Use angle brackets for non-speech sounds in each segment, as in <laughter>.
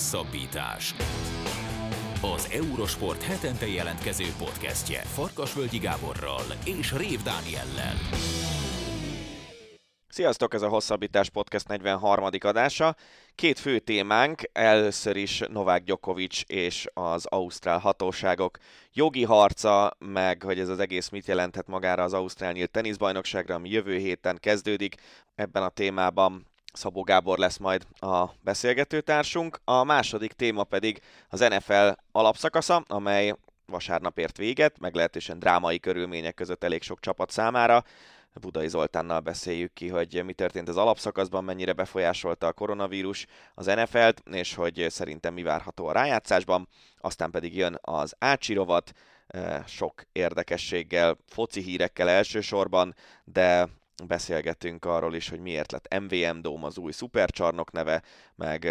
Hosszabbítás. Az Eurosport hetente jelentkező podcastje Farkasvölgyi Gáborral és Rév Dániellel. Sziasztok, ez a Hosszabbítás Podcast 43. adása. Két fő témánk, először is Novák Djokovic és az ausztrál hatóságok jogi harca, meg hogy ez az egész mit jelenthet magára az Ausztrál nyílt teniszbajnokságra, ami jövő héten kezdődik. Ebben a témában Szabó Gábor lesz majd a beszélgetőtársunk. A második téma pedig az NFL alapszakasza, amely vasárnap ért véget, meglehetősen drámai körülmények között elég sok csapat számára. Budai Zoltánnal beszéljük ki, hogy mi történt az alapszakaszban, mennyire befolyásolta a koronavírus az NFL-t, és hogy szerintem mi várható a rájátszásban. Aztán pedig jön az Ácsi eh, sok érdekességgel, foci hírekkel elsősorban, de beszélgetünk arról is, hogy miért lett MVM Dome az új szupercsarnok neve, meg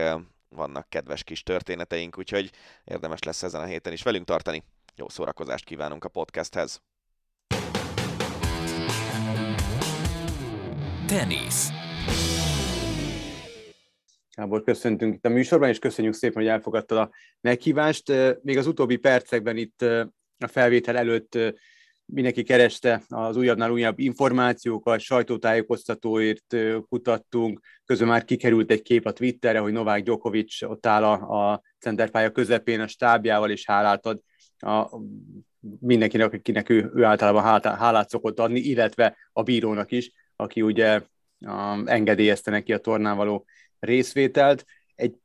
vannak kedves kis történeteink, úgyhogy érdemes lesz ezen a héten is velünk tartani. Jó szórakozást kívánunk a podcasthez! Tenisz. Gábor, köszöntünk itt a műsorban, és köszönjük szépen, hogy elfogadtad a meghívást. Még az utóbbi percekben itt a felvétel előtt mindenki kereste az újabbnál újabb információkat, sajtótájékoztatóért kutattunk, közben már kikerült egy kép a Twitterre, hogy Novák Djokovic ott áll a, a centerpálya közepén a stábjával, és hálát ad a, mindenkinek, akinek ő, ő általában hálát, hálát szokott adni, illetve a bírónak is, aki ugye um, engedélyezte neki a tornán való részvételt. Egy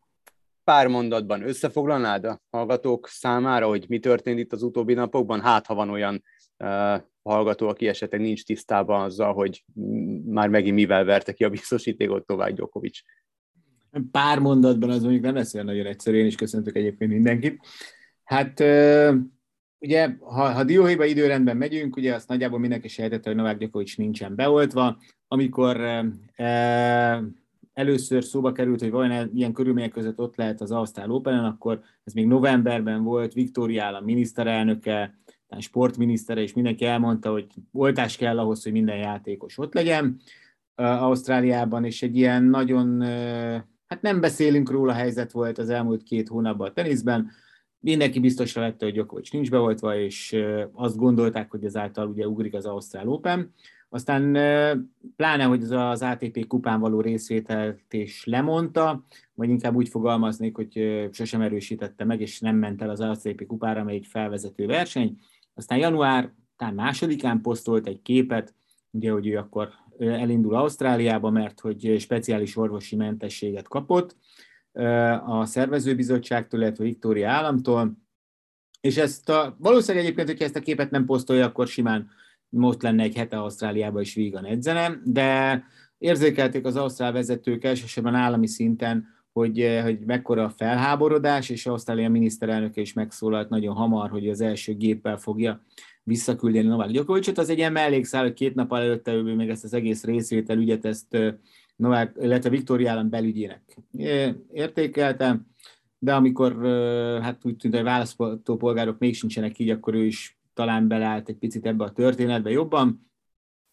pár mondatban összefoglalnád a hallgatók számára, hogy mi történt itt az utóbbi napokban? Hát, ha van olyan hallgató, aki esetleg nincs tisztában azzal, hogy már megint mivel verte ki a biztosítékot tovább Gyokovics. Pár mondatban az mondjuk nem lesz olyan nagyon egyszerű, én is köszöntök egyébként mindenkit. Hát ugye, ha, ha dióhéjba időrendben megyünk, ugye azt nagyjából mindenki sejtette, hogy Novák Gyakovics nincsen beoltva. Amikor e, először szóba került, hogy vajon ilyen körülmények között ott lehet az Ausztrál open akkor ez még novemberben volt, Viktória állam miniszterelnöke, sportminisztere, és mindenki elmondta, hogy oltás kell ahhoz, hogy minden játékos ott legyen Ausztráliában, és egy ilyen nagyon, hát nem beszélünk róla helyzet volt az elmúlt két hónapban a teniszben, mindenki biztosra vette, hogy Djokovic nincs beoltva, és azt gondolták, hogy ezáltal ugye ugrik az Ausztrál Open. Aztán pláne, hogy az ATP kupán való részvételt is lemondta, vagy inkább úgy fogalmaznék, hogy sosem erősítette meg, és nem ment el az ATP kupára, amely egy felvezető verseny. Aztán január, talán másodikán posztolt egy képet, ugye, hogy ő akkor elindul Ausztráliába, mert hogy speciális orvosi mentességet kapott, a szervezőbizottságtól, illetve Viktória államtól, és ezt a, valószínűleg egyébként, hogyha ezt a képet nem posztolja, akkor simán most lenne egy hete Ausztráliába is vígan edzene, de érzékelték az ausztrál vezetők elsősorban állami szinten, hogy, hogy mekkora a felháborodás, és Ausztrália miniszterelnöke is megszólalt nagyon hamar, hogy az első géppel fogja visszaküldeni Novák Gyokovicsot. Az egy ilyen mellékszál, hogy két nap előtte ő még ezt az egész részvétel ügyet ezt Novák, illetve Viktória állam belügyének értékelte, de amikor hát úgy tűnt, hogy választópolgárok még sincsenek így, akkor ő is talán beleállt egy picit ebbe a történetbe jobban.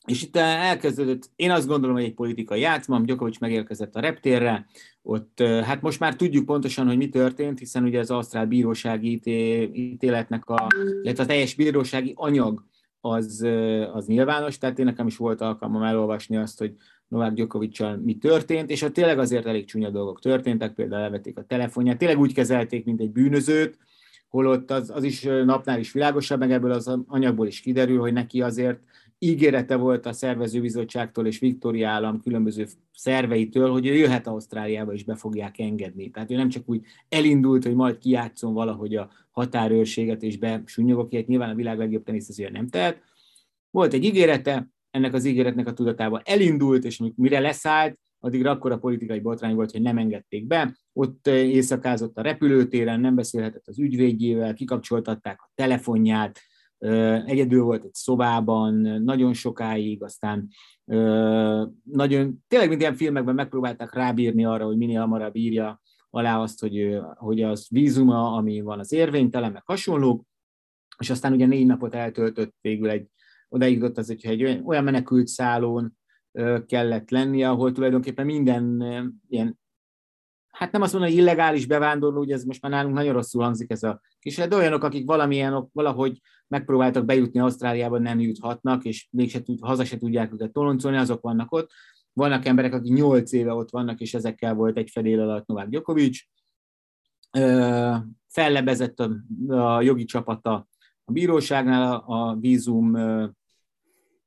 És itt elkezdődött, én azt gondolom, hogy egy politikai játszma, Gyokovics megérkezett a reptérre, ott hát most már tudjuk pontosan, hogy mi történt, hiszen ugye az Ausztrál bírósági ítéletnek a, illetve a teljes bírósági anyag az, az nyilvános, tehát én nekem is volt alkalmam elolvasni azt, hogy Novák Gyokovicsal mi történt, és ott tényleg azért elég csúnya dolgok történtek, például elvették a telefonját, tényleg úgy kezelték, mint egy bűnözőt, holott az, az is napnál is világosabb, meg ebből az anyagból is kiderül, hogy neki azért ígérete volt a szervezőbizottságtól és Viktória állam különböző szerveitől, hogy ő jöhet Ausztráliába és be fogják engedni. Tehát ő nem csak úgy elindult, hogy majd kijátszon valahogy a határőrséget és besúnyogok, ilyet nyilván a világ legjobb teniszezője nem tehet. Volt egy ígérete, ennek az ígéretnek a tudatában elindult, és mire leszállt, addigra akkor a politikai botrány volt, hogy nem engedték be. Ott eh, éjszakázott a repülőtéren, nem beszélhetett az ügyvédjével, kikapcsoltatták a telefonját, egyedül volt egy szobában, nagyon sokáig, aztán nagyon, tényleg mint ilyen filmekben megpróbálták rábírni arra, hogy minél hamarabb írja alá azt, hogy, hogy az vízuma, ami van az érvénytelen, meg hasonlók, és aztán ugye négy napot eltöltött végül egy odaig jutott az, hogyha egy olyan menekült szállón kellett lennie, ahol tulajdonképpen minden ilyen hát nem azt mondom, hogy illegális bevándorló, ugye ez most már nálunk nagyon rosszul hangzik ez a kis, de olyanok, akik valamilyen, valahogy megpróbáltak bejutni Ausztráliába, nem juthatnak, és mégse tud, haza se tudják őket toloncolni, azok vannak ott. Vannak emberek, akik nyolc éve ott vannak, és ezekkel volt egy fedél alatt Novák Djokovic. Fellebezett a, a jogi csapata a bíróságnál a vízum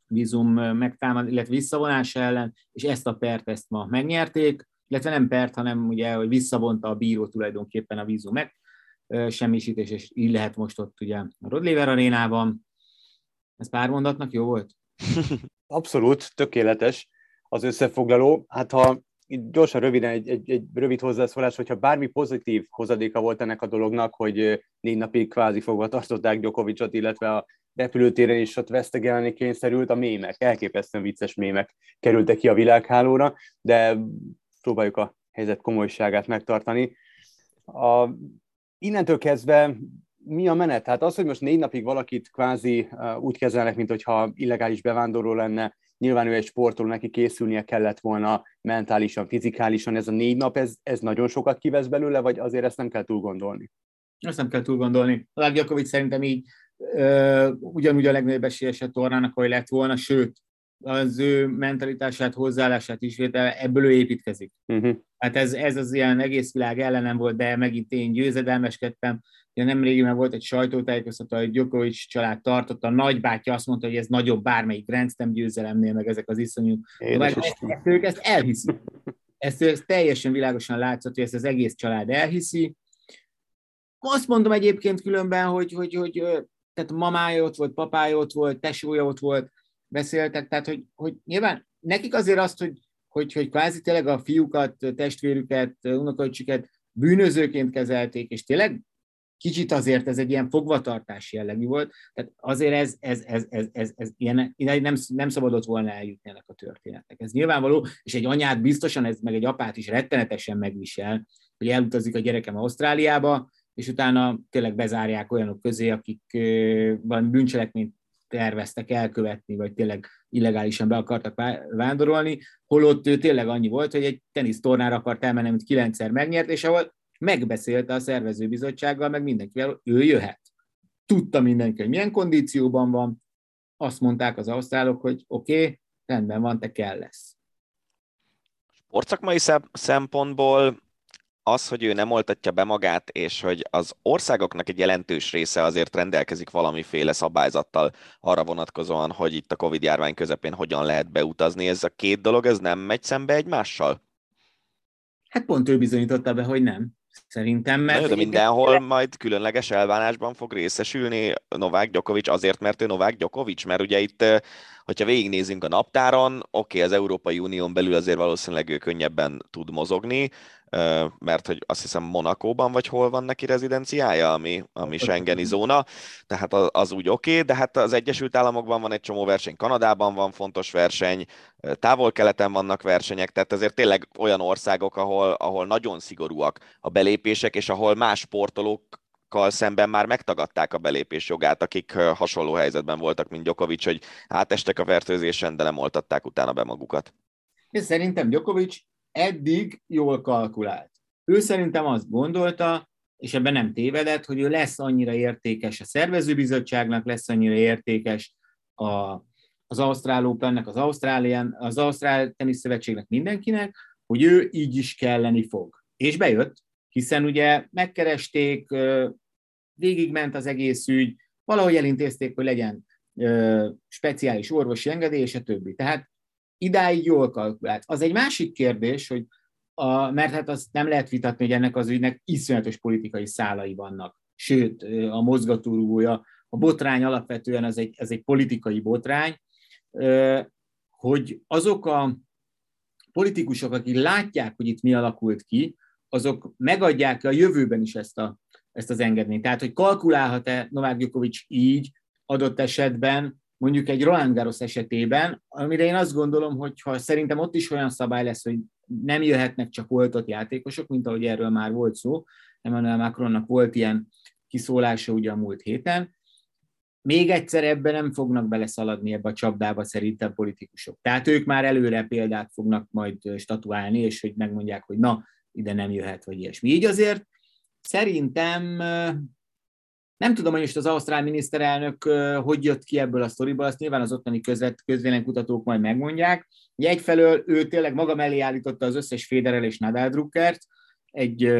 vízum megtámad, illetve visszavonása ellen, és ezt a pert ezt ma megnyerték, illetve nem pert, hanem ugye, hogy visszavonta a bíró tulajdonképpen a vízum meg, semmisítés, és így lehet most ott ugye a Rodlever arénában. Ez pár mondatnak jó volt? <laughs> Abszolút, tökéletes az összefoglaló. Hát ha gyorsan, röviden egy, egy, egy rövid hozzászólás, hogyha bármi pozitív hozadéka volt ennek a dolognak, hogy négy napig kvázi fogva tartották Gyokovicsot, illetve a repülőtéren is ott vesztegelni kényszerült, a mémek, elképesztően vicces mémek kerültek ki a világhálóra, de próbáljuk a helyzet komolyságát megtartani. A, innentől kezdve mi a menet? Tehát az, hogy most négy napig valakit kvázi úgy kezelnek, mint hogyha illegális bevándorló lenne, nyilván ő egy sportoló, neki készülnie kellett volna mentálisan, fizikálisan, ez a négy nap, ez, ez nagyon sokat kivesz belőle, vagy azért ezt nem kell túl gondolni? Ezt nem kell túl gondolni. A Gyakovics szerintem így ugyanúgy a legnagyobb esélyes a tornának, ahogy lett volna, sőt, az ő mentalitását, hozzáállását is ebből ő építkezik. Uh-huh. Hát ez, ez az ilyen egész világ ellenem volt, de megint én győzedelmeskedtem. Ugye nemrégiben volt egy sajtótájékoztató, hogy Djokovic család tartotta, a nagybátyja azt mondta, hogy ez nagyobb bármelyik Grand győzelemnél, meg ezek az iszonyú. Ezt, ezt, ők ezt elhiszik. Ezt, ezt teljesen világosan látszott, hogy ezt az egész család elhiszi. Azt mondom egyébként különben, hogy, hogy, hogy tehát mamája ott volt, papája ott volt, tesója ott volt, beszéltek, tehát hogy, hogy nyilván nekik azért azt, hogy, hogy, hogy kvázi tényleg a fiúkat, testvérüket, unokaöcsiket bűnözőként kezelték, és tényleg kicsit azért ez egy ilyen fogvatartás jellegű volt, tehát azért ez, ez, ez, ez, ez, ez ilyen, nem, nem szabadott volna eljutni ennek a történetnek. Ez nyilvánvaló, és egy anyát biztosan, ez meg egy apát is rettenetesen megvisel, hogy elutazik a gyerekem Ausztráliába, és utána tényleg bezárják olyanok közé, akik valami bűncselekményt terveztek elkövetni, vagy tényleg illegálisan be akartak vándorolni, holott ő tényleg annyi volt, hogy egy tenisztornára akart elmenni, amit kilencszer megnyert, és ahol megbeszélte a szervezőbizottsággal, meg mindenkivel, ő jöhet. Tudta mindenki, hogy milyen kondícióban van, azt mondták az ausztrálok, hogy oké, okay, rendben van, te kell lesz. Sportszakmai szempontból az, hogy ő nem oltatja be magát, és hogy az országoknak egy jelentős része azért rendelkezik valamiféle szabályzattal arra vonatkozóan, hogy itt a Covid járvány közepén hogyan lehet beutazni, ez a két dolog, ez nem megy szembe egymással? Hát pont ő bizonyította be, hogy nem. Szerintem, mert... Na, de mindenhol majd különleges elvánásban fog részesülni Novák Gyokovics azért, mert ő Novák Gyokovics, mert ugye itt, hogyha végignézünk a naptáron, oké, okay, az Európai Unión belül azért valószínűleg ő könnyebben tud mozogni, mert hogy azt hiszem Monakóban vagy hol van neki rezidenciája, ami, ami Schengeni zóna, tehát az, az úgy oké, okay, de hát az Egyesült Államokban van egy csomó verseny, Kanadában van fontos verseny, távol-keleten vannak versenyek, tehát azért tényleg olyan országok, ahol, ahol nagyon szigorúak a belépések, és ahol más sportolók szemben már megtagadták a belépés jogát, akik hasonló helyzetben voltak, mint Djokovic, hogy átestek a fertőzésen, de nem oltatták utána be magukat. És szerintem Djokovic eddig jól kalkulált. Ő szerintem azt gondolta, és ebben nem tévedett, hogy ő lesz annyira értékes a szervezőbizottságnak, lesz annyira értékes a, az Ausztrál Opennek, az Ausztrálián, az Ausztrál Teniszszövetségnek, mindenkinek, hogy ő így is kelleni fog. És bejött, hiszen ugye megkeresték, végigment az egész ügy, valahogy elintézték, hogy legyen speciális orvosi engedély, és a többi. Tehát idáig jól kalkulált. Az egy másik kérdés, hogy a, mert hát azt nem lehet vitatni, hogy ennek az ügynek iszonyatos politikai szálai vannak. Sőt, a mozgatórugója, a botrány alapvetően az egy, az egy politikai botrány, hogy azok a politikusok, akik látják, hogy itt mi alakult ki, azok megadják a jövőben is ezt, a, ezt az engedményt. Tehát, hogy kalkulálhat-e Novák Djokovic így adott esetben, mondjuk egy Roland Garros esetében, amire én azt gondolom, hogy ha szerintem ott is olyan szabály lesz, hogy nem jöhetnek csak oltott játékosok, mint ahogy erről már volt szó, Emmanuel Macronnak volt ilyen kiszólása ugye a múlt héten, még egyszer ebben nem fognak beleszaladni ebbe a csapdába szerintem politikusok. Tehát ők már előre példát fognak majd statuálni, és hogy megmondják, hogy na, ide nem jöhet, vagy ilyesmi. Így azért szerintem nem tudom, hogy most az ausztrál miniszterelnök hogy jött ki ebből a sztoriból, azt nyilván az ottani közvet, közvéleménykutatók majd megmondják. Ugye egyfelől ő tényleg maga mellé állította az összes Federer és Nadal Druckert egy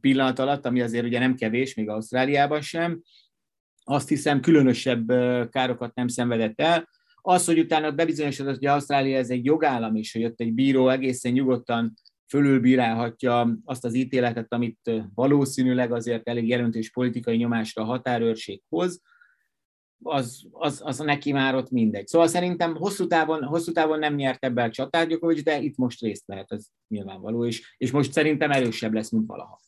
pillanat alatt, ami azért ugye nem kevés, még Ausztráliában sem. Azt hiszem, különösebb károkat nem szenvedett el. Az, hogy utána bebizonyosodott, hogy Ausztrália ez egy jogállam, és hogy jött egy bíró egészen nyugodtan fölülbírálhatja azt az ítéletet, amit valószínűleg azért elég jelentős politikai nyomásra a határőrség hoz, az, az, az neki már ott mindegy. Szóval szerintem hosszú távon, hosszú távon nem nyert ebbe a csatát Djokovic, de itt most részt vehet, ez nyilvánvaló, és, és most szerintem erősebb lesz, mint valaha.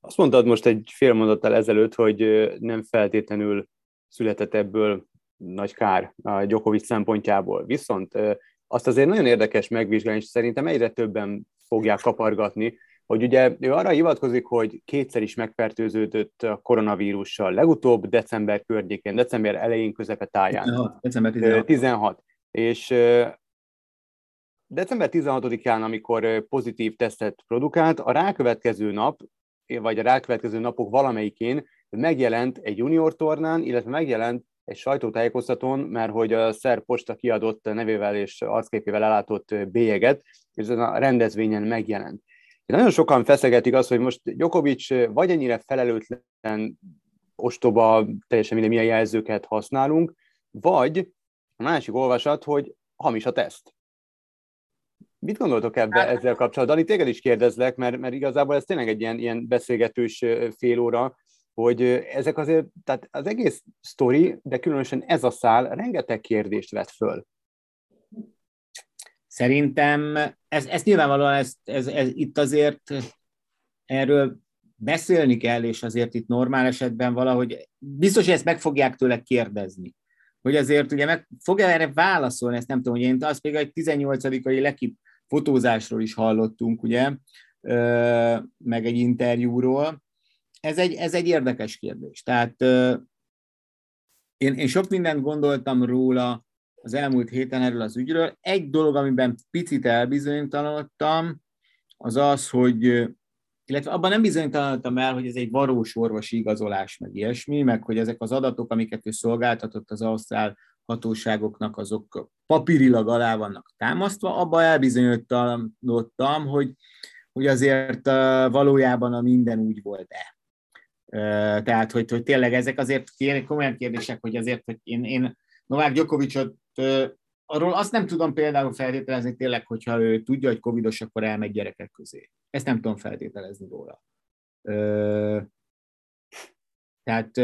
Azt mondtad most egy fél mondattal ezelőtt, hogy nem feltétlenül született ebből nagy kár a Djokovic szempontjából. Viszont azt azért nagyon érdekes megvizsgálni, és szerintem egyre többen fogják kapargatni, hogy ugye ő arra hivatkozik, hogy kétszer is megfertőződött a koronavírussal, legutóbb december környékén, december elején, közepe táján. 16, december 16. 16. És december 16-án, amikor pozitív tesztet produkált, a rákövetkező nap, vagy a rákövetkező napok valamelyikén megjelent egy junior tornán, illetve megjelent egy sajtótájékoztatón, mert hogy a Szer Posta kiadott nevével és arcképével ellátott bélyeget, és ez a rendezvényen megjelent. Nagyon sokan feszegetik azt, hogy most Djokovic vagy ennyire felelőtlen, ostoba, teljesen minden milyen jelzőket használunk, vagy a másik olvasat, hogy hamis a teszt. Mit gondoltok ebbe hát- ezzel kapcsolatban? Dani, téged is kérdezlek, mert, mert igazából ez tényleg egy ilyen, ilyen beszélgetős fél óra, hogy ezek azért, tehát az egész sztori, de különösen ez a szál rengeteg kérdést vet föl. Szerintem ez, ez nyilvánvalóan ez, ez, ez, itt azért erről beszélni kell, és azért itt normál esetben valahogy biztos, hogy ezt meg fogják tőle kérdezni. Hogy azért ugye meg fogja erre válaszolni, ezt nem tudom, hogy én azt még egy 18-ai lekip fotózásról is hallottunk, ugye, meg egy interjúról, ez egy, ez egy érdekes kérdés. Tehát én, én sok mindent gondoltam róla az elmúlt héten erről az ügyről. Egy dolog, amiben picit elbizonytalanodtam, az az, hogy illetve abban nem bizonytalanodtam el, hogy ez egy valós orvosi igazolás, meg ilyesmi, meg hogy ezek az adatok, amiket ő szolgáltatott az ausztrál hatóságoknak, azok papírilag alá vannak támasztva, abban elbizonyítottam, hogy, hogy azért valójában a minden úgy volt-e. Tehát, hogy, hogy tényleg ezek azért komolyan kérdések, hogy azért, hogy én, én Novák Gyokovicsot arról azt nem tudom például feltételezni tényleg, hogyha ő tudja, hogy covidos, akkor elmegy gyerekek közé. Ezt nem tudom feltételezni róla. Tehát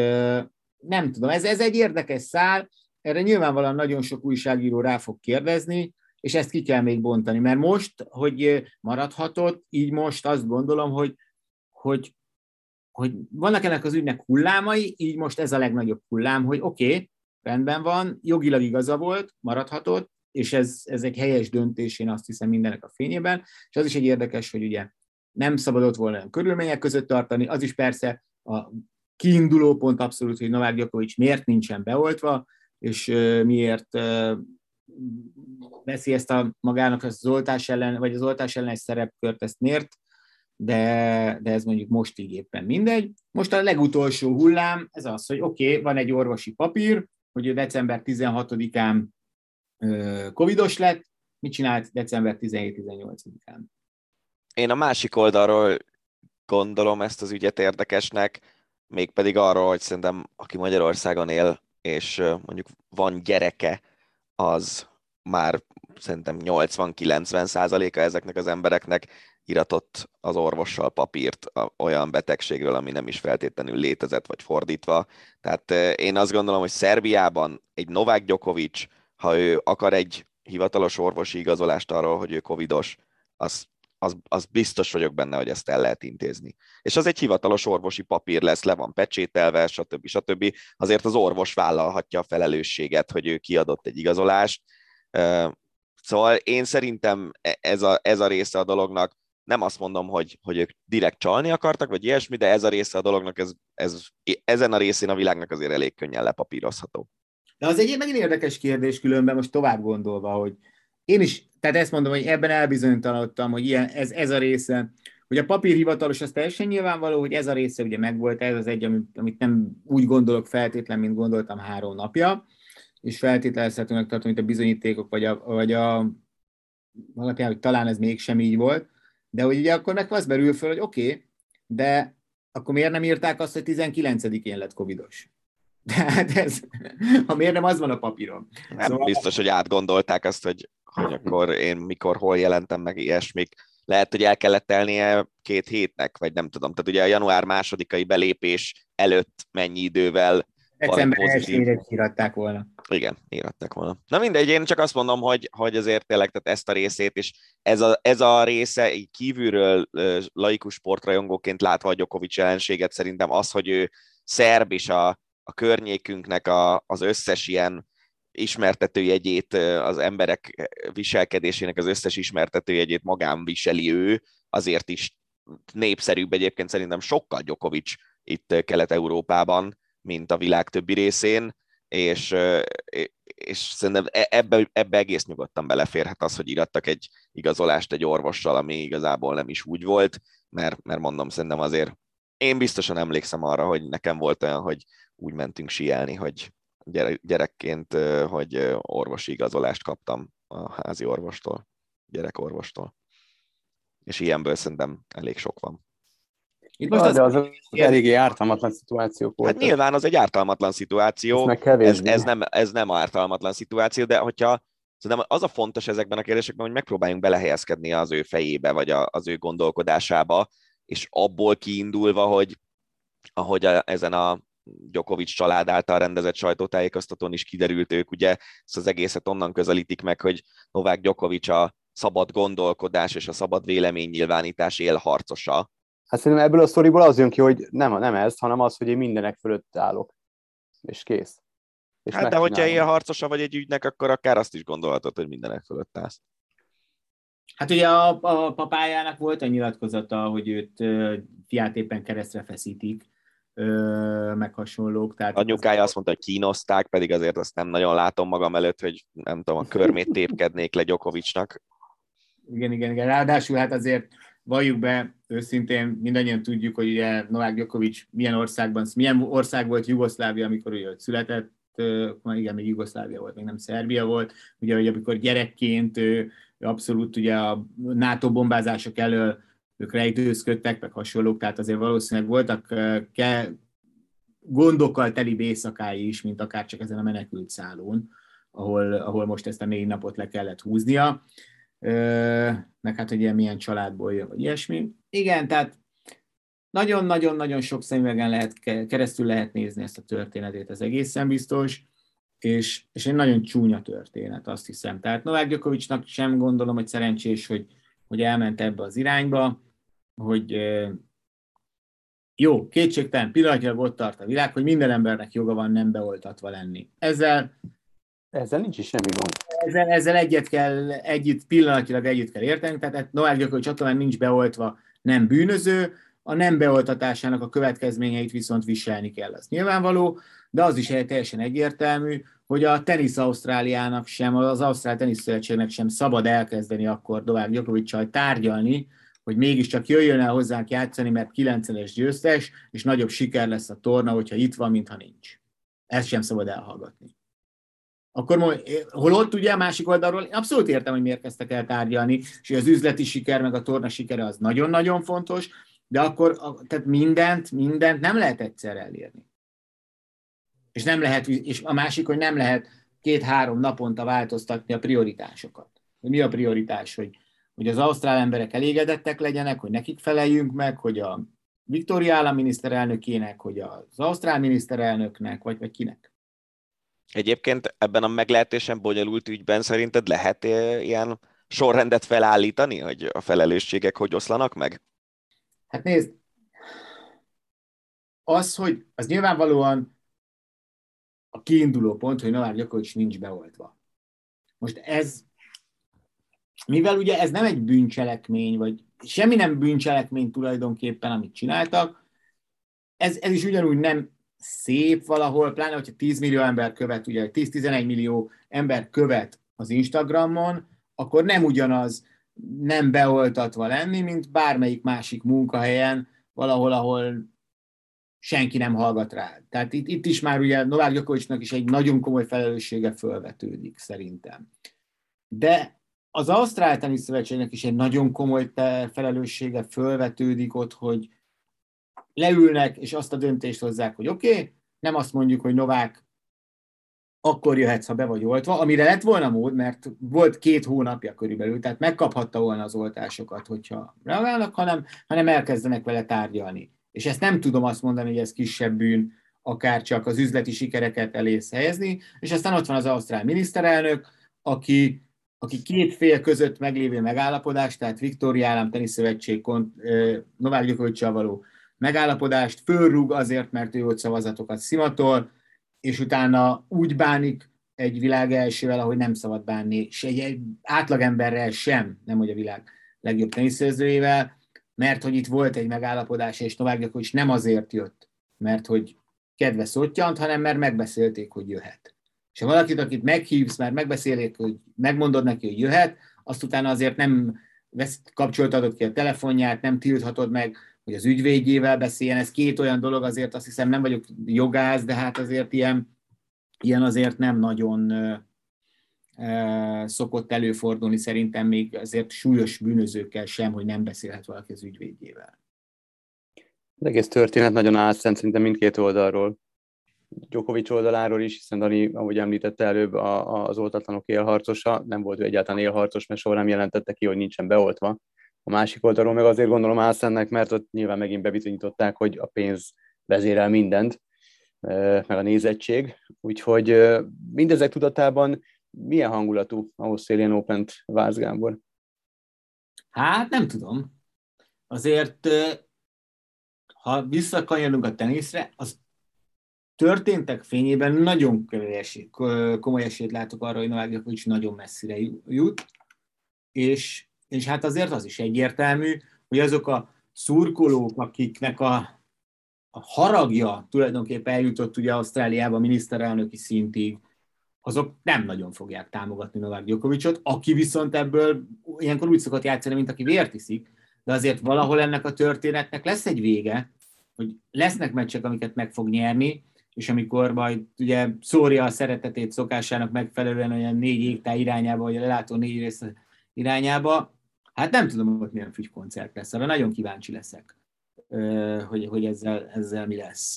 nem tudom, ez, ez egy érdekes szál, erre nyilvánvalóan nagyon sok újságíró rá fog kérdezni, és ezt ki kell még bontani, mert most, hogy maradhatott, így most azt gondolom, hogy, hogy hogy vannak ennek az ügynek hullámai, így most ez a legnagyobb hullám, hogy oké, okay, rendben van, jogilag igaza volt, maradhatott, és ez, ez egy helyes döntés, én azt hiszem mindenek a fényében, és az is egy érdekes, hogy ugye nem szabadott volna olyan körülmények között tartani, az is persze a kiinduló pont abszolút, hogy Novák Gyakovics miért nincsen beoltva, és miért veszi ezt a magának az oltás ellen, vagy az oltás ellen egy szerepkört, ezt miért de, de ez mondjuk most így éppen mindegy. Most a legutolsó hullám, ez az, hogy oké, okay, van egy orvosi papír, hogy ő december 16-án covidos lett, mit csinált december 17-18-án? Én a másik oldalról gondolom ezt az ügyet érdekesnek, mégpedig arról, hogy szerintem aki Magyarországon él, és mondjuk van gyereke, az már szerintem 80-90 százaléka ezeknek az embereknek iratott az orvossal papírt olyan betegségről, ami nem is feltétlenül létezett, vagy fordítva. Tehát én azt gondolom, hogy Szerbiában egy Novák Djokovic, ha ő akar egy hivatalos orvosi igazolást arról, hogy ő covidos, az, az, az biztos vagyok benne, hogy ezt el lehet intézni. És az egy hivatalos orvosi papír lesz, le van pecsételve, stb. stb. Azért az orvos vállalhatja a felelősséget, hogy ő kiadott egy igazolást. Szóval én szerintem e, ez a, ez a része a dolognak nem azt mondom, hogy, hogy ők direkt csalni akartak, vagy ilyesmi, de ez a része a dolognak, ez, ez, ezen a részén a világnak azért elég könnyen lepapírozható. De az egy megint érdekes kérdés különben most tovább gondolva, hogy én is, tehát ezt mondom, hogy ebben elbizonytalanodtam, hogy ilyen, ez, ez a része, Hogy a papír hivatalos, az teljesen nyilvánvaló, hogy ez a része ugye megvolt, ez az egy, amit, amit nem úgy gondolok feltétlen, mint gondoltam három napja, és feltételezhetőnek tartom, hogy a bizonyítékok, vagy a, vagy a alapján, hogy talán ez mégsem így volt, de hogy ugye akkor meg az merül föl, hogy oké, okay, de akkor miért nem írták azt, hogy 19-én lett covidos? <laughs> Tehát ez, ha miért nem az van a papíron. Nem szóval... biztos, hogy átgondolták azt, hogy, hogy akkor én mikor, hol jelentem meg ilyesmik. Lehet, hogy el kellett telnie két hétnek, vagy nem tudom. Tehát ugye a január másodikai belépés előtt mennyi idővel December elsőre íratták volna. Igen, íratták volna. Na mindegy, én csak azt mondom, hogy, hogy azért tényleg tehát ezt a részét is, ez a, ez a része így kívülről laikus sportrajongóként látva a Djokovic jelenséget, szerintem az, hogy ő szerb és a, a környékünknek a, az összes ilyen ismertetőjegyét, az emberek viselkedésének az összes ismertetőjegyét magán viseli ő, azért is népszerűbb egyébként szerintem sokkal Djokovic itt Kelet-Európában, mint a világ többi részén, és, és szerintem e, ebbe, ebbe egész nyugodtan beleférhet az, hogy irattak egy igazolást egy orvossal, ami igazából nem is úgy volt, mert, mert mondom, szerintem azért én biztosan emlékszem arra, hogy nekem volt olyan, hogy úgy mentünk sielni, hogy gyerekként, hogy orvosi igazolást kaptam a házi orvostól, gyerekorvostól. És ilyenből szerintem elég sok van. Itt most az, de az, az eléggé ártalmatlan szituációk voltak. Hát nyilván az egy ártalmatlan szituáció. Ez, ez, nem, ez nem ártalmatlan szituáció, de hogyha Szerintem az a fontos ezekben a kérdésekben, hogy megpróbáljunk belehelyezkedni az ő fejébe, vagy a, az ő gondolkodásába, és abból kiindulva, hogy ahogy a, ezen a Djokovic család által rendezett sajtótájékoztatón is kiderült, ők ugye ezt az egészet onnan közelítik meg, hogy Novák Djokovic a szabad gondolkodás és a szabad véleménynyilvánítás élharcosa, Hát szerintem ebből a sztoriból az jön ki, hogy nem, nem ez, hanem az, hogy én mindenek fölött állok. És kész. És hát de hogyha ilyen harcosa vagy egy ügynek, akkor akár azt is gondolhatod, hogy mindenek fölött állsz. Hát ugye a, a papájának volt egy nyilatkozata, hogy őt fiát éppen keresztre feszítik, ö, meg hasonlók. Tehát Anyukája azt mondta, hogy kínozták, pedig azért azt nem nagyon látom magam előtt, hogy nem tudom, a körmét tépkednék le Gyokovicsnak. Igen, igen, igen. Ráadásul hát azért valljuk be, őszintén mindannyian tudjuk, hogy ugye Novák Djokovic milyen országban, milyen ország volt Jugoszlávia, amikor ő született, igen, még Jugoszlávia volt, még nem Szerbia volt, ugye, hogy amikor gyerekként ő, abszolút ugye a NATO bombázások elől ők rejtőzködtek, meg hasonlók, tehát azért valószínűleg voltak ke, gondokkal teli éjszakái is, mint akár csak ezen a menekült szállón, ahol, ahol most ezt a négy napot le kellett húznia meg hát, hogy ilyen milyen családból jön, vagy ilyesmi. Igen, tehát nagyon-nagyon-nagyon sok szemüvegen lehet, keresztül lehet nézni ezt a történetét, ez egészen biztos, és, és egy nagyon csúnya történet, azt hiszem. Tehát Novák Gyokovicsnak sem gondolom, hogy szerencsés, hogy, hogy elment ebbe az irányba, hogy jó, kétségtelen pillanatilag ott tart a világ, hogy minden embernek joga van nem beoltatva lenni. Ezzel ezzel nincs is semmi gond. Ezzel, ezzel egyet kell, együtt, pillanatilag együtt kell érteni, tehát Novák Gyokovics attól nincs beoltva, nem bűnöző, a nem beoltatásának a következményeit viszont viselni kell, az nyilvánvaló, de az is teljesen egyértelmű, hogy a tenisz Ausztráliának sem, az Ausztrál Teniszszövetségnek sem szabad elkezdeni akkor Novák Gyokovicsal tárgyalni, hogy mégiscsak jöjjön el hozzánk játszani, mert 9 győztes, és nagyobb siker lesz a torna, hogyha itt van, mintha nincs. Ezt sem szabad elhallgatni akkor holott ugye a másik oldalról abszolút értem, hogy miért kezdtek el tárgyalni, és az üzleti siker, meg a torna sikere az nagyon-nagyon fontos, de akkor tehát mindent, mindent nem lehet egyszer elérni. És, nem lehet, és a másik, hogy nem lehet két-három naponta változtatni a prioritásokat. Mi a prioritás, hogy, hogy az ausztrál emberek elégedettek legyenek, hogy nekik feleljünk meg, hogy a Viktória állam miniszterelnökének, hogy az ausztrál miniszterelnöknek, vagy, vagy kinek. Egyébként ebben a meglehetősen bonyolult ügyben szerinted lehet eh, ilyen sorrendet felállítani, hogy a felelősségek hogy oszlanak meg? Hát nézd, az, hogy az nyilvánvalóan a kiinduló pont, hogy Novák Gyakovics nincs beoltva. Most ez, mivel ugye ez nem egy bűncselekmény, vagy semmi nem bűncselekmény tulajdonképpen, amit csináltak, ez, ez is ugyanúgy nem szép valahol, pláne, hogyha 10 millió ember követ, ugye 10-11 millió ember követ az Instagramon, akkor nem ugyanaz nem beoltatva lenni, mint bármelyik másik munkahelyen, valahol, ahol senki nem hallgat rá. Tehát itt, itt is már ugye Novák Gyakovicsnak is egy nagyon komoly felelőssége fölvetődik szerintem. De az Ausztrál Tenisz Szövetségnek is egy nagyon komoly felelőssége fölvetődik ott, hogy leülnek, és azt a döntést hozzák, hogy oké, okay, nem azt mondjuk, hogy Novák akkor jöhetsz, ha be vagy oltva, amire lett volna mód, mert volt két hónapja körülbelül, tehát megkaphatta volna az oltásokat, hogyha reagálnak, hanem, hanem elkezdenek vele tárgyalni. És ezt nem tudom azt mondani, hogy ez kisebb bűn, akár csak az üzleti sikereket elész helyezni, és aztán ott van az ausztrál miniszterelnök, aki, aki két fél között meglévő megállapodás, tehát Viktória Állam Teniszszövetség Novák Gyokovicsal való megállapodást fölrúg azért, mert ő ott szavazatokat szimatol, és utána úgy bánik egy világ elsővel, ahogy nem szabad bánni, és egy, átlagemberrel sem, nem hogy a világ legjobb teniszezőjével, mert hogy itt volt egy megállapodás, és Novák Gyakovics nem azért jött, mert hogy kedve szottyant, hanem mert megbeszélték, hogy jöhet. És ha valakit, akit meghívsz, mert megbeszélik, hogy megmondod neki, hogy jöhet, azt utána azért nem vesz, kapcsoltatod ki a telefonját, nem tilthatod meg, hogy az ügyvédjével beszéljen. Ez két olyan dolog, azért azt hiszem nem vagyok jogász, de hát azért ilyen, ilyen azért nem nagyon szokott előfordulni szerintem még azért súlyos bűnözőkkel sem, hogy nem beszélhet valaki az ügyvédjével. Az egész történet nagyon álszent szerintem mindkét oldalról. Djokovic oldaláról is, hiszen Dani, ahogy említette előbb, a, az oltatlanok élharcosa, nem volt ő egyáltalán élharcos, mert soha nem jelentette ki, hogy nincsen beoltva. A másik oldalról meg azért gondolom álszennek, mert ott nyilván megint bebizonyították, hogy a pénz vezérel mindent, meg a nézettség. Úgyhogy mindezek tudatában milyen hangulatú Australian Open-t Vász Gábor? Hát nem tudom. Azért, ha visszakanyarodunk a teniszre, az történtek fényében nagyon komoly esélyt látok arra, hogy Novák Djokovic nagyon messzire jut, és, és hát azért az is egyértelmű, hogy azok a szurkolók, akiknek a, a haragja tulajdonképpen eljutott ugye Ausztráliába miniszterelnöki szintig, azok nem nagyon fogják támogatni Novák Gyokovicsot, aki viszont ebből ilyenkor úgy szokott játszani, mint aki vért iszik, de azért valahol ennek a történetnek lesz egy vége, hogy lesznek meccsek, amiket meg fog nyerni, és amikor majd ugye szórja a szeretetét szokásának megfelelően olyan négy égtáj irányába, vagy a lelátó négy rész irányába, hát nem tudom, hogy milyen koncert lesz, arra nagyon kíváncsi leszek, hogy, hogy ezzel, ezzel mi lesz.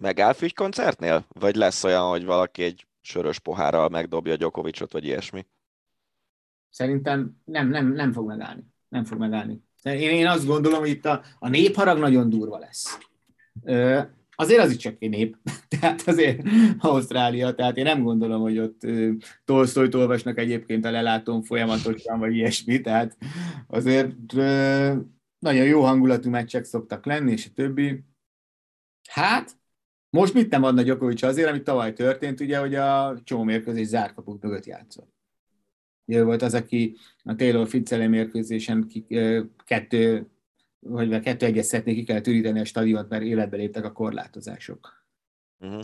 Megáll koncertnél? Vagy lesz olyan, hogy valaki egy sörös pohárral megdobja Gyokovicsot, vagy ilyesmi? Szerintem nem, nem, nem fog megállni. Nem fog megállni. Én, én azt gondolom, hogy itt a, a népharag nagyon durva lesz. Azért az is csak egy nép, <laughs> tehát azért Ausztrália, tehát én nem gondolom, hogy ott Tolstoyt olvasnak egyébként a lelátón folyamatosan, vagy ilyesmi, tehát azért nagyon jó hangulatú meccsek szoktak lenni, és a többi. Hát, most mit nem adna Gyokovics azért, amit tavaly történt, ugye, hogy a csomó mérkőzés zárkapuk mögött játszott. Ő volt az, aki a Taylor Fitzele mérkőzésen kettő, kettő egyes szetnél ki kellett üríteni a stadiont, mert életbe léptek a korlátozások. Uh-huh.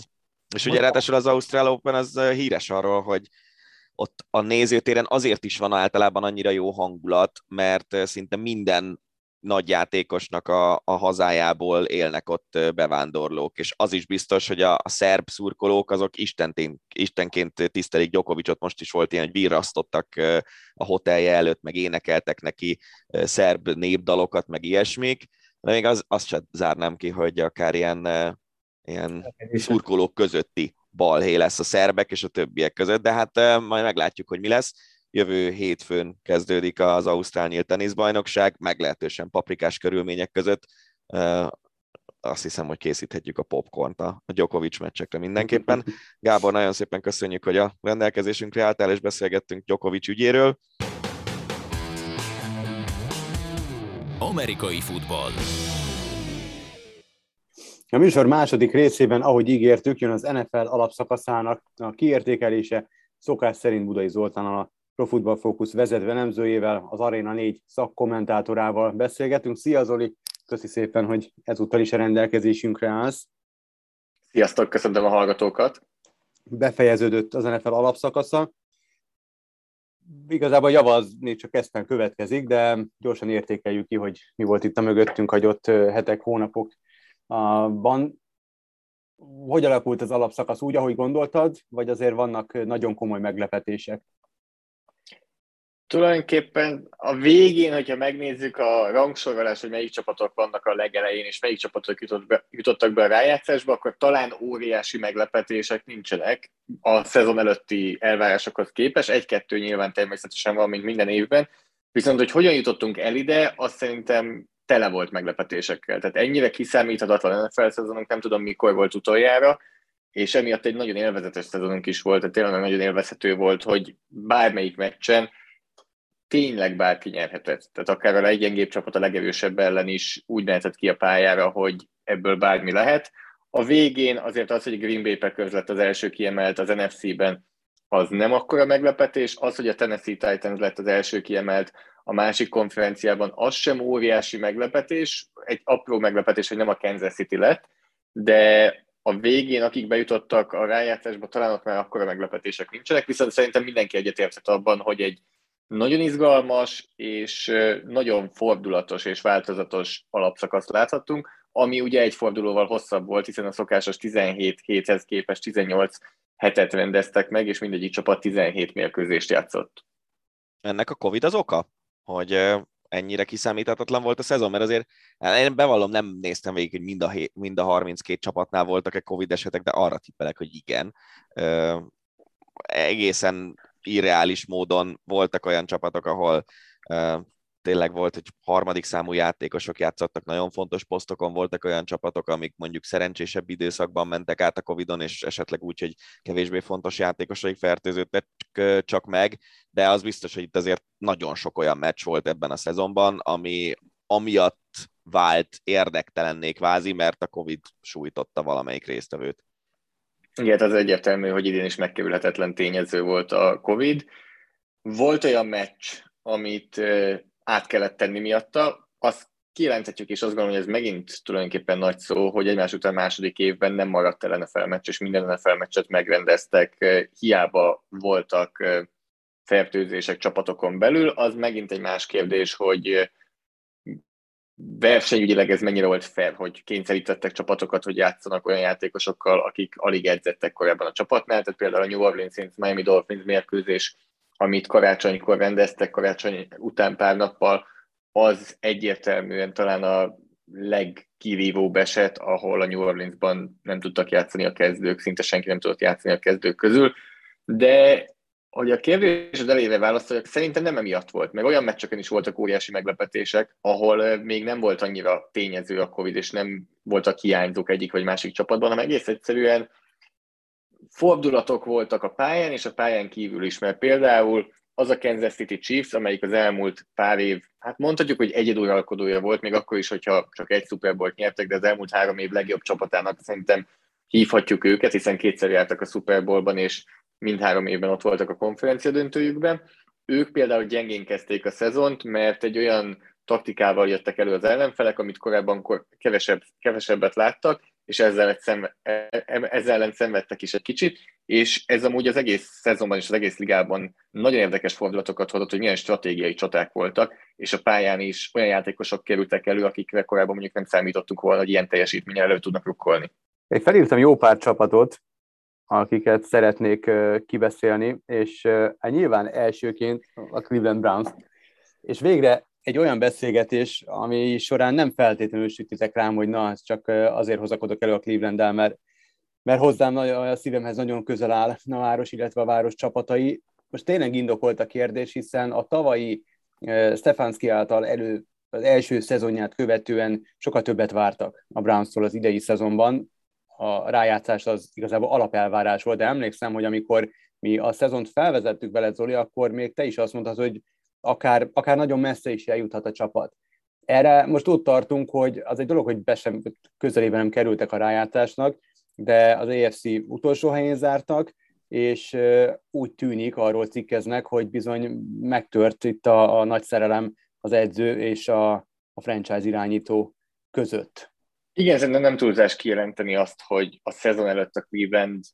És ugye ráadásul az Ausztrál Open az híres arról, hogy ott a nézőtéren azért is van általában annyira jó hangulat, mert szinte minden nagy játékosnak a, a hazájából élnek ott bevándorlók, és az is biztos, hogy a, a szerb szurkolók azok istenként, istenként tisztelik Gyokovicsot, most is volt ilyen, hogy virrasztottak a hotelje előtt, meg énekeltek neki szerb népdalokat, meg ilyesmik, de még az, azt sem zárnám ki, hogy akár ilyen, ilyen szurkolók közötti balhé lesz a szerbek és a többiek között, de hát majd meglátjuk, hogy mi lesz Jövő hétfőn kezdődik az Ausztrál Nyílt Teniszbajnokság, meglehetősen paprikás körülmények között. Azt hiszem, hogy készíthetjük a popcornt a Djokovic meccsekre mindenképpen. Gábor, nagyon szépen köszönjük, hogy a rendelkezésünkre álltál, és beszélgettünk Djokovic ügyéről. Amerikai futball. A műsor második részében, ahogy ígértük, jön az NFL alapszakaszának a kiértékelése, szokás szerint Budai Zoltán a Pro Football Focus vezetőelemzőjével, az Arena 4 szakkommentátorával beszélgetünk. Szia Zoli, köszi szépen, hogy ezúttal is a rendelkezésünkre állsz. Sziasztok, köszöntöm a hallgatókat. Befejeződött az NFL alapszakasza. igazából javazni csak eztán következik, de gyorsan értékeljük ki, hogy mi volt itt a mögöttünk hagyott hetek, hónapokban. Hogy alakult az alapszakasz úgy, ahogy gondoltad, vagy azért vannak nagyon komoly meglepetések? Tulajdonképpen a végén, hogyha megnézzük a rangsorolást, hogy melyik csapatok vannak a legelején, és melyik csapatok jutott be, jutottak be a rájátszásba, akkor talán óriási meglepetések nincsenek a szezon előtti elvárásokhoz képest. Egy-kettő nyilván természetesen van, mint minden évben. Viszont, hogy hogyan jutottunk el ide, azt szerintem tele volt meglepetésekkel. Tehát ennyire kiszámíthatatlan NFL szezonunk, nem tudom mikor volt utoljára, és emiatt egy nagyon élvezetes szezonunk is volt, tehát tényleg nagyon élvezhető volt, hogy bármelyik meccsen tényleg bárki nyerhetett. Tehát akár a leggyengébb csapat a legerősebb ellen is úgy mehetett ki a pályára, hogy ebből bármi lehet. A végén azért az, hogy Green Bay Packers lett az első kiemelt az NFC-ben, az nem akkora meglepetés. Az, hogy a Tennessee Titans lett az első kiemelt a másik konferenciában, az sem óriási meglepetés. Egy apró meglepetés, hogy nem a Kansas City lett, de a végén, akik bejutottak a rájátszásba, talán ott már akkora meglepetések nincsenek, viszont szerintem mindenki egyetértett abban, hogy egy nagyon izgalmas és nagyon fordulatos és változatos alapszakaszt láthattunk, ami ugye egy fordulóval hosszabb volt, hiszen a szokásos 17 héthez képest 18 hetet rendeztek meg, és mindegyik csapat 17 mérkőzést játszott. Ennek a Covid az oka? Hogy ennyire kiszámíthatatlan volt a szezon, mert azért én bevallom, nem néztem végig, hogy mind a, mind a 32 csapatnál voltak-e Covid esetek, de arra tippelek, hogy igen. egészen irreális módon voltak olyan csapatok, ahol tényleg volt, hogy harmadik számú játékosok játszottak nagyon fontos posztokon, voltak olyan csapatok, amik mondjuk szerencsésebb időszakban mentek át a Covid-on, és esetleg úgy, hogy kevésbé fontos játékosaik fertőződtek csak meg, de az biztos, hogy itt azért nagyon sok olyan meccs volt ebben a szezonban, ami amiatt vált érdektelenné kvázi, mert a Covid sújtotta valamelyik résztvevőt. Igen, az egyértelmű, hogy idén is megkerülhetetlen tényező volt a Covid. Volt olyan meccs, amit át kellett tenni miatta, azt kijelenthetjük, és azt gondolom, hogy ez megint tulajdonképpen nagy szó, hogy egymás után második évben nem maradt el NFL meccs, és minden NFL meccset megrendeztek, hiába voltak fertőzések csapatokon belül, az megint egy más kérdés, hogy versenyügyileg ez mennyire volt fair, hogy kényszerítettek csapatokat, hogy játszanak olyan játékosokkal, akik alig edzettek korábban a csapatnál, tehát például a New Orleans Saints Miami Dolphins mérkőzés, amit karácsonykor rendeztek, karácsony után pár nappal, az egyértelműen talán a legkivívóbb eset, ahol a New Orleansban nem tudtak játszani a kezdők, szinte senki nem tudott játszani a kezdők közül, de hogy a kérdésed elébe válaszoljak, szerintem nem emiatt volt, meg olyan meccseken is voltak óriási meglepetések, ahol még nem volt annyira tényező a Covid, és nem voltak hiányzók egyik vagy másik csapatban, hanem egész egyszerűen fordulatok voltak a pályán, és a pályán kívül is, mert például az a Kansas City Chiefs, amelyik az elmúlt pár év, hát mondhatjuk, hogy egyeduralkodója volt, még akkor is, hogyha csak egy Super Bowl-t nyertek, de az elmúlt három év legjobb csapatának szerintem hívhatjuk őket, hiszen kétszer jártak a Super Bowl-ban, és mindhárom évben ott voltak a konferencia döntőjükben. Ők például gyengén kezdték a szezont, mert egy olyan taktikával jöttek elő az ellenfelek, amit korábban kevesebb, kevesebbet láttak, és ezzel, szenve, e, e, ezzel ellen szenvedtek is egy kicsit, és ez amúgy az egész szezonban és az egész ligában nagyon érdekes fordulatokat hozott, hogy milyen stratégiai csaták voltak, és a pályán is olyan játékosok kerültek elő, akikre korábban mondjuk nem számítottunk volna, hogy ilyen teljesítménnyel elő tudnak rukkolni. Én felírtam jó pár csapatot, akiket szeretnék kibeszélni, és hát nyilván elsőként a Cleveland Browns. És végre egy olyan beszélgetés, ami során nem feltétlenül sütitek rám, hogy na, csak azért hozakodok elő a cleveland mert, mert hozzám a szívemhez nagyon közel áll a város, illetve a város csapatai. Most tényleg indokolt a kérdés, hiszen a tavalyi Stefanski által elő az első szezonját követően sokkal többet vártak a Brownstól az idei szezonban, a rájátszás az igazából alapelvárás volt, de emlékszem, hogy amikor mi a szezont felvezettük vele, Zoli, akkor még te is azt mondtad, hogy akár, akár nagyon messze is eljuthat a csapat. Erre most ott tartunk, hogy az egy dolog, hogy be sem, közelében nem kerültek a rájátszásnak, de az AFC utolsó helyén zártak, és úgy tűnik, arról cikkeznek, hogy bizony megtört itt a, a nagy szerelem az edző és a, a franchise irányító között. Igen, szerintem nem túlzás kijelenteni azt, hogy a szezon előtt a Cleveland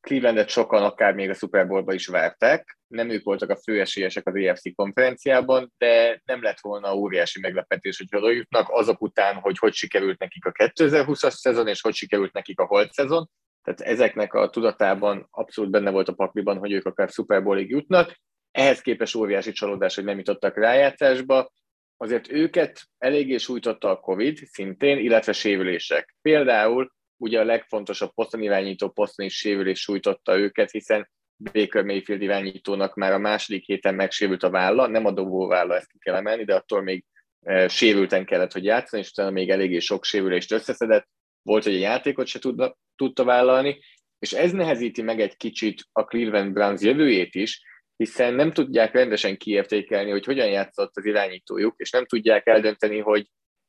Clevelandet sokan akár még a Super Bowlba is várták. Nem ők voltak a főesélyesek az EFC konferenciában, de nem lett volna óriási meglepetés, hogy oda jutnak azok után, hogy hogy sikerült nekik a 2020-as szezon, és hogy sikerült nekik a holt szezon. Tehát ezeknek a tudatában abszolút benne volt a pakliban, hogy ők akár Super Bowlig jutnak. Ehhez képest óriási csalódás, hogy nem jutottak rájátszásba. Azért őket eléggé sújtotta a Covid szintén, illetve sérülések. Például ugye a legfontosabb poszton irányító poszton is sérülés sújtotta őket, hiszen Baker Mayfield irányítónak már a második héten megsérült a válla, nem a dobó válla, ezt ki kell emelni, de attól még e, sérülten kellett, hogy játszani, és utána még eléggé sok sérülést összeszedett, volt, hogy a játékot se tudna, tudta vállalni, és ez nehezíti meg egy kicsit a Cleveland Browns jövőjét is, hiszen nem tudják rendesen kiértékelni, hogy hogyan játszott az irányítójuk, és nem tudják eldönteni, hogy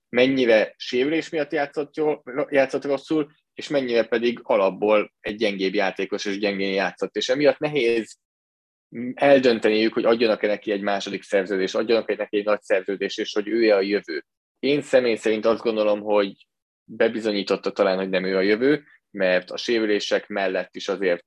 mennyire sérülés miatt játszott, jól, játszott rosszul, és mennyire pedig alapból egy gyengébb játékos és gyengén játszott. És emiatt nehéz eldönteniük, hogy adjanak-e neki egy második szerződést, adjanak-e neki egy nagy szerződést, és hogy ő a jövő. Én személy szerint azt gondolom, hogy bebizonyította talán, hogy nem ő a jövő, mert a sérülések mellett is azért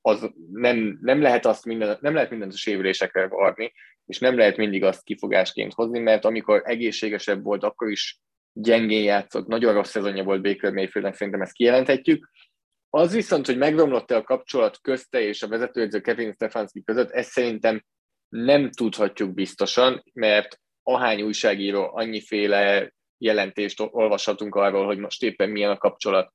az nem, nem, lehet azt minden, nem lehet mindent a sérülésekre varni, és nem lehet mindig azt kifogásként hozni, mert amikor egészségesebb volt, akkor is gyengén játszott, nagyon rossz szezonja volt Baker Mayfieldnek, szerintem ezt kijelenthetjük. Az viszont, hogy megromlott-e a kapcsolat közte és a vezetőedző Kevin Stefanski között, ezt szerintem nem tudhatjuk biztosan, mert ahány újságíró, annyiféle jelentést olvashatunk arról, hogy most éppen milyen a kapcsolat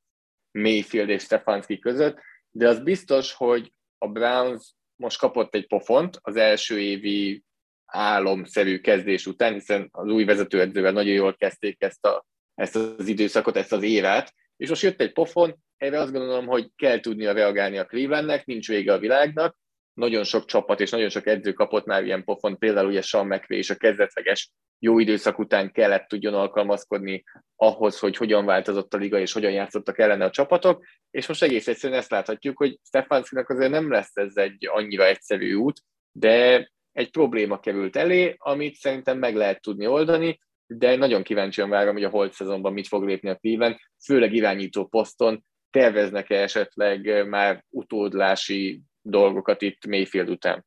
Mayfield és Stefanski között, de az biztos, hogy a Browns most kapott egy pofont az első évi álomszerű kezdés után, hiszen az új vezetőedzővel nagyon jól kezdték ezt, a, ezt az időszakot, ezt az évet, és most jött egy pofon, erre azt gondolom, hogy kell tudnia reagálni a Clevelandnek, nincs vége a világnak, nagyon sok csapat és nagyon sok edző kapott már ilyen pofont, például ugye Sean McVay és a kezdetleges jó időszak után kellett tudjon alkalmazkodni ahhoz, hogy hogyan változott a liga és hogyan játszottak ellene a csapatok, és most egész egyszerűen ezt láthatjuk, hogy Stefanskinak azért nem lesz ez egy annyira egyszerű út, de egy probléma került elé, amit szerintem meg lehet tudni oldani, de nagyon kíváncsian várom, hogy a holt szezonban mit fog lépni a Cleveland, főleg irányító poszton, terveznek-e esetleg már utódlási dolgokat itt Mayfield után?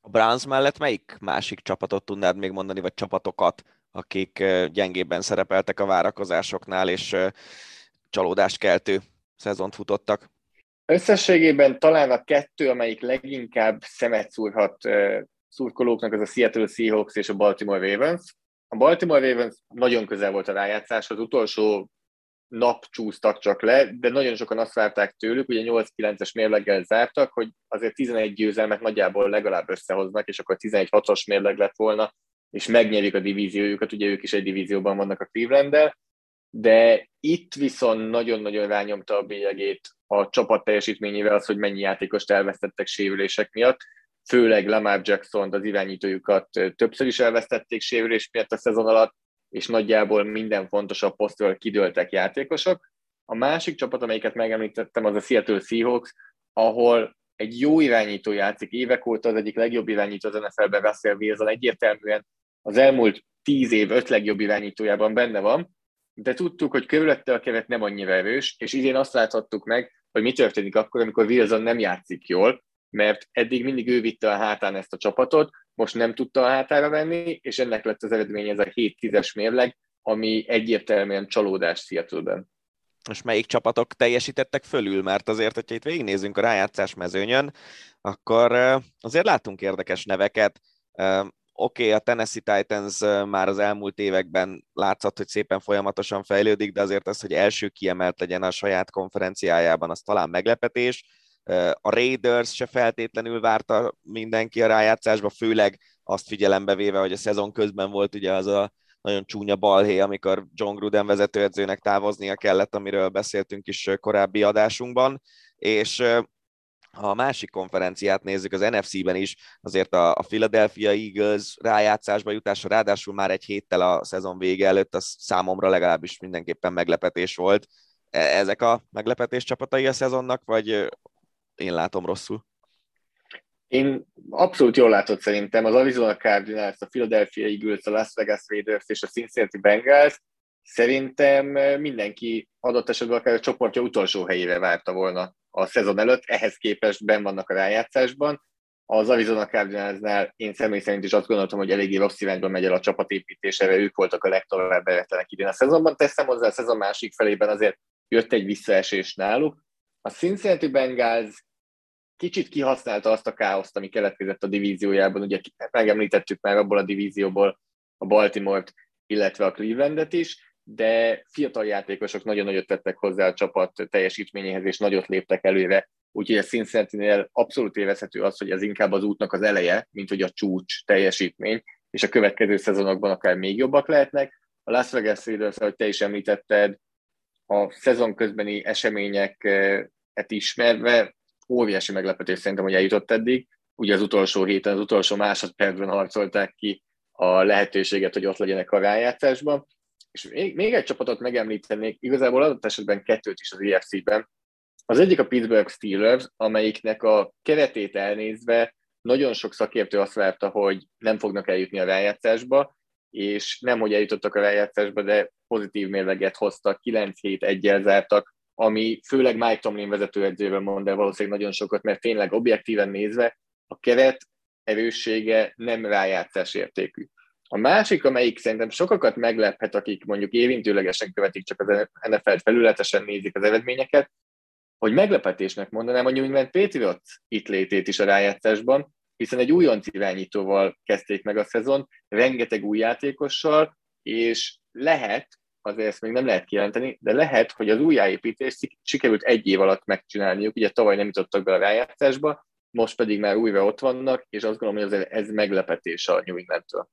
A Browns mellett melyik másik csapatot tudnád még mondani, vagy csapatokat, akik gyengébben szerepeltek a várakozásoknál, és csalódást keltő szezont futottak? Összességében talán a kettő, amelyik leginkább szemet szúrhat szurkolóknak, az a Seattle Seahawks és a Baltimore Ravens. A Baltimore Ravens nagyon közel volt a rájátszás, az utolsó nap csúsztak csak le, de nagyon sokan azt várták tőlük, ugye 8-9-es mérleggel zártak, hogy azért 11 győzelmet nagyjából legalább összehoznak, és akkor 11-6-os mérleg lett volna, és megnyerik a divíziójukat, ugye ők is egy divízióban vannak a cleveland de itt viszont nagyon-nagyon rányomta a bélyegét a csapat teljesítményével az, hogy mennyi játékost elvesztettek sérülések miatt, főleg Lamar Jackson, az irányítójukat többször is elvesztették sérülés miatt a szezon alatt, és nagyjából minden fontosabb posztról kidőltek játékosok. A másik csapat, amelyiket megemlítettem, az a Seattle Seahawks, ahol egy jó irányító játszik évek óta, az egyik legjobb irányító az NFL-ben Russell Wilson egyértelműen az elmúlt tíz év öt legjobb irányítójában benne van, de tudtuk, hogy körülötte a keret nem annyira erős, és idén azt láthattuk meg, hogy mi történik akkor, amikor Wilson nem játszik jól, mert eddig mindig ő vitte a hátán ezt a csapatot, most nem tudta a hátára venni, és ennek lett az eredmény ez a 7-10-es mérleg, ami egyértelműen csalódás Seattle-ben. És melyik csapatok teljesítettek fölül? Mert azért, hogyha itt végignézünk a rájátszás mezőnyön, akkor azért látunk érdekes neveket. Oké, okay, a Tennessee Titans már az elmúlt években látszott, hogy szépen folyamatosan fejlődik, de azért az, hogy első kiemelt legyen a saját konferenciájában, az talán meglepetés a Raiders se feltétlenül várta mindenki a rájátszásba, főleg azt figyelembe véve, hogy a szezon közben volt ugye az a nagyon csúnya balhé, amikor John Gruden vezetőedzőnek távoznia kellett, amiről beszéltünk is korábbi adásunkban, és ha a másik konferenciát nézzük, az NFC-ben is, azért a, Philadelphia Eagles rájátszásba jutása, ráadásul már egy héttel a szezon vége előtt, az számomra legalábbis mindenképpen meglepetés volt. E, ezek a meglepetés csapatai a szezonnak, vagy én látom rosszul. Én abszolút jól látod szerintem az Arizona Cardinals, a Philadelphia Eagles, a Las Vegas Raiders és a Cincinnati Bengals Szerintem mindenki adott esetben akár a csoportja utolsó helyére várta volna a szezon előtt, ehhez képest ben vannak a rájátszásban. Az Arizona Cardinalsnál én személy szerint is azt gondoltam, hogy eléggé rossz irányba megy el a csapatépítésére, ők voltak a legtovább bevetlenek idén a szezonban. Teszem hozzá a szezon másik felében azért jött egy visszaesés náluk. A Cincinnati Bengals kicsit kihasználta azt a káoszt, ami keletkezett a divíziójában. Ugye megemlítettük már abból a divízióból a Baltimore-t, illetve a Clevelandet is, de fiatal játékosok nagyon nagyot tettek hozzá a csapat teljesítményéhez, és nagyot léptek előre. Úgyhogy a cincinnati abszolút évezhető az, hogy ez inkább az útnak az eleje, mint hogy a csúcs teljesítmény, és a következő szezonokban akár még jobbak lehetnek. A Las Vegas Raiders, ahogy te is említetted, a szezon közbeni eseményeket ismerve óriási meglepetés szerintem, hogy eljutott eddig. Ugye az utolsó héten, az utolsó másodpercben harcolták ki a lehetőséget, hogy ott legyenek a rájátszásban. És még, még egy csapatot megemlítenék, igazából adott esetben kettőt is az EFC-ben. Az egyik a Pittsburgh Steelers, amelyiknek a keretét elnézve nagyon sok szakértő azt várta, hogy nem fognak eljutni a rájátszásba, és nem, hogy eljutottak a rájátszásba, de pozitív mérleget hoztak, 9 hét egyel zártak, ami főleg Mike Tomlin vezetőedzővel mond el valószínűleg nagyon sokat, mert tényleg objektíven nézve a keret erőssége nem rájátszás értékű. A másik, amelyik szerintem sokakat meglephet, akik mondjuk érintőlegesen követik, csak az NFL-t felületesen nézik az eredményeket, hogy meglepetésnek mondanám a New England Patriots itt létét is a rájátszásban, hiszen egy újonc irányítóval kezdték meg a szezon, rengeteg új játékossal, és lehet, azért ezt még nem lehet kijelenteni, de lehet, hogy az újjáépítést sikerült egy év alatt megcsinálniuk, ugye tavaly nem jutottak be a rájátszásba, most pedig már újra ott vannak, és azt gondolom, hogy ez meglepetés a New England-től.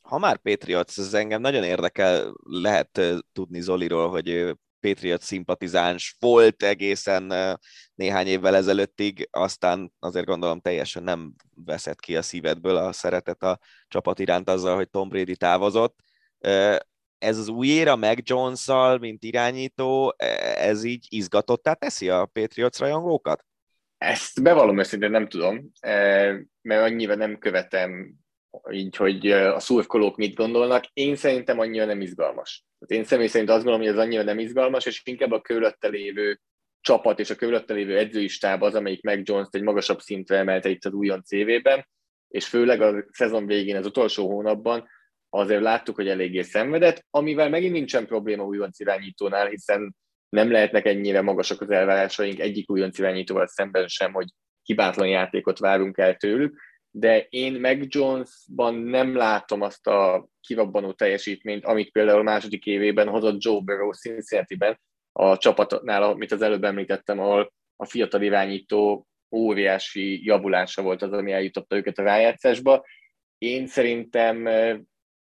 Ha már Patriots, ez engem nagyon érdekel, lehet tudni Zoliról, hogy Patriots szimpatizáns volt egészen néhány évvel ezelőttig, aztán azért gondolom teljesen nem veszett ki a szívedből a szeretet a csapat iránt azzal, hogy Tom Brady távozott. Ez az új éra meg jones mint irányító, e, ez így izgatottá teszi a Patriots rajongókat? Ezt bevallom őszintén nem tudom, mert annyira nem követem így, hogy a szurkolók mit gondolnak. Én szerintem annyira nem izgalmas. én személy szerint azt gondolom, hogy ez annyira nem izgalmas, és inkább a körülötte lévő csapat és a körülötte lévő edzői stáb az, amelyik meg jones egy magasabb szintre emelte itt az újon CV-ben, és főleg a szezon végén, az utolsó hónapban azért láttuk, hogy eléggé szenvedett, amivel megint nincsen probléma újonc irányítónál, hiszen nem lehetnek ennyire magasak az elvárásaink egyik újonc irányítóval szemben sem, hogy hibátlan játékot várunk el tőlük, de én meg Jonesban nem látom azt a kirabbanó teljesítményt, amit például a második évében hozott Joe Burrow Cincinnati-ben a csapatnál, amit az előbb említettem, ahol a fiatal irányító óriási javulása volt az, ami eljutotta őket a rájátszásba. Én szerintem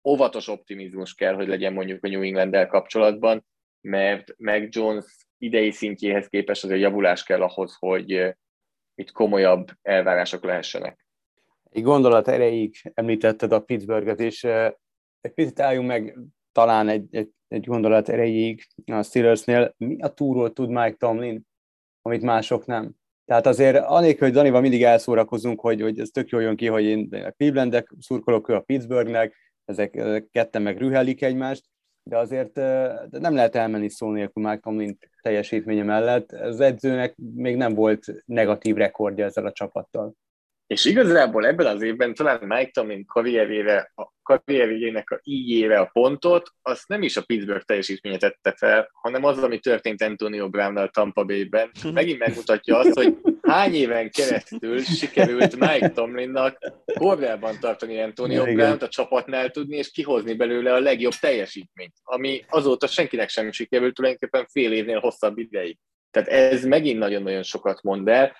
óvatos optimizmus kell, hogy legyen mondjuk a New england kapcsolatban, mert meg Jones idei szintjéhez képest azért javulás kell ahhoz, hogy itt komolyabb elvárások lehessenek egy gondolat erejéig említetted a Pittsburghet, és egy picit álljunk meg talán egy, egy, egy gondolat erejéig a Steelersnél. Mi a túról tud Mike Tomlin, amit mások nem? Tehát azért anélkül, hogy Danival mindig elszórakozunk, hogy, hogy ez tök jól jön ki, hogy én a Clevelandek szurkolok ő a Pittsburghnek, ezek, ezek ketten meg rühelik egymást, de azért de nem lehet elmenni szó nélkül Mike Tomlin teljesítménye mellett. Az edzőnek még nem volt negatív rekordja ezzel a csapattal. És igazából ebben az évben talán Mike Tomlin karrierére, a karrierjének a íjére a pontot, azt nem is a Pittsburgh teljesítménye tette fel, hanem az, ami történt Antonio Brown-nal Tampa Bay-ben. Megint megmutatja azt, hogy hány éven keresztül sikerült Mike Tomlinnak kordában tartani Antonio Brown-t a csapatnál tudni, és kihozni belőle a legjobb teljesítményt, ami azóta senkinek sem sikerült tulajdonképpen fél évnél hosszabb ideig. Tehát ez megint nagyon-nagyon sokat mond el,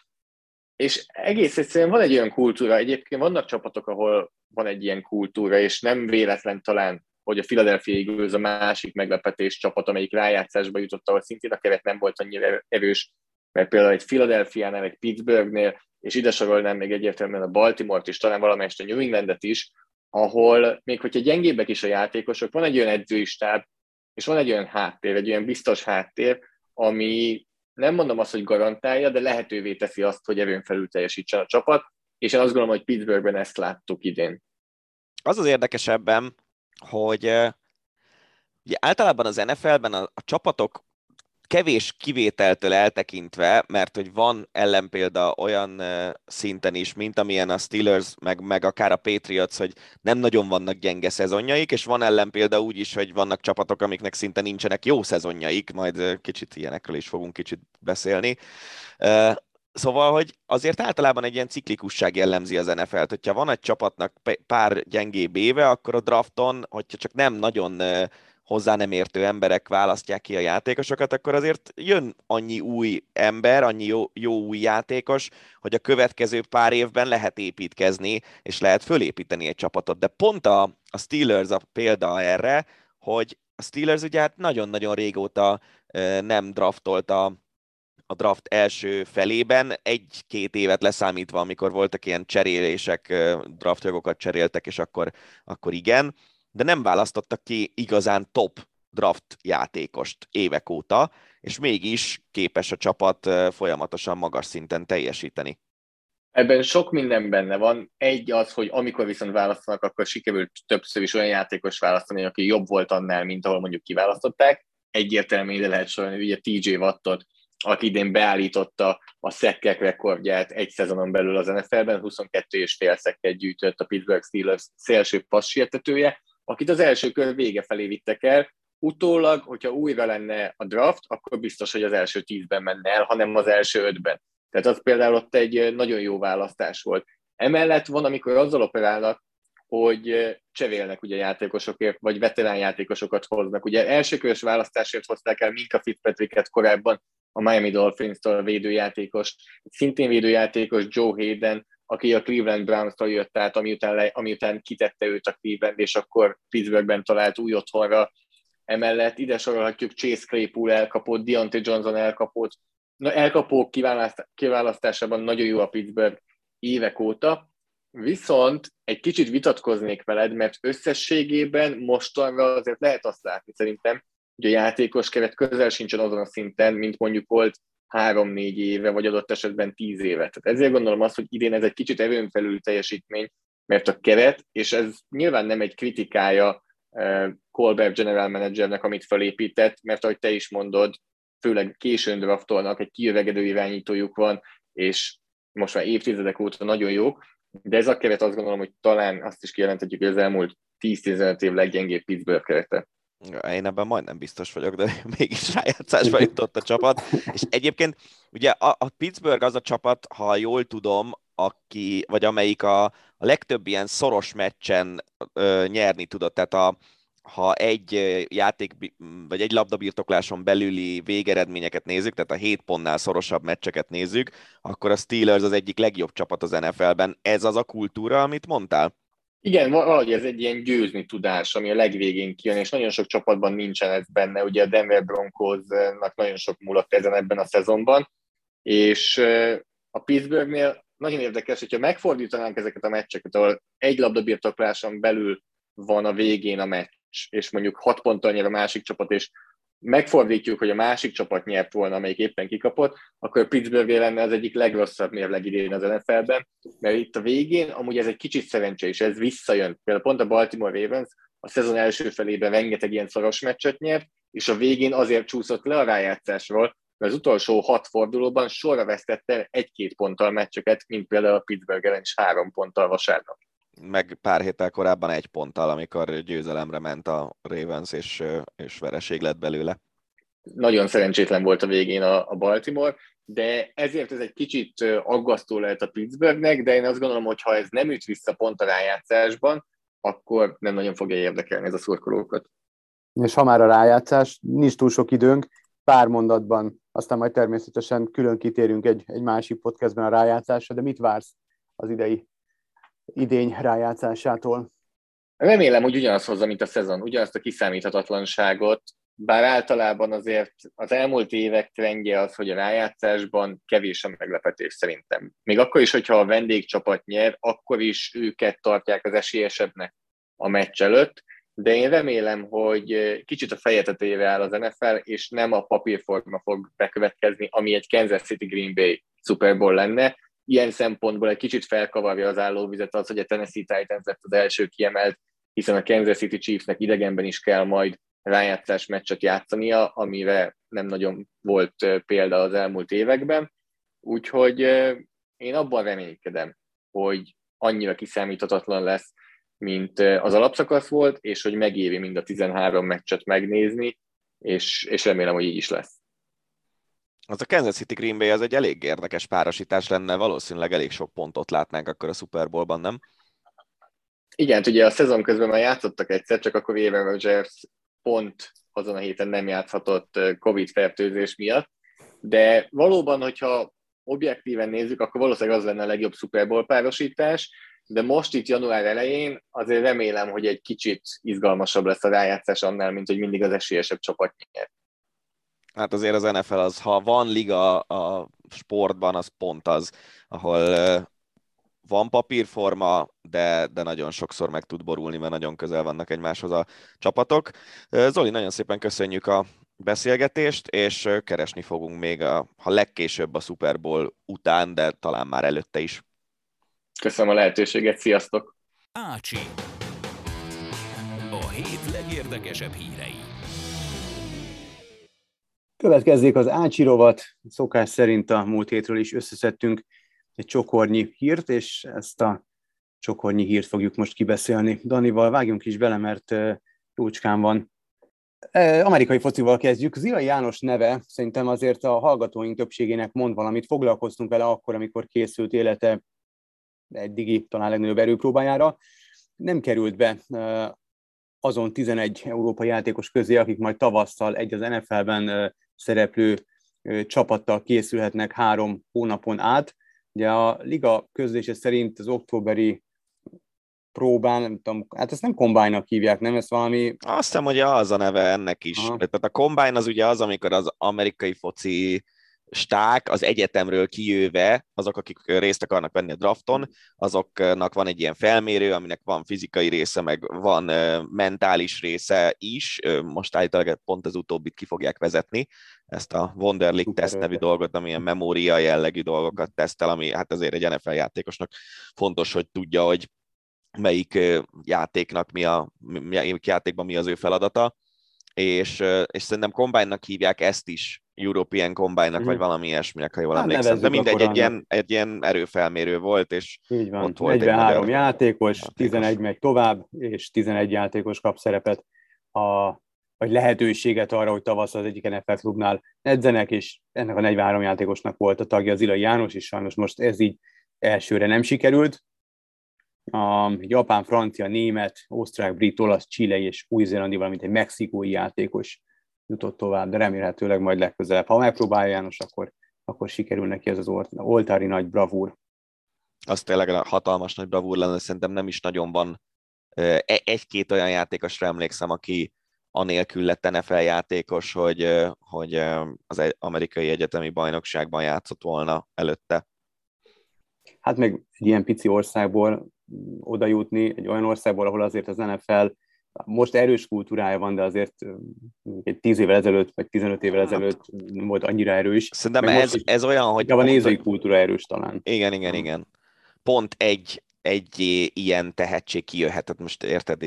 és egész egyszerűen van egy olyan kultúra, egyébként vannak csapatok, ahol van egy ilyen kultúra, és nem véletlen talán, hogy a Philadelphia Eagles a másik meglepetés csapat, amelyik rájátszásba jutott, ahol szintén a keret nem volt annyira erős, mert például egy Philadelphia-nál, egy Pittsburghnél, és ide sorolnám még egyértelműen a Baltimore-t is, talán valamelyest a New Englandet is, ahol még hogyha gyengébbek is a játékosok, van egy olyan edzői stáb, és van egy olyan háttér, egy olyan biztos háttér, ami nem mondom azt, hogy garantálja, de lehetővé teszi azt, hogy erőn felül teljesítsen a csapat, és én azt gondolom, hogy Pittsburghben ezt láttuk idén. Az az érdekesebben, hogy Ugye általában az NFL-ben a, a csapatok kevés kivételtől eltekintve, mert hogy van ellenpélda olyan szinten is, mint amilyen a Steelers, meg, meg akár a Patriots, hogy nem nagyon vannak gyenge szezonjaik, és van ellenpélda úgy is, hogy vannak csapatok, amiknek szinte nincsenek jó szezonjaik, majd kicsit ilyenekről is fogunk kicsit beszélni. Szóval, hogy azért általában egy ilyen ciklikusság jellemzi az NFL-t. Hogyha van egy csapatnak pár gyengébb éve, akkor a drafton, hogyha csak nem nagyon hozzá nem értő emberek választják ki a játékosokat, akkor azért jön annyi új ember, annyi jó, jó új játékos, hogy a következő pár évben lehet építkezni, és lehet fölépíteni egy csapatot. De pont a, a Steelers a példa erre, hogy a Steelers ugye hát nagyon-nagyon régóta nem draftolta a draft első felében, egy-két évet leszámítva, amikor voltak ilyen cserélések, draftjogokat cseréltek, és akkor, akkor igen de nem választottak ki igazán top draft játékost évek óta, és mégis képes a csapat folyamatosan magas szinten teljesíteni. Ebben sok minden benne van. Egy az, hogy amikor viszont választanak, akkor sikerült többször is olyan játékos választani, aki jobb volt annál, mint ahol mondjuk kiválasztották. Egyértelmű ide lehet sorolni, ugye TJ Wattot, aki idén beállította a szekkek rekordját egy szezonon belül az NFL-ben, 22 és fél szekket gyűjtött a Pittsburgh Steelers szélső passzsietetője, akit az első kör vége felé vittek el, utólag, hogyha újra lenne a draft, akkor biztos, hogy az első tízben menne el, hanem az első ötben. Tehát az például ott egy nagyon jó választás volt. Emellett van, amikor azzal operálnak, hogy cserélnek ugye játékosokért, vagy veterán játékosokat hoznak. Ugye elsőkörös választásért hozták el Minka Fitzpatricket korábban a Miami Dolphins-tól a védőjátékos, szintén védőjátékos Joe Hayden, aki a Cleveland Browns-tól jött át, amiután, le, amiután kitette őt a Cleveland, és akkor Pittsburghben talált új otthonra. Emellett ide sorolhatjuk Chase Claypool elkapott, Deontay Johnson elkapott. Na, elkapók kiválasztásában nagyon jó a Pittsburgh évek óta, viszont egy kicsit vitatkoznék veled, mert összességében mostanra azért lehet azt látni szerintem, hogy a játékos keret közel sincsen azon a szinten, mint mondjuk volt három-négy éve, vagy adott esetben tíz éve. Tehát ezért gondolom azt, hogy idén ez egy kicsit erőn felül teljesítmény, mert a keret, és ez nyilván nem egy kritikája Colbert general managernek, amit felépített, mert ahogy te is mondod, főleg későn draftolnak, egy kiövegedő irányítójuk van, és most már évtizedek óta nagyon jók, de ez a keret azt gondolom, hogy talán azt is kijelenthetjük, hogy az elmúlt 10-15 év leggyengébb Pittsburgh kerete. Én ebben majdnem biztos vagyok, de <laughs> mégis rájátszásba jutott a csapat. És egyébként ugye a, a Pittsburgh az a csapat, ha jól tudom, aki, vagy amelyik a, a legtöbb ilyen szoros meccsen ö, nyerni tudott. Tehát a, ha egy játék, vagy egy labdabirtokláson belüli végeredményeket nézzük, tehát a 7 pontnál szorosabb meccseket nézzük, akkor a Steelers az egyik legjobb csapat az NFL-ben. Ez az a kultúra, amit mondtál? Igen, valahogy ez egy ilyen győzni tudás, ami a legvégén kijön, és nagyon sok csapatban nincsen ez benne. Ugye a Denver Broncosnak nagyon sok múlott ezen ebben a szezonban, és a Pittsburghnél nagyon érdekes, hogyha megfordítanánk ezeket a meccseket, ahol egy labdabirtokláson belül van a végén a meccs, és mondjuk hat ponttal nyer a másik csapat, és megfordítjuk, hogy a másik csapat nyert volna, amelyik éppen kikapott, akkor Pittsburgh lenne az egyik legrosszabb mérleg idén az NFL-ben, mert itt a végén amúgy ez egy kicsit szerencse, és ez visszajön. Például pont a Baltimore Ravens a szezon első felében rengeteg ilyen szoros meccset nyert, és a végén azért csúszott le a rájátszásról, mert az utolsó hat fordulóban sorra vesztette egy-két ponttal meccseket, mint például a Pittsburgh ellen is három ponttal vasárnap meg pár héttel korábban egy ponttal, amikor győzelemre ment a Ravens, és, és vereség lett belőle. Nagyon szerencsétlen volt a végén a, a Baltimore, de ezért ez egy kicsit aggasztó lehet a Pittsburghnek, de én azt gondolom, hogy ha ez nem üt vissza pont a rájátszásban, akkor nem nagyon fogja érdekelni ez a szurkolókat. És ha már a rájátszás, nincs túl sok időnk, pár mondatban, aztán majd természetesen külön kitérünk egy, egy másik podcastben a rájátszásra, de mit vársz az idei idény rájátszásától. Remélem, hogy ugyanazt hozza, mint a szezon, ugyanazt a kiszámíthatatlanságot, bár általában azért az elmúlt évek trendje az, hogy a rájátszásban kevés a meglepetés szerintem. Még akkor is, hogyha a vendégcsapat nyer, akkor is őket tartják az esélyesebbnek a meccs előtt, de én remélem, hogy kicsit a feje tetejére áll az NFL, és nem a papírforma fog bekövetkezni, ami egy Kansas City Green Bay Super Bowl lenne, ilyen szempontból egy kicsit felkavarja az állóvizet az, hogy a Tennessee Titans lett az első kiemelt, hiszen a Kansas City Chiefsnek idegenben is kell majd rájátszás meccset játszania, amire nem nagyon volt példa az elmúlt években. Úgyhogy én abban reménykedem, hogy annyira kiszámíthatatlan lesz, mint az alapszakasz volt, és hogy megéri mind a 13 meccset megnézni, és, és remélem, hogy így is lesz. Az a Kansas City Green Bay az egy elég érdekes párosítás lenne, valószínűleg elég sok pontot látnánk akkor a Super Bowlban, nem? Igen, ugye a szezon közben már játszottak egyszer, csak akkor Aaron Rodgers pont azon a héten nem játszhatott Covid fertőzés miatt, de valóban, hogyha objektíven nézzük, akkor valószínűleg az lenne a legjobb Super Bowl párosítás, de most itt január elején azért remélem, hogy egy kicsit izgalmasabb lesz a rájátszás annál, mint hogy mindig az esélyesebb csapat nyer. Hát azért az NFL az, ha van liga a sportban, az pont az, ahol van papírforma, de, de nagyon sokszor meg tud borulni, mert nagyon közel vannak egymáshoz a csapatok. Zoli, nagyon szépen köszönjük a beszélgetést, és keresni fogunk még, a, ha legkésőbb a Super Bowl után, de talán már előtte is. Köszönöm a lehetőséget, sziasztok! Ácsi. A hét legérdekesebb hírei. Következzék az Ácsi rovat. Szokás szerint a múlt hétről is összeszedtünk egy csokornyi hírt, és ezt a csokornyi hírt fogjuk most kibeszélni. Danival vágjunk is bele, mert jócskán van. Amerikai focival kezdjük. Zilai János neve szerintem azért a hallgatóink többségének mond valamit. Foglalkoztunk vele akkor, amikor készült élete eddigi talán legnagyobb erőpróbájára. Nem került be azon 11 európai játékos közé, akik majd tavasszal egy az NFL-ben szereplő csapattal készülhetnek három hónapon át. Ugye a liga közlése szerint az októberi próbán, nem tudom, hát ezt nem kombájnak hívják, nem? Ez valami... Azt hiszem, hogy az a neve ennek is. Aha. Tehát a kombájn az ugye az, amikor az amerikai foci sták az egyetemről kijöve, azok, akik részt akarnak venni a drafton, azoknak van egy ilyen felmérő, aminek van fizikai része, meg van mentális része is. Most állítólag pont az utóbbit ki fogják vezetni, ezt a Wonderlic test nevű dolgot, ami ilyen memória jellegű dolgokat tesztel, ami hát azért egy NFL játékosnak fontos, hogy tudja, hogy melyik játéknak mi a, melyik játékban mi az ő feladata, és, és szerintem combine hívják ezt is, European Combine-nak, mm. vagy mhm. valami ilyesminek, ha jól hát emlékszem. De mindegy, egy ilyen, egy ilyen erőfelmérő volt, és Így van. ott volt 43 egy játékos, játékos, 11 megy tovább, és 11 játékos kap szerepet, a, vagy lehetőséget arra, hogy tavasz az egyik NFL klubnál edzenek, és ennek a 43 játékosnak volt a tagja az Ilai János, és sajnos most ez így elsőre nem sikerült. A japán, francia, német, osztrák, brit, olasz, csilei és új-zélandi, valamint egy mexikói játékos jutott tovább, de remélhetőleg majd legközelebb. Ha megpróbálja János, akkor, akkor sikerül neki ez az oltári nagy bravúr. Az tényleg hatalmas nagy bravúr lenne, szerintem nem is nagyon van e-, egy-két olyan játékosra emlékszem, aki anélkül lett NFL játékos, hogy, hogy az amerikai egyetemi bajnokságban játszott volna előtte. Hát meg egy ilyen pici országból oda jutni, egy olyan országból, ahol azért az NFL most erős kultúrája van, de azért egy 10 évvel ezelőtt, vagy 15 évvel hát. ezelőtt nem volt annyira erős. Szerintem ez, ez olyan, hogy... A nézői kultúra erős talán. Igen, igen, igen. Pont egy, egy ilyen tehetség kijöhetett, most érted,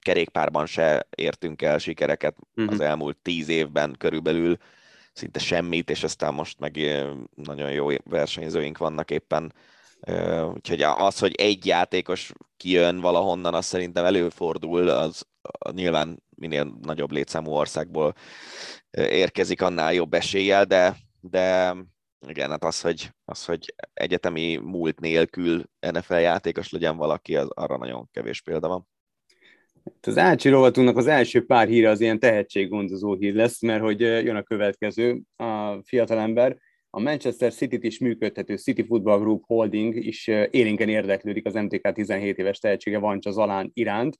kerékpárban se értünk el sikereket uh-huh. az elmúlt tíz évben körülbelül, szinte semmit, és aztán most meg nagyon jó versenyzőink vannak éppen Úgyhogy az, hogy egy játékos kijön valahonnan, az szerintem előfordul, az nyilván minél nagyobb létszámú országból érkezik, annál jobb eséllyel, de, de igen, hát az, hogy, az, hogy egyetemi múlt nélkül NFL játékos legyen valaki, az arra nagyon kevés példa van. Az Ácsi rovatunknak az első pár híre az ilyen tehetséggondozó hír lesz, mert hogy jön a következő, a fiatalember, a Manchester City-t is működtető City Football Group Holding is élénken érdeklődik az MTK 17 éves tehetsége Vancsa Zalán iránt.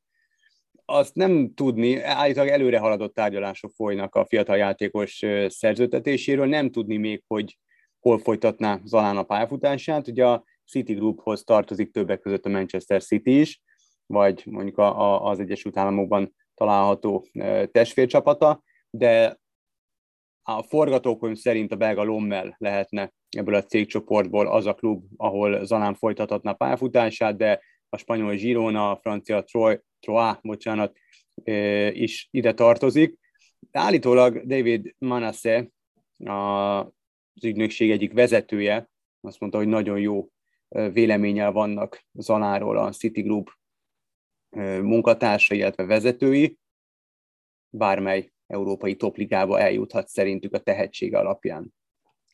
Azt nem tudni, állítólag előre haladott tárgyalások folynak a fiatal játékos szerződtetéséről, nem tudni még, hogy hol folytatná Zalán a pályafutását. Ugye a City Grouphoz tartozik többek között a Manchester City is, vagy mondjuk a, a, az Egyesült Államokban található testvércsapata, de a forgatókönyv szerint a belga Lommel lehetne ebből a cégcsoportból az a klub, ahol Zalán folytathatna pályafutását, de a spanyol Girona, a francia Troy, Troyes, bocsánat, is ide tartozik. Állítólag David Manasse, az ügynökség egyik vezetője, azt mondta, hogy nagyon jó véleménnyel vannak Zaláról a City Group munkatársai, illetve vezetői, bármely európai topligába eljuthat szerintük a tehetsége alapján.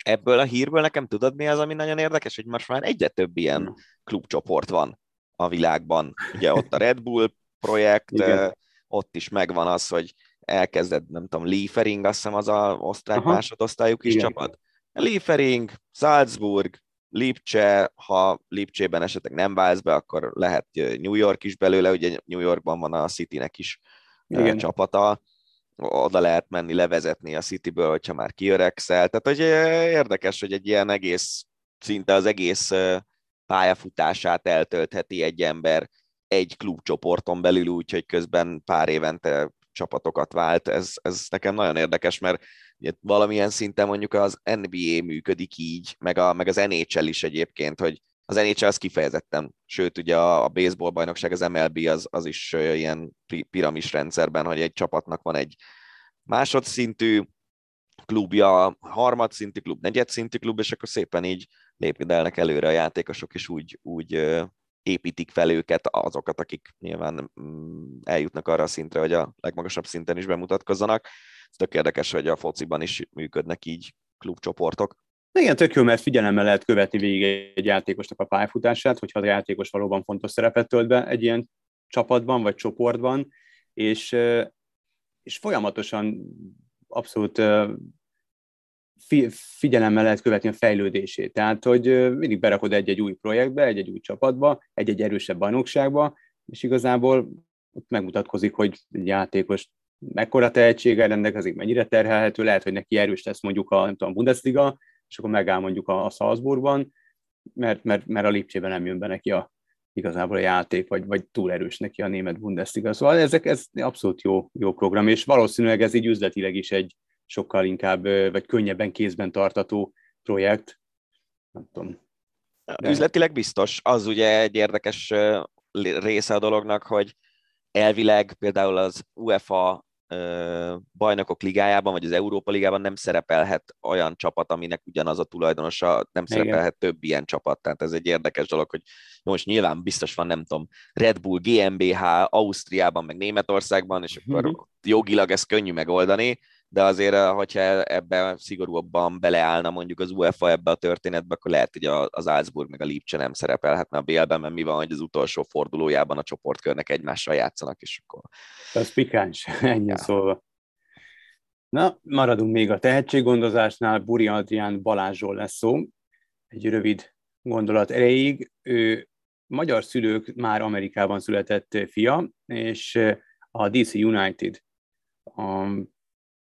Ebből a hírből nekem tudod mi az, ami nagyon érdekes, hogy most már egyre több ilyen klubcsoport van a világban. Ugye ott a Red Bull projekt, Igen. ott is megvan az, hogy elkezdett, nem tudom, Liefering, azt hiszem az a osztrák Aha. másodosztályú kis Igen. csapat. Liefering, Salzburg, Lipcse, ha Lipcsében esetleg nem válsz be, akkor lehet New York is belőle, ugye New Yorkban van a Citynek is Igen. csapata, oda lehet menni levezetni a Cityből, hogyha már kiöregszel. Tehát hogy érdekes, hogy egy ilyen egész, szinte az egész pályafutását eltöltheti egy ember egy klubcsoporton belül, úgyhogy közben pár évente csapatokat vált. Ez, ez nekem nagyon érdekes, mert ugye, valamilyen szinten mondjuk az NBA működik így, meg, a, meg az NHL is egyébként, hogy az NHL az kifejezetten, sőt ugye a, a baseball bajnokság, az MLB az, az is ilyen piramis rendszerben, hogy egy csapatnak van egy másodszintű klubja, harmadszintű klub, negyedszintű klub, és akkor szépen így lépjedelnek előre a játékosok, és úgy, úgy építik fel őket azokat, akik nyilván mm, eljutnak arra a szintre, hogy a legmagasabb szinten is bemutatkozzanak. Ez tök érdekes, hogy a fociban is működnek így klubcsoportok. Igen, tök jó, mert figyelemmel lehet követni végig egy játékosnak a pályafutását, hogyha a játékos valóban fontos szerepet tölt be egy ilyen csapatban vagy csoportban, és, és folyamatosan abszolút figyelemmel lehet követni a fejlődését. Tehát, hogy mindig berakod egy-egy új projektbe, egy-egy új csapatba, egy-egy erősebb bajnokságba, és igazából ott megmutatkozik, hogy egy játékos mekkora tehetséggel rendelkezik, mennyire terhelhető, lehet, hogy neki erős lesz mondjuk a, nem tudom, Bundesliga, és akkor megáll mondjuk a, a Salzburgban, mert, mert, mert a Lipcsében nem jön be neki a, igazából a játék, vagy, vagy túl erős neki a német Bundesliga. Szóval ezek, ez abszolút jó, jó program, és valószínűleg ez így üzletileg is egy, sokkal inkább, vagy könnyebben kézben tartató projekt. Nem tudom. De... Üzletileg biztos. Az ugye egy érdekes része a dolognak, hogy elvileg például az UEFA bajnokok ligájában, vagy az Európa ligában nem szerepelhet olyan csapat, aminek ugyanaz a tulajdonosa, nem szerepelhet Igen. több ilyen csapat. Tehát ez egy érdekes dolog, hogy most nyilván biztos van, nem tudom, Red Bull, GmbH, Ausztriában, meg Németországban, és akkor mm-hmm. jogilag ezt könnyű megoldani, de azért, eh, hogyha ebbe szigorúbban beleállna mondjuk az UEFA ebbe a történetbe, akkor lehet, hogy az Salzburg meg a Lipcse nem szerepelhetne a BL-ben, mert mi van, hogy az utolsó fordulójában a csoportkörnek egymással játszanak, és akkor... Ez pikáns, <laughs> ennyi ja. szólva. Na, maradunk még a tehetséggondozásnál, Buri Adrián Balázsról lesz szó. Egy rövid gondolat erejéig. Ő magyar szülők már Amerikában született fia, és eh, a DC United a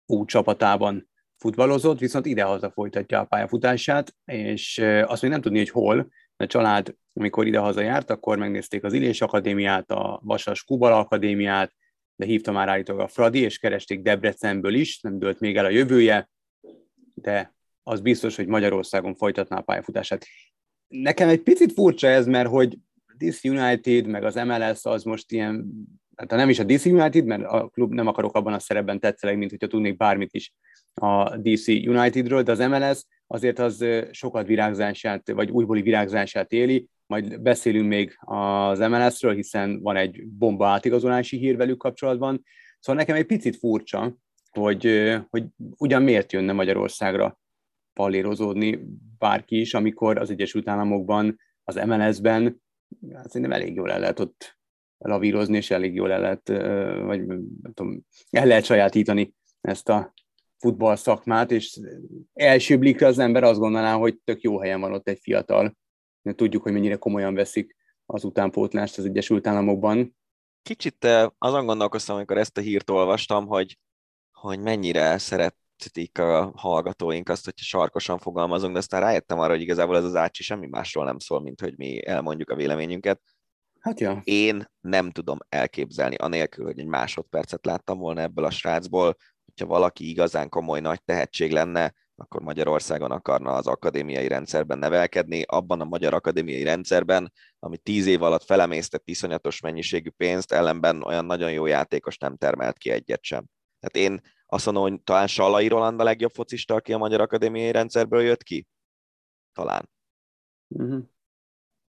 U csapatában futballozott, viszont idehaza folytatja a pályafutását, és azt még nem tudni, hogy hol, a család, amikor idehaza járt, akkor megnézték az Illés Akadémiát, a Vasas Kubal Akadémiát, de hívta már állítólag a Fradi, és keresték Debrecenből is, nem dőlt még el a jövője, de az biztos, hogy Magyarországon folytatná a pályafutását. Nekem egy picit furcsa ez, mert hogy DC United, meg az MLS az most ilyen hát nem is a DC United, mert a klub nem akarok abban a szerepben tetszeleg, mint hogyha tudnék bármit is a DC Unitedről, de az MLS azért az sokat virágzását, vagy újbóli virágzását éli, majd beszélünk még az MLS-ről, hiszen van egy bomba átigazolási hír velük kapcsolatban. Szóval nekem egy picit furcsa, hogy, hogy ugyan miért jönne Magyarországra pallérozódni bárki is, amikor az Egyesült Államokban, az MLS-ben hát szerintem elég jól el lehet ott lavírozni, és elég jól el lehet, vagy tudom, el lehet sajátítani ezt a futball szakmát, és első blikre az ember azt gondolná, hogy tök jó helyen van ott egy fiatal. Tudjuk, hogy mennyire komolyan veszik az utánpótlást az Egyesült Államokban. Kicsit azon gondolkoztam, amikor ezt a hírt olvastam, hogy, hogy mennyire szeretik a hallgatóink azt, hogyha sarkosan fogalmazunk, de aztán rájöttem arra, hogy igazából ez az ácsi semmi másról nem szól, mint hogy mi elmondjuk a véleményünket. Hát ja. Én nem tudom elképzelni, anélkül, hogy egy másodpercet láttam volna ebből a srácból, hogyha valaki igazán komoly nagy tehetség lenne, akkor Magyarországon akarna az akadémiai rendszerben nevelkedni, abban a magyar akadémiai rendszerben, ami tíz év alatt felemésztett iszonyatos mennyiségű pénzt, ellenben olyan nagyon jó játékos nem termelt ki egyet sem. Tehát én azt mondom, hogy talán Sallai Roland a legjobb focista, aki a magyar akadémiai rendszerből jött ki? Talán. Uh-huh.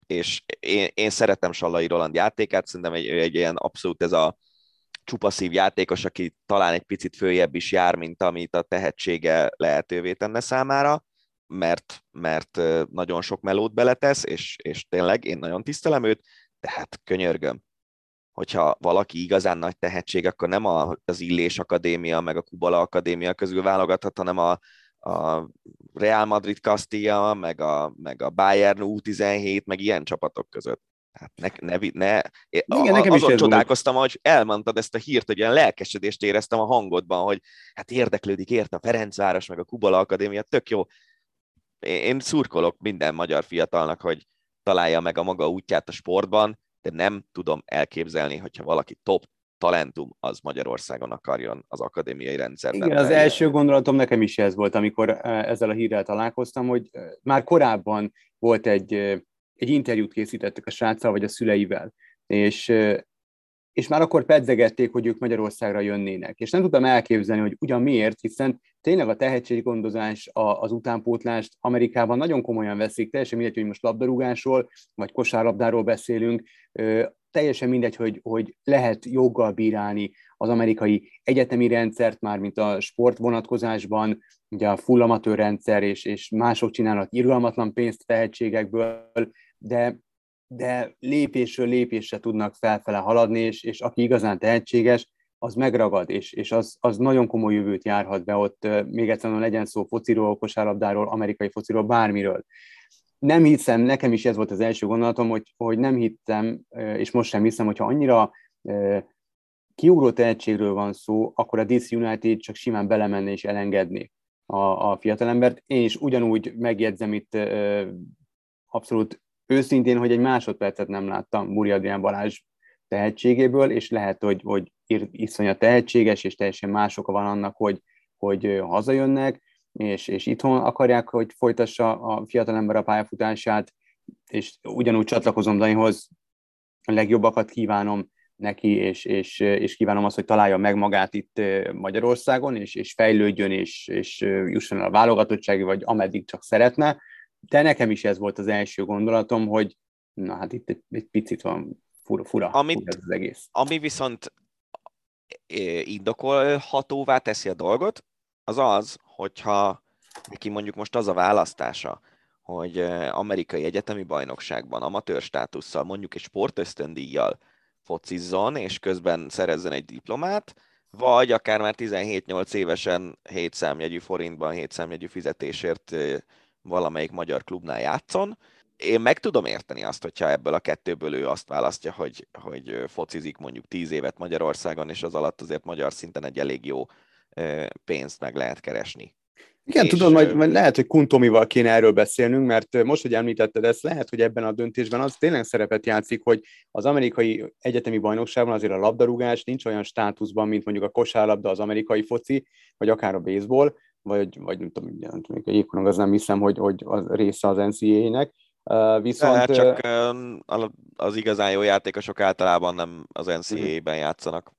És én, én szeretem Sallai Roland játékát, szerintem egy, egy ilyen abszolút ez a csupaszív játékos, aki talán egy picit följebb is jár, mint amit a tehetsége lehetővé tenne számára, mert, mert nagyon sok melót beletesz, és, és tényleg én nagyon tisztelem őt, tehát könyörgöm, hogyha valaki igazán nagy tehetség, akkor nem az Illés Akadémia, meg a Kubala Akadémia közül válogathat, hanem a, a Real Madrid Castilla, meg a, meg a Bayern U17, meg ilyen csapatok között. Hát ne, ne, ne. Igen, nekem azon is csodálkoztam, hogy elmondtad ezt a hírt, hogy ilyen lelkesedést éreztem a hangodban, hogy hát érdeklődik érte a Ferencváros, meg a Kubala Akadémia, tök jó. Én szurkolok minden magyar fiatalnak, hogy találja meg a maga útját a sportban, de nem tudom elképzelni, hogyha valaki top talentum az Magyarországon akarjon az akadémiai rendszerben. Igen, az első gondolatom nekem is ez volt, amikor ezzel a hírrel találkoztam, hogy már korábban volt egy egy interjút készítettek a sráccal vagy a szüleivel, és, és már akkor pedzegették, hogy ők Magyarországra jönnének. És nem tudtam elképzelni, hogy ugyan miért, hiszen tényleg a tehetséggondozás, az utánpótlást Amerikában nagyon komolyan veszik, teljesen mindegy, hogy most labdarúgásról vagy kosárlabdáról beszélünk, teljesen mindegy, hogy, hogy lehet joggal bírálni az amerikai egyetemi rendszert, már mint a sport vonatkozásban, ugye a full amatőr rendszer, és, és mások csinálnak irgalmatlan pénzt tehetségekből, de, de lépésről lépésre tudnak felfele haladni, és, és aki igazán tehetséges, az megragad, és, és az, az nagyon komoly jövőt járhat be ott, még egyszerűen legyen szó fociról, kosárlabdáról, amerikai fociról, bármiről. Nem hiszem, nekem is ez volt az első gondolatom, hogy, hogy nem hittem, és most sem hiszem, hogyha annyira kiugró tehetségről van szó, akkor a DC United csak simán belemenne és elengedni a, a fiatalembert. Én is ugyanúgy megjegyzem itt abszolút őszintén, hogy egy másodpercet nem láttam Buri Adrián Balázs tehetségéből, és lehet, hogy, hogy iszonyat tehetséges, és teljesen mások van annak, hogy, hogy hazajönnek, és, és itthon akarják, hogy folytassa a fiatalember a pályafutását, és ugyanúgy csatlakozom Danihoz, a legjobbakat kívánom neki, és, és, és kívánom azt, hogy találja meg magát itt Magyarországon, és, és fejlődjön, és, és jusson el a válogatottsági, vagy ameddig csak szeretne, de nekem is ez volt az első gondolatom, hogy na hát itt egy, egy picit van fura, fura, Amit, fura az egész. Ami viszont indokolhatóvá teszi a dolgot, az az, hogyha neki mondjuk most az a választása, hogy amerikai egyetemi bajnokságban amatőr státusszal, mondjuk egy sportösztöndíjjal focizzon, és közben szerezzen egy diplomát, vagy akár már 17-8 évesen 7 számjegyű forintban, 7 számjegyű fizetésért valamelyik magyar klubnál játszon. Én meg tudom érteni azt, hogyha ebből a kettőből ő azt választja, hogy, hogy focizik mondjuk tíz évet Magyarországon, és az alatt azért magyar szinten egy elég jó pénzt meg lehet keresni. Igen, és... tudom, majd, majd lehet, hogy Kuntomival kéne erről beszélnünk, mert most, hogy említetted ezt, lehet, hogy ebben a döntésben az tényleg szerepet játszik, hogy az amerikai egyetemi bajnokságban azért a labdarúgás nincs olyan státuszban, mint mondjuk a kosárlabda, az amerikai foci, vagy akár a baseball, vagy, vagy nem tudom, nem tudom jégkorong az nem hiszem, hogy, hogy az része az NCAA-nek. Uh, viszont... Hát csak uh, az igazán jó játékosok általában nem az NCAA-ben játszanak.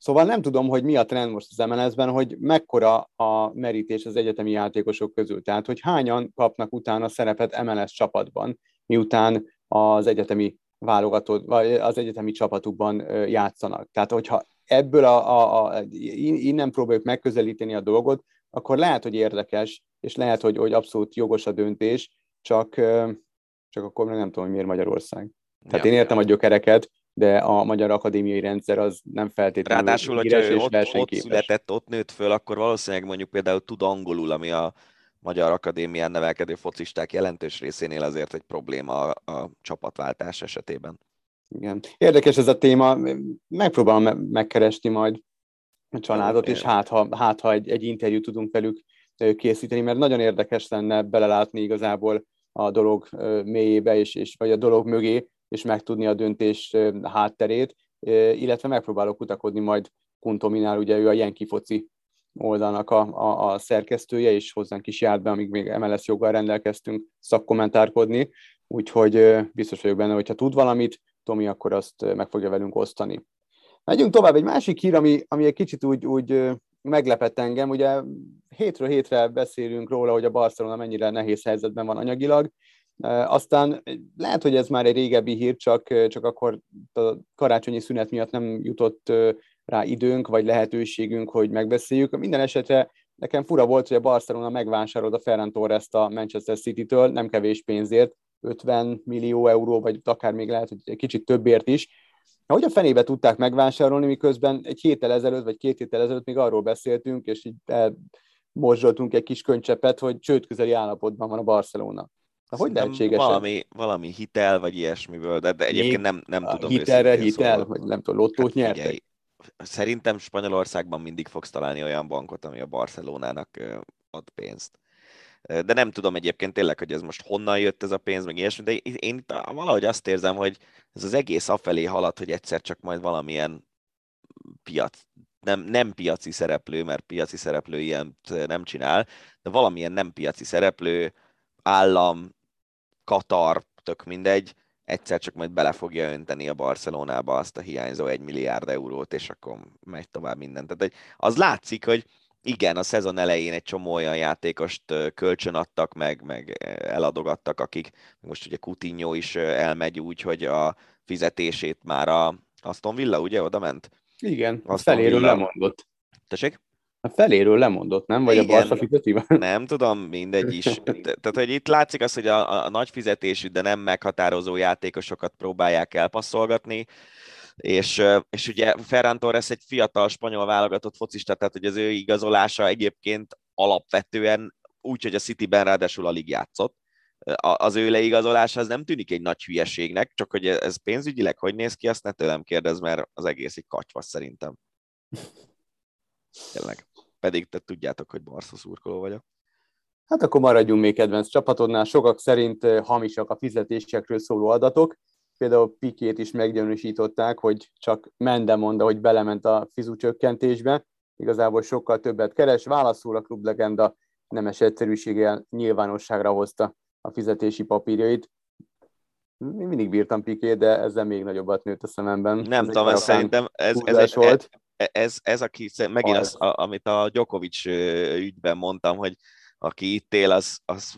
Szóval nem tudom, hogy mi a trend most az MLS-ben, hogy mekkora a merítés az egyetemi játékosok közül. Tehát, hogy hányan kapnak utána szerepet MLS csapatban, miután az egyetemi válogatott, vagy az egyetemi csapatukban játszanak. Tehát, hogyha ebből a, a, a, innen próbáljuk megközelíteni a dolgot, akkor lehet, hogy érdekes, és lehet, hogy, hogy abszolút jogos a döntés, csak, csak akkor nem tudom, hogy miért Magyarország. Tehát ja, én értem ja. a gyökereket, de a magyar akadémiai rendszer az nem feltétlenül Ráadásul, hogyha ő ott, ott született, ott nőtt föl, akkor valószínűleg mondjuk például tud angolul, ami a magyar akadémián nevelkedő focisták jelentős részénél azért egy probléma a, a csapatváltás esetében. Igen. Érdekes ez a téma, megpróbálom megkeresni majd a családot, és hát ha, hát, ha egy, egy interjút tudunk velük készíteni, mert nagyon érdekes lenne belelátni igazából a dolog mélyébe, és, és, vagy a dolog mögé, és megtudni a döntés hátterét, illetve megpróbálok kutakodni majd Kuntominál, ugye ő a Jenki foci oldalnak a, a, a szerkesztője, és hozzánk is járt be, amíg még MLS joggal rendelkeztünk szakkommentárkodni, úgyhogy biztos vagyok benne, hogyha tud valamit, Tomi akkor azt meg fogja velünk osztani. Megyünk tovább, egy másik hír, ami, ami egy kicsit úgy, úgy meglepett engem, ugye hétről hétre beszélünk róla, hogy a Barcelona mennyire nehéz helyzetben van anyagilag, aztán lehet, hogy ez már egy régebbi hír, csak, csak akkor a karácsonyi szünet miatt nem jutott rá időnk, vagy lehetőségünk, hogy megbeszéljük. Minden esetre nekem fura volt, hogy a Barcelona megvásárolt a Ferran torres a Manchester City-től, nem kevés pénzért, 50 millió euró, vagy akár még lehet, hogy egy kicsit többért is. Hogy a fenébe tudták megvásárolni, miközben egy héttel ezelőtt, vagy két héttel ezelőtt még arról beszéltünk, és így morzsoltunk egy kis könycsepet, hogy csőd közeli állapotban van a Barcelona. Na, hogy lehetséges valami, valami hitel, vagy ilyesmiből, de, de egyébként nem, nem tudom. Hitelre hitel, szóval. vagy nem tudom, lottót hát, nyertek? Figyelj, szerintem Spanyolországban mindig fogsz találni olyan bankot, ami a Barcelonának ad pénzt. De nem tudom egyébként tényleg, hogy ez most honnan jött ez a pénz, meg ilyesmi, de én itt valahogy azt érzem, hogy ez az egész afelé halad, hogy egyszer csak majd valamilyen piac, nem, nem piaci szereplő, mert piaci szereplő ilyen nem csinál, de valamilyen nem piaci szereplő, állam, Katar, tök mindegy, egyszer csak majd bele fogja önteni a Barcelonába azt a hiányzó egy milliárd eurót, és akkor megy tovább minden. Tehát az látszik, hogy igen, a szezon elején egy csomó olyan játékost kölcsön adtak, meg, meg eladogattak, akik most ugye Coutinho is elmegy úgy, hogy a fizetését már a Aston Villa, ugye, oda ment? Igen, Aston feléről Villa... lemondott. Tessék? A feléről lemondott, nem? Vagy Igen, a Barca fizeti? <laughs> Nem tudom, mindegy is. <laughs> Tehát, hogy itt látszik az, hogy a, a nagy fizetésű, de nem meghatározó játékosokat próbálják elpasszolgatni, és, és ugye Ferran Torres egy fiatal spanyol válogatott focista, tehát hogy az ő igazolása egyébként alapvetően úgy, hogy a City-ben ráadásul alig játszott, az ő leigazolása az nem tűnik egy nagy hülyeségnek, csak hogy ez pénzügyileg hogy néz ki, azt ne tőlem kérdez, mert az egész egy kacsvasz szerintem. <laughs> Tényleg. Pedig te tudjátok, hogy Barca szurkoló vagyok. Hát akkor maradjunk még kedvenc csapatodnál. Sokak szerint hamisak a fizetésekről szóló adatok. Például Pikét is meggyanúsították, hogy csak Mende mondta, hogy belement a fizucsökkentésbe. Igazából sokkal többet keres. Válaszul a klublegenda nemes egyszerűséggel nyilvánosságra hozta a fizetési papírjait. Mindig bírtam Pikét, de ezzel még nagyobbat nőtt a szememben. Nem tudom, szerintem ez, ez, egy, volt. Ez, ez, aki megint az, amit a Djokovic ügyben mondtam, hogy aki itt él, az, az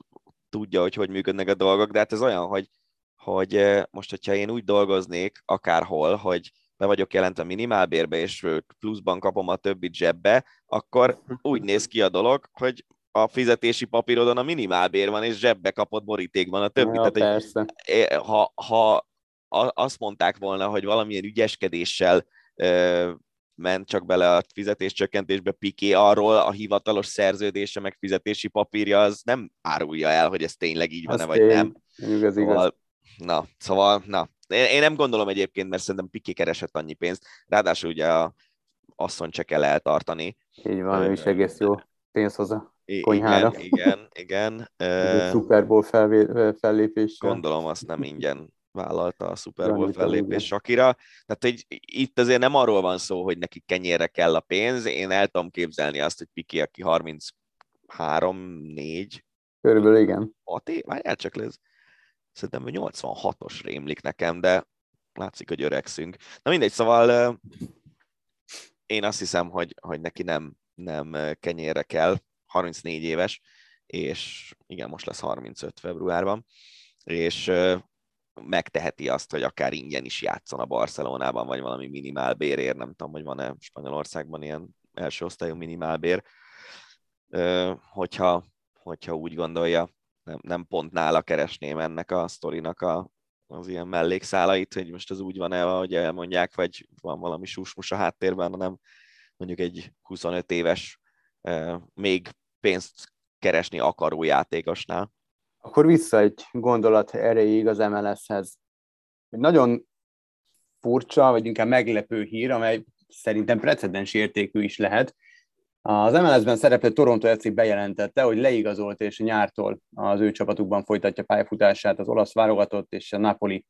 tudja, hogy hogy működnek a dolgok, de hát ez olyan, hogy, hogy most, hogyha én úgy dolgoznék akárhol, hogy be vagyok jelentve minimálbérbe, és pluszban kapom a többit zsebbe, akkor úgy néz ki a dolog, hogy a fizetési papírodon a minimálbér van, és zsebbe kapott borítékban a többi. Ja, Tehát, hogy, ha, ha azt mondták volna, hogy valamilyen ügyeskedéssel ment csak bele a fizetéscsökkentésbe Piké, arról a hivatalos szerződése meg fizetési papírja az nem árulja el, hogy ez tényleg így van-e, vagy én. nem. Igaz, igaz. Szóval, na, szóval, na. Én, én nem gondolom egyébként, mert szerintem Piké keresett annyi pénzt, ráadásul ugye a asszony se kell eltartani. Így van, ő is egész jó pénz hozzá konyhára. Igen, igen. igen. Super Bowl fellépés. Gondolom azt nem ingyen vállalta a Super Bowl fellépés Sakira. Tehát hogy itt azért nem arról van szó, hogy neki kenyérre kell a pénz. Én el tudom képzelni azt, hogy Piki, aki 33-4. Körülbelül igen. 6 év? Várjál csak, ez szerintem 86-os rémlik nekem, de látszik, hogy öregszünk. Na mindegy, szóval én azt hiszem, hogy, hogy neki nem, nem kenyérre kell, 34 éves, és igen, most lesz 35 februárban, és megteheti azt, hogy akár ingyen is játszon a Barcelonában, vagy valami minimál bérért, nem tudom, hogy van-e Spanyolországban ilyen első osztályú minimálbér, hogyha, hogyha úgy gondolja, nem, nem pont nála keresném ennek a sztorinak a, az ilyen mellékszálait, hogy most az úgy van-e, ahogy elmondják, vagy van valami susmus a háttérben, hanem mondjuk egy 25 éves, még pénzt keresni akaró játékosnál. Akkor vissza egy gondolat erejéig az MLS-hez. Egy nagyon furcsa, vagy inkább meglepő hír, amely szerintem precedens értékű is lehet. Az MLS-ben szereplő Toronto FC bejelentette, hogy leigazolt és nyártól az ő csapatukban folytatja pályafutását az olasz válogatott és a Napoli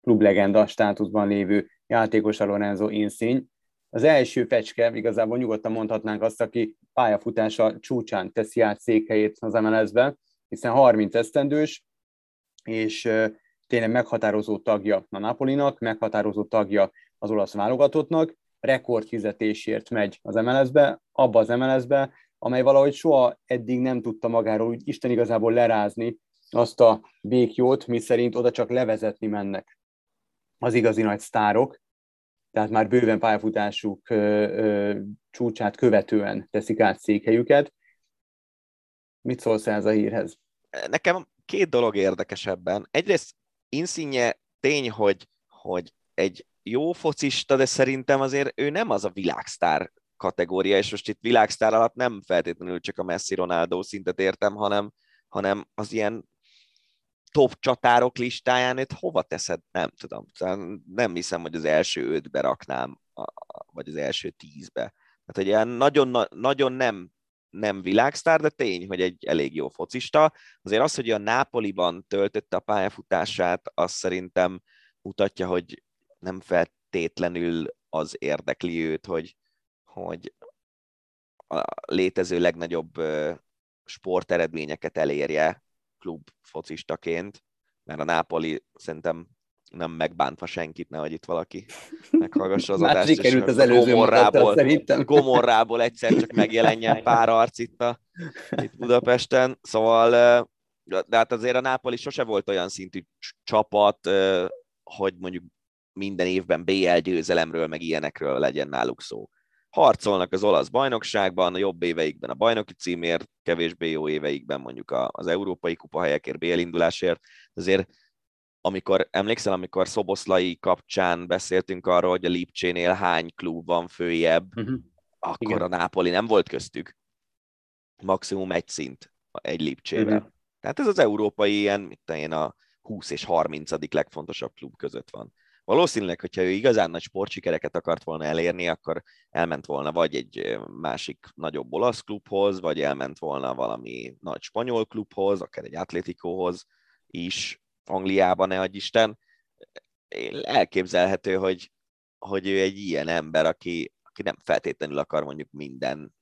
klublegenda státuszban lévő játékos Lorenzo Insigne. az első fecske, igazából nyugodtan mondhatnánk azt, aki pályafutása csúcsán teszi át székhelyét az MLS-be, hiszen 30 esztendős, és tényleg meghatározó tagja a Napolinak, meghatározó tagja az olasz válogatottnak, rekordfizetésért megy az MLS-be, abba az MLS-be, amely valahogy soha eddig nem tudta magáról úgy Isten igazából lerázni azt a békjót, mi szerint oda csak levezetni mennek az igazi nagy sztárok, tehát már bőven pályafutásuk ö, ö, csúcsát követően teszik át székhelyüket. Mit szólsz ez a hírhez? Nekem két dolog érdekesebben. Egyrészt Insigne tény, hogy, hogy egy jó focista, de szerintem azért ő nem az a világsztár kategória, és most itt világsztár alatt nem feltétlenül csak a Messi Ronaldo szintet értem, hanem, hanem az ilyen top csatárok listáján itt hova teszed? Nem tudom. Nem hiszem, hogy az első ötbe raknám, vagy az első tízbe. Tehát, hogy ilyen nagyon, nagyon nem, nem világsztár, de tény, hogy egy elég jó focista. Azért az, hogy a Nápoliban töltötte a pályafutását, az szerintem mutatja, hogy nem feltétlenül az érdekli őt, hogy, hogy a létező legnagyobb sporteredményeket elérje klub focistaként, mert a Nápoli szerintem nem megbántva senkit, nehogy itt valaki <laughs> meghallgassa az adást, és az előző gomorrából, szerintem. gomorrából egyszer csak megjelenjen <laughs> pár arc itt, a, itt Budapesten. Szóval, de hát azért a Nápoli sose volt olyan szintű csapat, hogy mondjuk minden évben BL győzelemről, meg ilyenekről legyen náluk szó harcolnak az olasz bajnokságban, a jobb éveikben a bajnoki címért, kevésbé jó éveikben mondjuk az európai kupa helyekért, BL indulásért. Azért amikor, emlékszel, amikor Szoboszlai kapcsán beszéltünk arról, hogy a Lipcsénél hány klub van följebb, uh-huh. akkor Igen. a Nápoli nem volt köztük. Maximum egy szint egy Lipcsével. Uh-huh. Tehát ez az európai ilyen, mit én, a 20 és 30. legfontosabb klub között van. Valószínűleg, hogyha ő igazán nagy sportsikereket akart volna elérni, akkor elment volna vagy egy másik nagyobb olasz klubhoz, vagy elment volna valami nagy spanyol klubhoz, akár egy atlétikóhoz is, Angliában, ne adj Isten. Elképzelhető, hogy, hogy ő egy ilyen ember, aki, aki nem feltétlenül akar mondjuk minden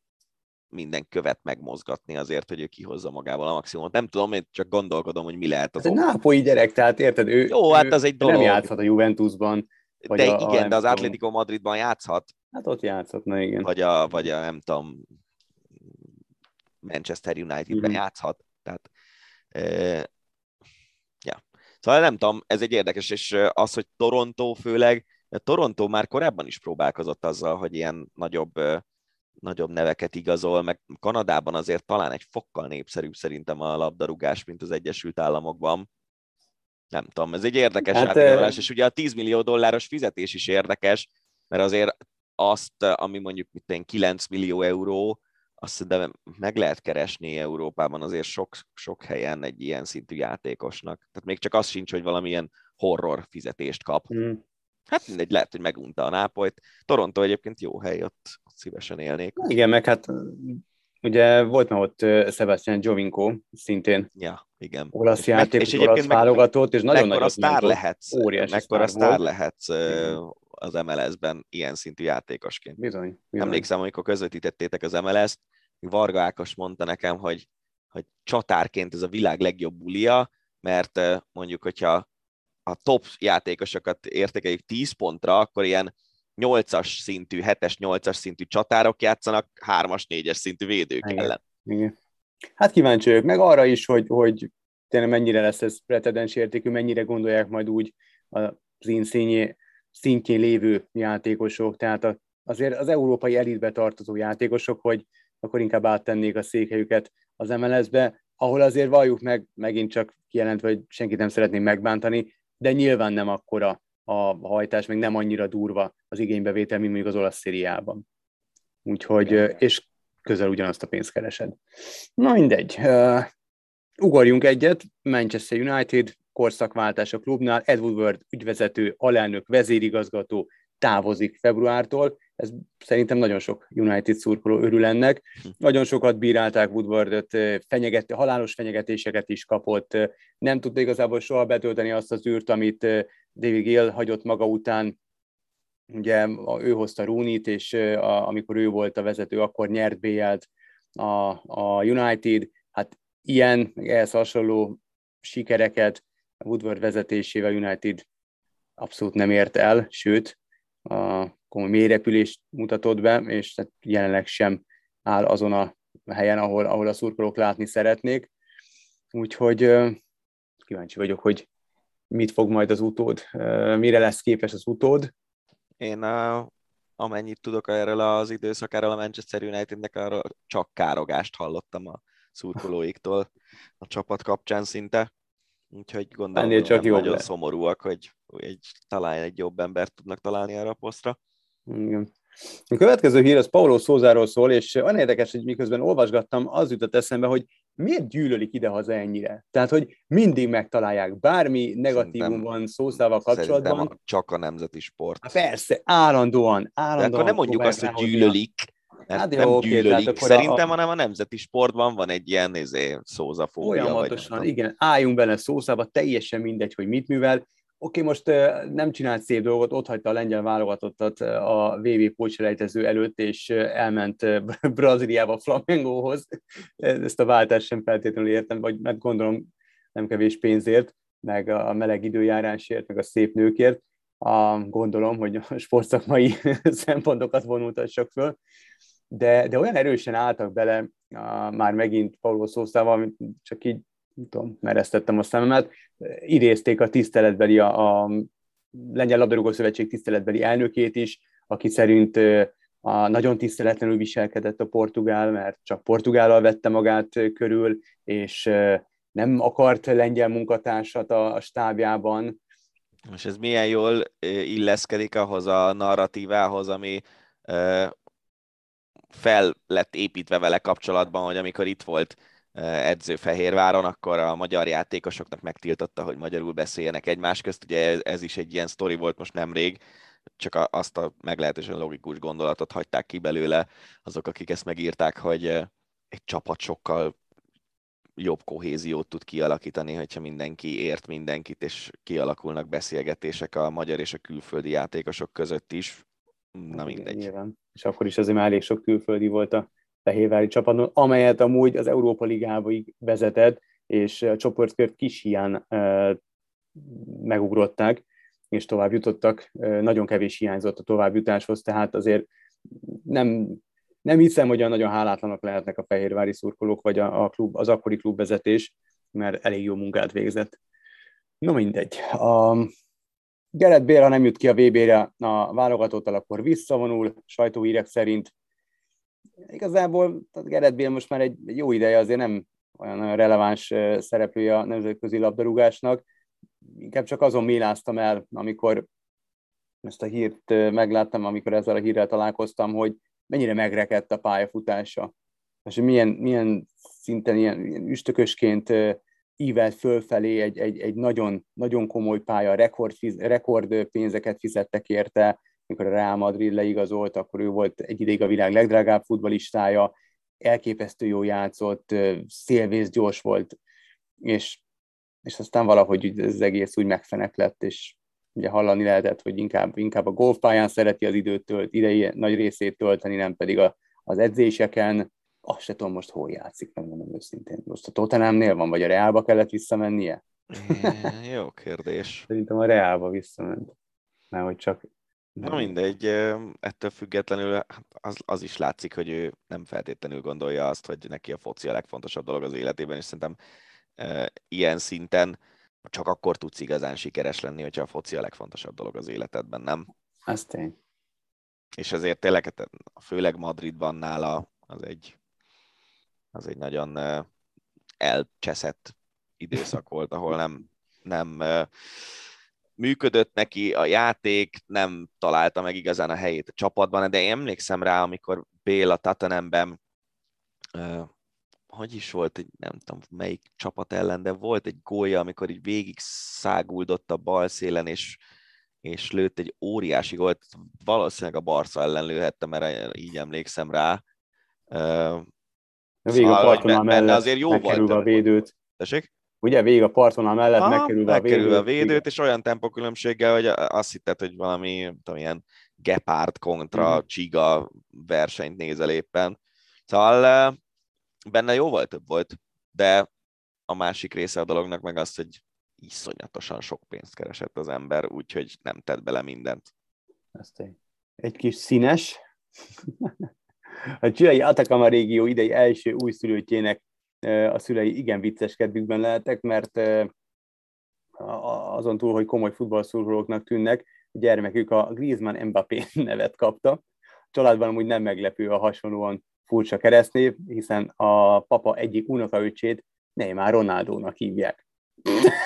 minden követ megmozgatni azért, hogy ő kihozza magával a maximumot. Nem tudom, én csak gondolkodom, hogy mi lehet az hát Egy nápolyi gyerek, tehát érted, ő, Jó, hát az egy dolog. nem játszhat a Juventusban. Vagy de a, igen, a, de az Atletico Madridban játszhat. Hát ott játszhatna, igen. Vagy a, vagy a nem tudom, Manchester Unitedben mm-hmm. játszhat. Tehát. Szóval nem tudom, ez egy érdekes, és az, hogy Toronto főleg, Toronto már korábban is próbálkozott azzal, hogy ilyen nagyobb nagyobb neveket igazol, meg Kanadában azért talán egy fokkal népszerűbb szerintem a labdarúgás, mint az Egyesült Államokban. Nem tudom, ez egy érdekes hát, átigazolás, és ugye a 10 millió dolláros fizetés is érdekes, mert azért azt, ami mondjuk mint én 9 millió euró, azt de meg lehet keresni Európában azért sok, sok helyen egy ilyen szintű játékosnak. Tehát még csak az sincs, hogy valamilyen horror fizetést kap. Mm. Hát mindegy, lehet, hogy megunta a Nápolyt. Toronto egyébként jó hely, ott, ott szívesen élnék. Igen, meg hát ugye volt már ott Sebastian Jovinko, szintén ja, igen. olasz és játék, és olasz válogatott, és nagyon nagy sztár lehetsz, óriási mekkora sztár, sztár lehetsz az MLS-ben ilyen szintű játékosként. Bizony, bizony. Emlékszem, amikor közvetítettétek az MLS-t, Varga Ákos mondta nekem, hogy, hogy csatárként ez a világ legjobb bulia, mert mondjuk, hogyha a top játékosokat értékeljük 10 pontra, akkor ilyen 8-as szintű, 7-es, 8-as szintű csatárok játszanak 3-as, 4-es szintű védők Igen. ellen. Igen. Hát kíváncsi vagyok, meg arra is, hogy, hogy tényleg mennyire lesz ez precedens értékű, mennyire gondolják majd úgy az inszínjé szintjén lévő játékosok, tehát azért az európai elitbe tartozó játékosok, hogy akkor inkább áttennék a székhelyüket az MLS-be, ahol azért valljuk meg, megint csak kijelentve, hogy senkit nem szeretném megbántani, de nyilván nem akkora a hajtás, meg nem annyira durva az igénybevétel, mint mondjuk az olasz szériában. Úgyhogy, és közel ugyanazt a pénzt keresed. Na mindegy. Ugorjunk egyet. Manchester United, korszakváltás a klubnál, Ed Woodward ügyvezető, alelnök, vezérigazgató távozik februártól. Ez szerintem nagyon sok United szurkoló örül ennek. Nagyon sokat bírálták Woodwardot, fenyeget, halálos fenyegetéseket is kapott, nem tudta igazából soha betölteni azt az űrt, amit David Gill hagyott maga után. ugye ő hozta Rooney-t, és a, amikor ő volt a vezető, akkor nyert bl a, a United, hát ilyen, meg ehhez hasonló sikereket a Woodward vezetésével United abszolút nem ért el, sőt, a komoly mélyrepülést mutatott be, és hát jelenleg sem áll azon a helyen, ahol, ahol a szurkolók látni szeretnék. Úgyhogy kíváncsi vagyok, hogy mit fog majd az utód, mire lesz képes az utód. Én a, amennyit tudok erről az időszakáról a Manchester Unitednek, arról csak károgást hallottam a szurkolóiktól a csapat kapcsán szinte. Úgyhogy gondolom, hogy csak nagyon le. szomorúak, hogy, hogy egy, talán egy jobb embert tudnak találni erre a posztra. Igen. A következő hír az Paulo Szózáról szól, és olyan érdekes, hogy miközben olvasgattam, az jutott eszembe, hogy miért gyűlölik idehaza ennyire? Tehát, hogy mindig megtalálják, bármi negatívum van szószával kapcsolatban. A, csak a nemzeti sport. Há persze, állandóan, állandóan. De akkor nem mondjuk azt, hogy gyűlölik, mert hát jó, nem oké, gyűlölik. Szerintem, a... hanem a nemzeti sportban van egy ilyen izé, szózafóbia. Folyamatosan, igen, álljunk bele szószába, teljesen mindegy, hogy mit művel, Oké, most nem csinált szép dolgot, ott hagyta a lengyel válogatottat a VB pócselejtező előtt, és elment Brazíliába Flamengohoz. Ezt a váltást sem feltétlenül értem, vagy mert gondolom nem kevés pénzért, meg a meleg időjárásért, meg a szép nőkért. A, gondolom, hogy a sportszakmai <laughs> szempontokat vonultassak föl, de, de olyan erősen álltak bele a, már megint Paulo Szószával, csak így nem tudom, meresztettem a szememet, idézték a tiszteletbeli, a, a Lengyel Labdarúgó Szövetség tiszteletbeli elnökét is, aki szerint a, nagyon tiszteletlenül viselkedett a portugál, mert csak portugállal vette magát körül, és nem akart lengyel munkatársat a, a stábjában. És ez milyen jól illeszkedik ahhoz a narratívához, ami fel lett építve vele kapcsolatban, hogy amikor itt volt edző Fehérváron, akkor a magyar játékosoknak megtiltotta, hogy magyarul beszéljenek egymás közt. Ugye ez is egy ilyen sztori volt most nemrég, csak azt a meglehetősen logikus gondolatot hagyták ki belőle azok, akik ezt megírták, hogy egy csapat sokkal jobb kohéziót tud kialakítani, hogyha mindenki ért mindenkit, és kialakulnak beszélgetések a magyar és a külföldi játékosok között is. Na mindegy. Nyilván. És akkor is azért már elég sok külföldi volt a Fehérvári csapaton, amelyet amúgy az Európa Ligába vezetett, és a csoportkört kis hián megugrották, és tovább jutottak. Nagyon kevés hiányzott a továbbjutáshoz, tehát azért nem, nem hiszem, hogy olyan nagyon hálátlanak lehetnek a fehérvári szurkolók, vagy a, a klub, az akkori klubvezetés, mert elég jó munkát végzett. No mindegy. A Gerett Bél, ha nem jut ki a VB-re a válogatottal, akkor visszavonul, sajtóhírek szerint igazából Gerett Bél most már egy, egy jó ideje azért nem olyan nagyon releváns szereplője a nemzetközi labdarúgásnak. Inkább csak azon méláztam el, amikor ezt a hírt megláttam, amikor ezzel a hírrel találkoztam, hogy mennyire megrekedt a pályafutása. És milyen, milyen szinten ilyen, ilyen üstökösként ívelt fölfelé egy, egy, egy nagyon, nagyon komoly pálya, rekord, rekord pénzeket fizettek érte, mikor a Real Madrid leigazolt, akkor ő volt egy ideig a világ legdrágább futbalistája, elképesztő jó játszott, szélvész gyors volt, és, és aztán valahogy ez egész úgy megfenek lett, és ugye hallani lehetett, hogy inkább, inkább a golfpályán szereti az időt tölt, idei nagy részét tölteni, nem pedig a, az edzéseken. Azt se tudom most hol játszik, megmondom őszintén. Most a Tottenhamnél van, vagy a Reálba kellett visszamennie? É, jó <laughs> kérdés. Szerintem a Reálba visszament. Mert hogy csak Na mindegy, ettől függetlenül hát az, az is látszik, hogy ő nem feltétlenül gondolja azt, hogy neki a foci a legfontosabb dolog az életében, és szerintem e, ilyen szinten csak akkor tudsz igazán sikeres lenni, hogyha a foci a legfontosabb dolog az életedben, nem? Ez tény. És ezért tényleg, hát, főleg Madridban nála az egy, az egy nagyon elcseszett időszak volt, ahol nem, nem működött neki a játék, nem találta meg igazán a helyét a csapatban, de én emlékszem rá, amikor Béla Tatanemben hogy is volt, nem tudom melyik csapat ellen, de volt egy gólya, amikor így végig száguldott a bal szélen, és, és lőtt egy óriási gólt, valószínűleg a Barca ellen lőhette, mert így emlékszem rá. Végig szóval, a parton mellett azért jó volt. a védőt. Tessék? ugye végig a partvonal mellett ha, megkerülve, megkerülve a védőt, a védőt, és olyan tempokülönbséggel, hogy azt hitted, hogy valami tudom, ilyen Gepard kontra Mhm. Csiga versenyt nézel éppen. Szóval benne jóval több volt, de a másik része a dolognak meg az, hogy iszonyatosan sok pénzt keresett az ember, úgyhogy nem tett bele mindent. Ezt egy kis színes. <laughs> A csilei Atacama régió idei első újszülöttjének a szülei igen vicces kedvükben lehetek, mert azon túl, hogy komoly futballszurkolóknak tűnnek, a gyermekük a Griezmann Mbappé <laughs> nevet kapta. A családban amúgy nem meglepő a hasonlóan furcsa keresztnév, hiszen a papa egyik unokaöcsét Neymar Ronaldónak hívják. <laughs>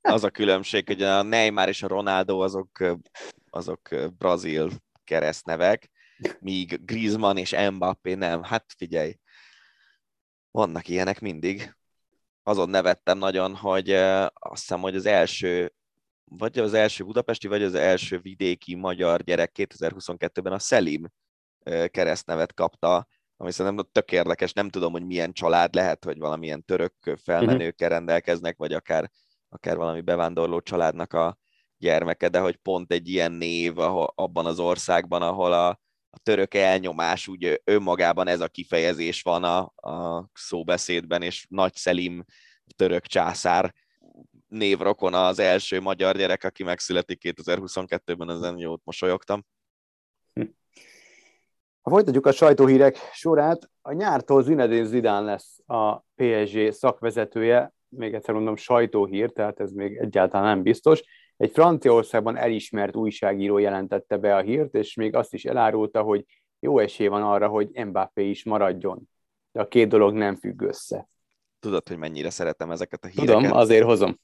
Az a különbség, hogy a Neymar és a Ronaldo azok, azok brazil keresztnevek, míg Griezmann és Mbappé nem. Hát figyelj, vannak ilyenek mindig. Azon nevettem nagyon, hogy ö, azt hiszem, hogy az első vagy az első budapesti, vagy az első vidéki magyar gyerek 2022-ben a Szelim ö, keresztnevet kapta, ami szerintem tök érdekes, nem tudom, hogy milyen család lehet, hogy valamilyen török felmenőkkel rendelkeznek, vagy akár, akár valami bevándorló családnak a gyermeke, de hogy pont egy ilyen név ahol, abban az országban, ahol a, a török elnyomás, úgy önmagában ez a kifejezés van a, a szóbeszédben, és Nagy Szelim török császár névrokon az első magyar gyerek, aki megszületik 2022-ben, ezen jót mosolyogtam. <laughs> Ha folytatjuk a sajtóhírek sorát, a nyártól Zinedine Zidane lesz a PSG szakvezetője, még egyszer mondom sajtóhír, tehát ez még egyáltalán nem biztos. Egy Franciaországban elismert újságíró jelentette be a hírt, és még azt is elárulta, hogy jó esély van arra, hogy Mbappé is maradjon. De a két dolog nem függ össze. Tudod, hogy mennyire szeretem ezeket a híreket? Tudom, azért hozom. <laughs>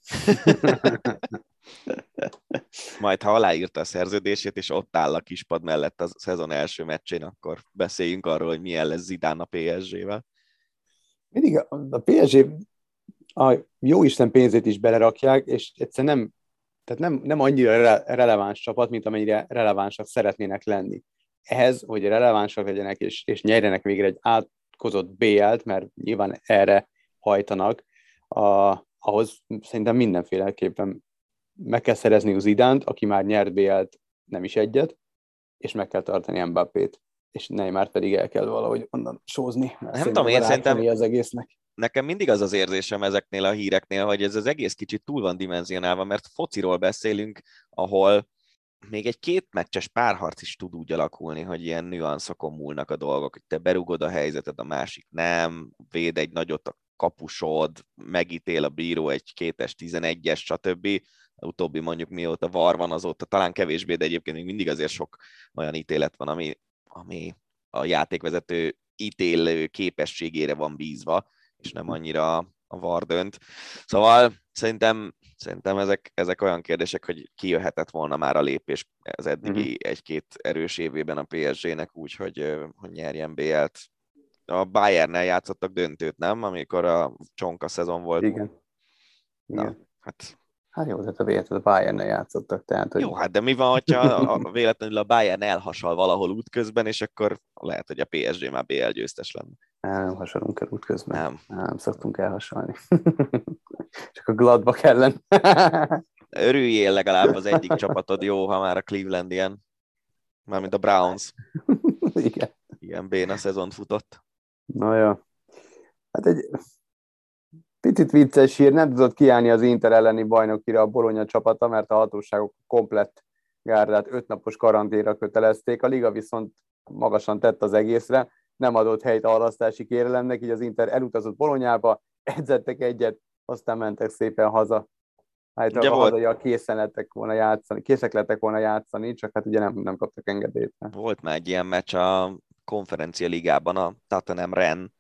Majd, ha aláírta a szerződését, és ott áll a kispad mellett a szezon első meccsén, akkor beszéljünk arról, hogy milyen lesz Zidane a PSG-vel. Mindig a PSG a jó Isten pénzét is belerakják, és egyszerűen nem, tehát nem, nem annyira re- releváns csapat, mint amennyire relevánsak szeretnének lenni. Ehhez, hogy relevánsak legyenek, és, és nyerjenek végre egy átkozott BL-t, mert nyilván erre hajtanak, a, ahhoz szerintem mindenféleképpen meg kell szerezni az idánt, aki már nyert BL-t, nem is egyet, és meg kell tartani Mbappét. És Neymar pedig el kell valahogy onnan sózni. Nem tudom, én szerintem- az egésznek. Nekem mindig az az érzésem ezeknél a híreknél, hogy ez az egész kicsit túl van dimenzionálva, mert fociról beszélünk, ahol még egy két meccses párharc is tud úgy alakulni, hogy ilyen nüanszokon múlnak a dolgok, hogy te berugod a helyzetet, a másik nem, véd egy nagyot a kapusod, megítél a bíró egy kétes, tizenegyes, stb. Utóbbi mondjuk mióta var van azóta, talán kevésbé, de egyébként még mindig azért sok olyan ítélet van, ami, ami a játékvezető ítélő képességére van bízva, és nem annyira a VAR dönt. Szóval szerintem, szerintem ezek, ezek olyan kérdések, hogy kijöhetett volna már a lépés az eddigi Mhm. egy-két erős évében a PSG-nek úgy, hogy, hogy nyerjen BL-t. A Bayernnel játszottak döntőt, nem? Amikor a csonka szezon volt. Igen. Na, Igen. hát Hát jó, tehát a véletlen a bayern játszottak, tehát hogy jó, hát de mi van, hogyha a, véletlenül a Bayern elhasal valahol útközben, és akkor lehet, hogy a PSG már BL győztes lenne. nem hasonlunk el útközben. Nem. Nem szoktunk elhasalni. <laughs> Csak a Gladbach ellen. <laughs> Örüljél legalább az egyik csapatod jó, ha már a Cleveland ilyen, mármint a Browns, Igen. ilyen béna szezont futott. Na jó. Hát egy picit vicces hír, nem tudott kiállni az Inter elleni bajnokira a Bologna csapata, mert a hatóságok komplett gárdát ötnapos karanténra kötelezték. A liga viszont magasan tett az egészre, nem adott helyt a halasztási kérelemnek, így az Inter elutazott Bolonyába, edzettek egyet, aztán mentek szépen haza. Hát Ugye a volt- hazaiak készen lettek volna játszani, készek lettek volna játszani, csak hát ugye nem, nem kaptak engedélyt. Volt már egy ilyen meccs a konferencia ligában, a Tottenham Ren,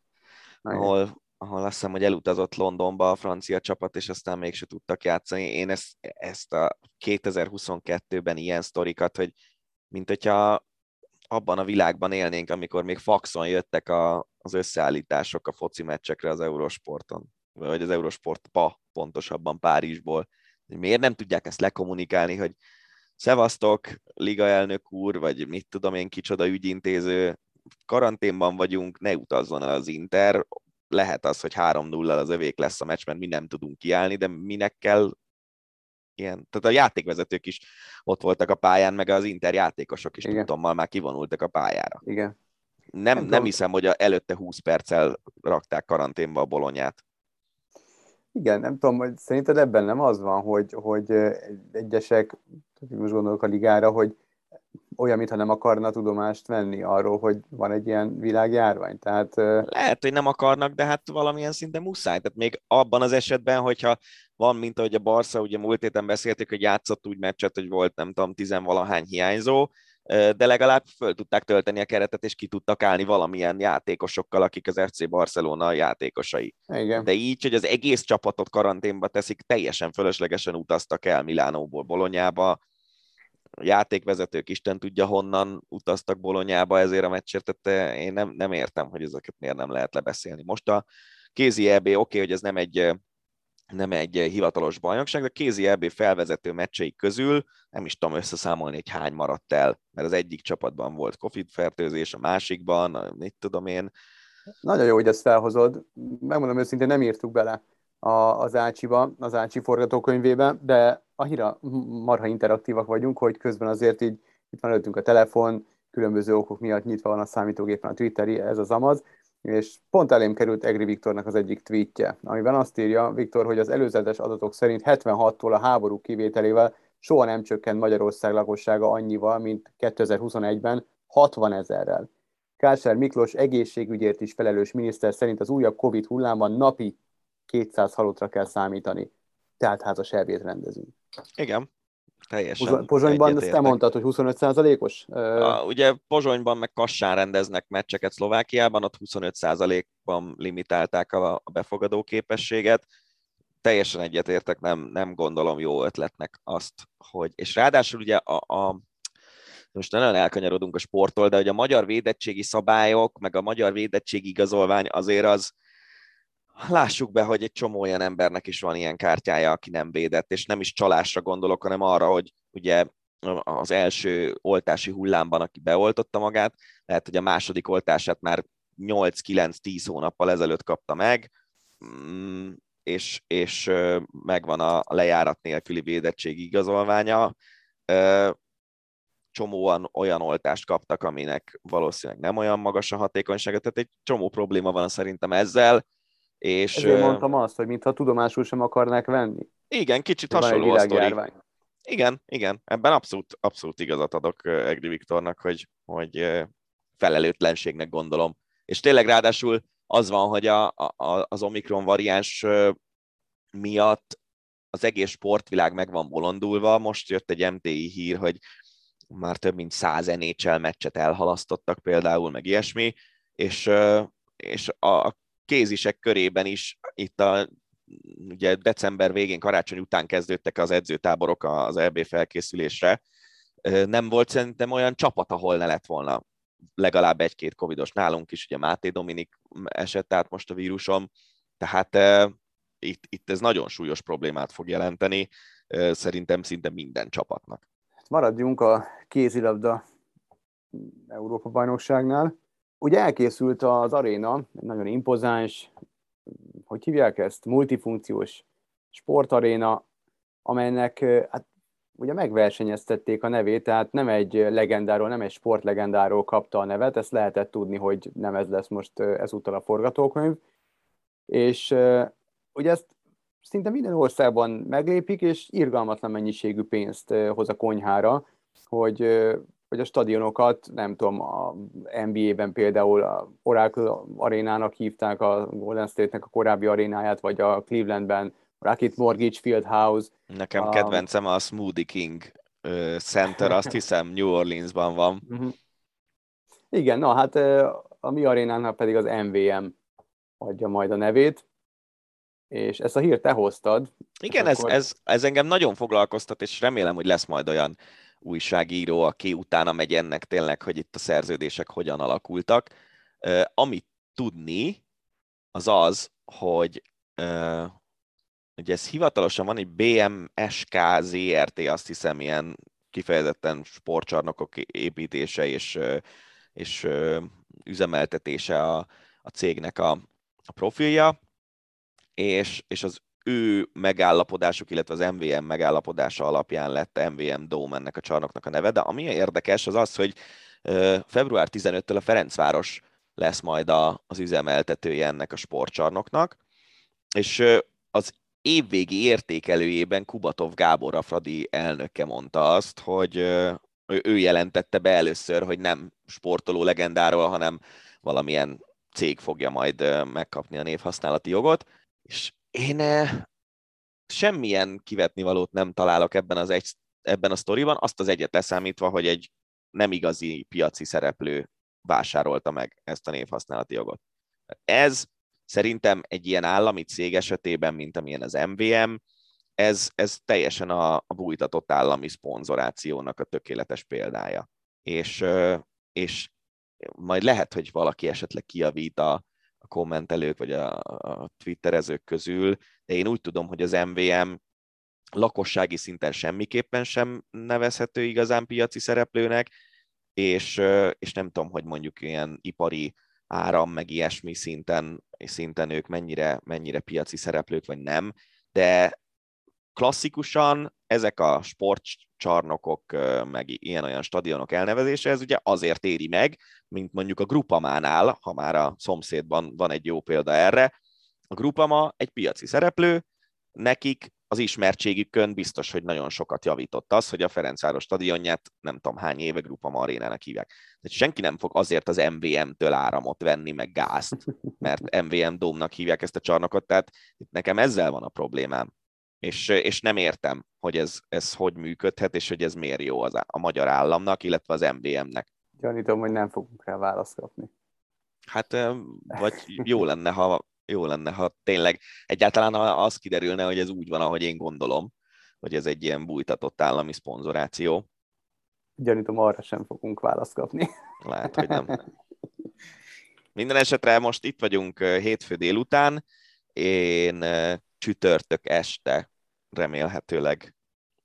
ahol, ahol azt hiszem, hogy elutazott Londonba a francia csapat, és aztán mégse tudtak játszani. Én ezt, ezt a 2022-ben ilyen sztorikat, hogy mint hogyha abban a világban élnénk, amikor még faxon jöttek a, az összeállítások a foci meccsekre az Eurosporton, vagy az Eurosportba, pontosabban Párizsból. Miért nem tudják ezt lekommunikálni, hogy szevasztok, liga elnök úr, vagy mit tudom én, kicsoda ügyintéző, karanténban vagyunk, ne utazzon el az Inter, lehet az, hogy 3 0 az övék lesz a meccs, mert mi nem tudunk kiállni, de minek kell ilyen, tehát a játékvezetők is ott voltak a pályán, meg az Inter játékosok is Igen. tudtommal már kivonultak a pályára. Igen. Nem, Nem nem, tudom. hiszem, hogy a előtte 20 perccel rakták karanténba a bolonyát. Igen, nem tudom, hogy szerinted ebben nem az van, hogy, hogy egyesek, most gondolok a ligára, hogy olyan, mintha nem akarna tudomást venni arról, hogy van egy ilyen világjárvány. Tehát Lehet, hogy nem akarnak, de hát valamilyen szinten muszáj. Tehát még abban az esetben, hogyha van, mint ahogy a Barca, ugye múlt héten beszélték, hogy játszott úgy meccset, hogy volt nem tudom, tizenvalahány hiányzó, de legalább föl tudták tölteni a keretet, és ki tudtak állni valamilyen játékosokkal, akik az FC Barcelona játékosai. igen. De így, hogy az egész csapatot karanténba teszik, teljesen fölöslegesen utaztak el Milánóból Bolonyába, játékvezetők Isten tudja honnan utaztak Bolonyába ezért a meccsért, tehát én nem, nem értem, hogy ezeket miért nem lehet lebeszélni. Most a kézi EB, oké, okay, hogy ez nem egy, nem egy hivatalos bajnokság, de a kézi EB felvezető meccsei közül nem is tudom összeszámolni, hogy hány maradt el, mert az egyik csapatban volt Covid fertőzés, a másikban, mit tudom én. Nagyon jó, hogy ezt felhozod. Megmondom őszintén, nem írtuk bele a, az Ácsiba, az Ácsi forgatókönyvébe, de annyira marha interaktívak vagyunk, hogy közben azért így itt van előttünk a telefon, különböző okok miatt nyitva van a számítógépen a Twitteri, ez az amaz, és pont elém került Egri Viktornak az egyik tweetje, amiben azt írja Viktor, hogy az előzetes adatok szerint 76-tól a háború kivételével soha nem csökkent Magyarország lakossága annyival, mint 2021-ben 60 ezerrel. Kásár Miklós egészségügyért is felelős miniszter szerint az újabb Covid hullámban napi 200 halottra kell számítani. Tehát házas elvét rendezünk. Igen, teljesen. Pozsony- Pozsonyban ezt te mondtad, hogy 25%-os? A, ugye Pozsonyban meg Kassán rendeznek meccseket Szlovákiában, ott 25%-ban limitálták a, a befogadó képességet. Teljesen egyetértek, nem, nem gondolom jó ötletnek azt, hogy... És ráadásul ugye a, a most nagyon elkanyarodunk a sporttól, de hogy a magyar védettségi szabályok, meg a magyar védettségi igazolvány azért az, lássuk be, hogy egy csomó olyan embernek is van ilyen kártyája, aki nem védett, és nem is csalásra gondolok, hanem arra, hogy ugye az első oltási hullámban, aki beoltotta magát, lehet, hogy a második oltását már 8-9-10 hónappal ezelőtt kapta meg, mm, és, és megvan a lejárat nélküli védettségi igazolványa. Csomóan olyan oltást kaptak, aminek valószínűleg nem olyan magas a hatékonysága, tehát egy csomó probléma van szerintem ezzel, és Ezért mondtam azt, hogy mintha tudomásul sem akarnák venni. igen, kicsit van hasonló a sztori. Igen, igen, ebben abszolút, abszolút igazat adok Egri Viktornak, hogy, hogy felelőtlenségnek gondolom. És tényleg ráadásul az van, hogy a, a, az Omikron variáns miatt az egész sportvilág meg van bolondulva. Most jött egy MTI hír, hogy már több mint száz NHL meccset elhalasztottak például, meg ilyesmi, és, és a kézisek körében is itt a ugye december végén, karácsony után kezdődtek az edzőtáborok az EB felkészülésre. Nem volt szerintem olyan csapat, ahol ne lett volna legalább egy-két covidos nálunk is, ugye Máté Dominik esett át most a vírusom, tehát itt, itt ez nagyon súlyos problémát fog jelenteni, szerintem szinte minden csapatnak. Maradjunk a kézilabda Európa bajnokságnál. Ugye elkészült az aréna, nagyon impozáns, hogy hívják ezt, multifunkciós sportaréna, amelynek hát ugye megversenyeztették a nevét, tehát nem egy legendáról, nem egy sportlegendáról kapta a nevet, ezt lehetett tudni, hogy nem ez lesz most ezúttal a forgatókönyv, és ugye ezt szinte minden országban meglépik, és irgalmatlan mennyiségű pénzt hoz a konyhára, hogy, hogy a stadionokat, nem tudom, a NBA-ben például a Oracle arénának hívták a Golden State-nek a korábbi arénáját, vagy a Clevelandben Rocket Mortgage Field House. Nekem A- kedvencem a Smoothie King Center, azt <laughs> hiszem New Orleansban van. Uh-huh. Igen, na hát a mi arénának pedig az MVM adja majd a nevét, és ezt a hírt te hoztad. Igen, ez, akkor- ez, ez engem nagyon foglalkoztat, és remélem, hogy lesz majd olyan újságíró, aki utána megy ennek tényleg, hogy itt a szerződések hogyan alakultak. Amit tudni, az az, hogy ugye ez hivatalosan van egy BMSK ZRT, azt hiszem, ilyen kifejezetten sportcsarnokok építése és, és üzemeltetése a, a cégnek a, a profilja, és, és az ő megállapodásuk, illetve az MVM megállapodása alapján lett MVM Dome ennek a csarnoknak a neve, de ami érdekes az az, hogy február 15-től a Ferencváros lesz majd a, az üzemeltetője ennek a sportcsarnoknak, és az évvégi értékelőjében Kubatov Gábor a Fradi elnöke mondta azt, hogy ő jelentette be először, hogy nem sportoló legendáról, hanem valamilyen cég fogja majd megkapni a névhasználati jogot, és én semmilyen kivetni valót nem találok ebben, az egy, ebben a sztoriban, azt az egyet leszámítva, hogy egy nem igazi piaci szereplő vásárolta meg ezt a névhasználati jogot. Ez szerintem egy ilyen állami cég esetében, mint amilyen az MVM, ez, ez teljesen a, a bújtatott állami szponzorációnak a tökéletes példája. És, és majd lehet, hogy valaki esetleg kiavít a, a kommentelők vagy a, a twitterezők közül, de én úgy tudom, hogy az MVM lakossági szinten semmiképpen sem nevezhető igazán piaci szereplőnek, és, és nem tudom, hogy mondjuk ilyen ipari áram, meg ilyesmi szinten, szinten ők mennyire, mennyire piaci szereplők, vagy nem, de klasszikusan ezek a sportcsarnokok, meg ilyen-olyan stadionok elnevezése, ez ugye azért éri meg, mint mondjuk a Grupamánál, ha már a szomszédban van egy jó példa erre. A Grupama egy piaci szereplő, nekik az ismertségükön biztos, hogy nagyon sokat javított az, hogy a Ferencváros stadionját nem tudom hány éve Grupama arénának hívják. Tehát senki nem fog azért az MVM-től áramot venni, meg gázt, mert MVM Dómnak hívják ezt a csarnokot, tehát nekem ezzel van a problémám és, és nem értem, hogy ez, ez hogy működhet, és hogy ez miért jó az, a magyar államnak, illetve az MBM-nek. Gyanítom, hogy nem fogunk rá választ kapni. Hát, vagy jó lenne, ha, jó lenne, ha tényleg egyáltalán az kiderülne, hogy ez úgy van, ahogy én gondolom, hogy ez egy ilyen bújtatott állami szponzoráció. Gyanítom, arra sem fogunk választ kapni. Lehet, hogy nem. <laughs> Minden esetre most itt vagyunk hétfő délután. Én csütörtök este remélhetőleg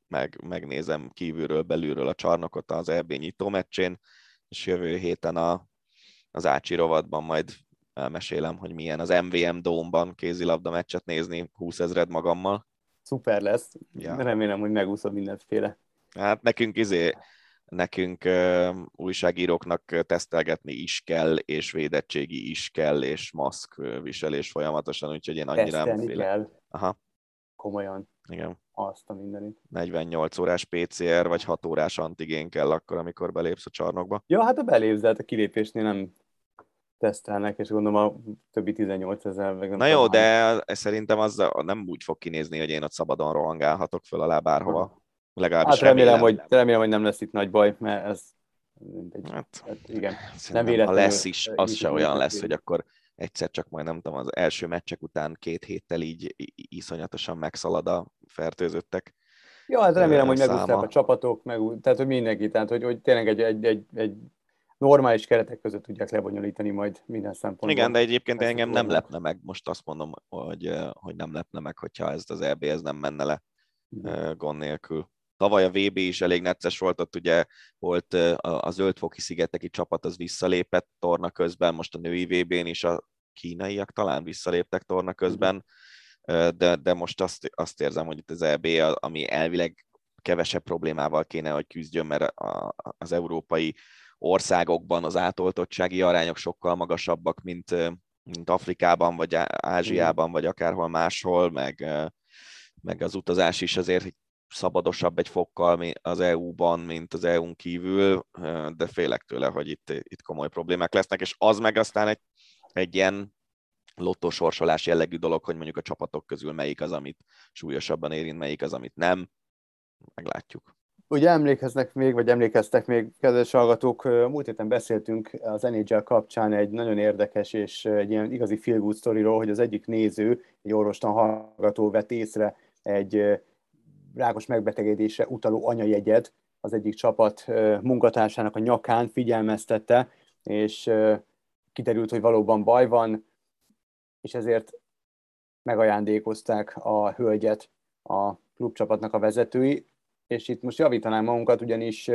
meg, megnézem kívülről, belülről a csarnokot az EB nyitó meccsén, és jövő héten a, az Ácsi rovatban majd elmesélem, hogy milyen az MVM Dómban kézilabda meccset nézni 20 ezred magammal. Szuper lesz. Ja. Remélem, hogy megúszod mindenféle. Hát nekünk izé, nekünk uh, újságíróknak tesztelgetni is kell, és védettségi is kell, és maszk viselés folyamatosan, úgyhogy én annyira nem félek. kell. Aha. Komolyan. Igen. Azt a mindenit. 48 órás PCR, vagy 6 órás antigén kell akkor, amikor belépsz a csarnokba. Ja, hát a belépsz, de hát a kilépésnél nem tesztelnek, és gondolom a többi 18 ezer. Na jó, de szerintem az nem úgy fog kinézni, hogy én ott szabadon rohangálhatok föl alá bárhova. Legalábbis hát remélem, remélem, hogy, remélem, hogy nem lesz itt nagy baj, mert ez egy, hát, hát igen. Nem véletlenül, ha lesz is, az se olyan lesz, hogy akkor egyszer csak majd nem tudom, az első meccsek után két héttel így iszonyatosan megszalad a fertőzöttek. Ja, hát remélem, hogy megúszták a csapatok, meg, tehát hogy mindenki, tehát hogy, hogy tényleg egy, egy, egy, egy normális keretek között tudják lebonyolítani majd minden szempontból. Igen, de egyébként ezt engem nem lepne meg, most azt mondom, hogy, hogy nem lepne meg, hogyha ez az EB ez nem menne le gond nélkül. Tavaly a VB is elég necces volt, ott ugye volt a zöldfoki szigeteki csapat, az visszalépett torna közben, most a női VB-n is a kínaiak talán visszaléptek torna közben, de, de most azt, azt érzem, hogy itt az EB, ami elvileg kevesebb problémával kéne, hogy küzdjön, mert az európai országokban az átoltottsági arányok sokkal magasabbak, mint, mint Afrikában, vagy Ázsiában, vagy akárhol máshol, meg, meg az utazás is azért szabadosabb egy fokkal az EU-ban, mint az EU-n kívül, de félek tőle, hogy itt, itt komoly problémák lesznek, és az meg aztán egy, egy ilyen lottósorsolás jellegű dolog, hogy mondjuk a csapatok közül melyik az, amit súlyosabban érint, melyik az, amit nem. Meglátjuk. Ugye emlékeznek még, vagy emlékeztek még, kedves hallgatók, múlt héten beszéltünk az NHL kapcsán egy nagyon érdekes és egy ilyen igazi feel good storyról, hogy az egyik néző, egy orvostan hallgató vett észre egy rákos megbetegedésre utaló anyajegyet az egyik csapat munkatársának a nyakán figyelmeztette, és kiderült, hogy valóban baj van, és ezért megajándékozták a hölgyet a klubcsapatnak a vezetői, és itt most javítanám magunkat, ugyanis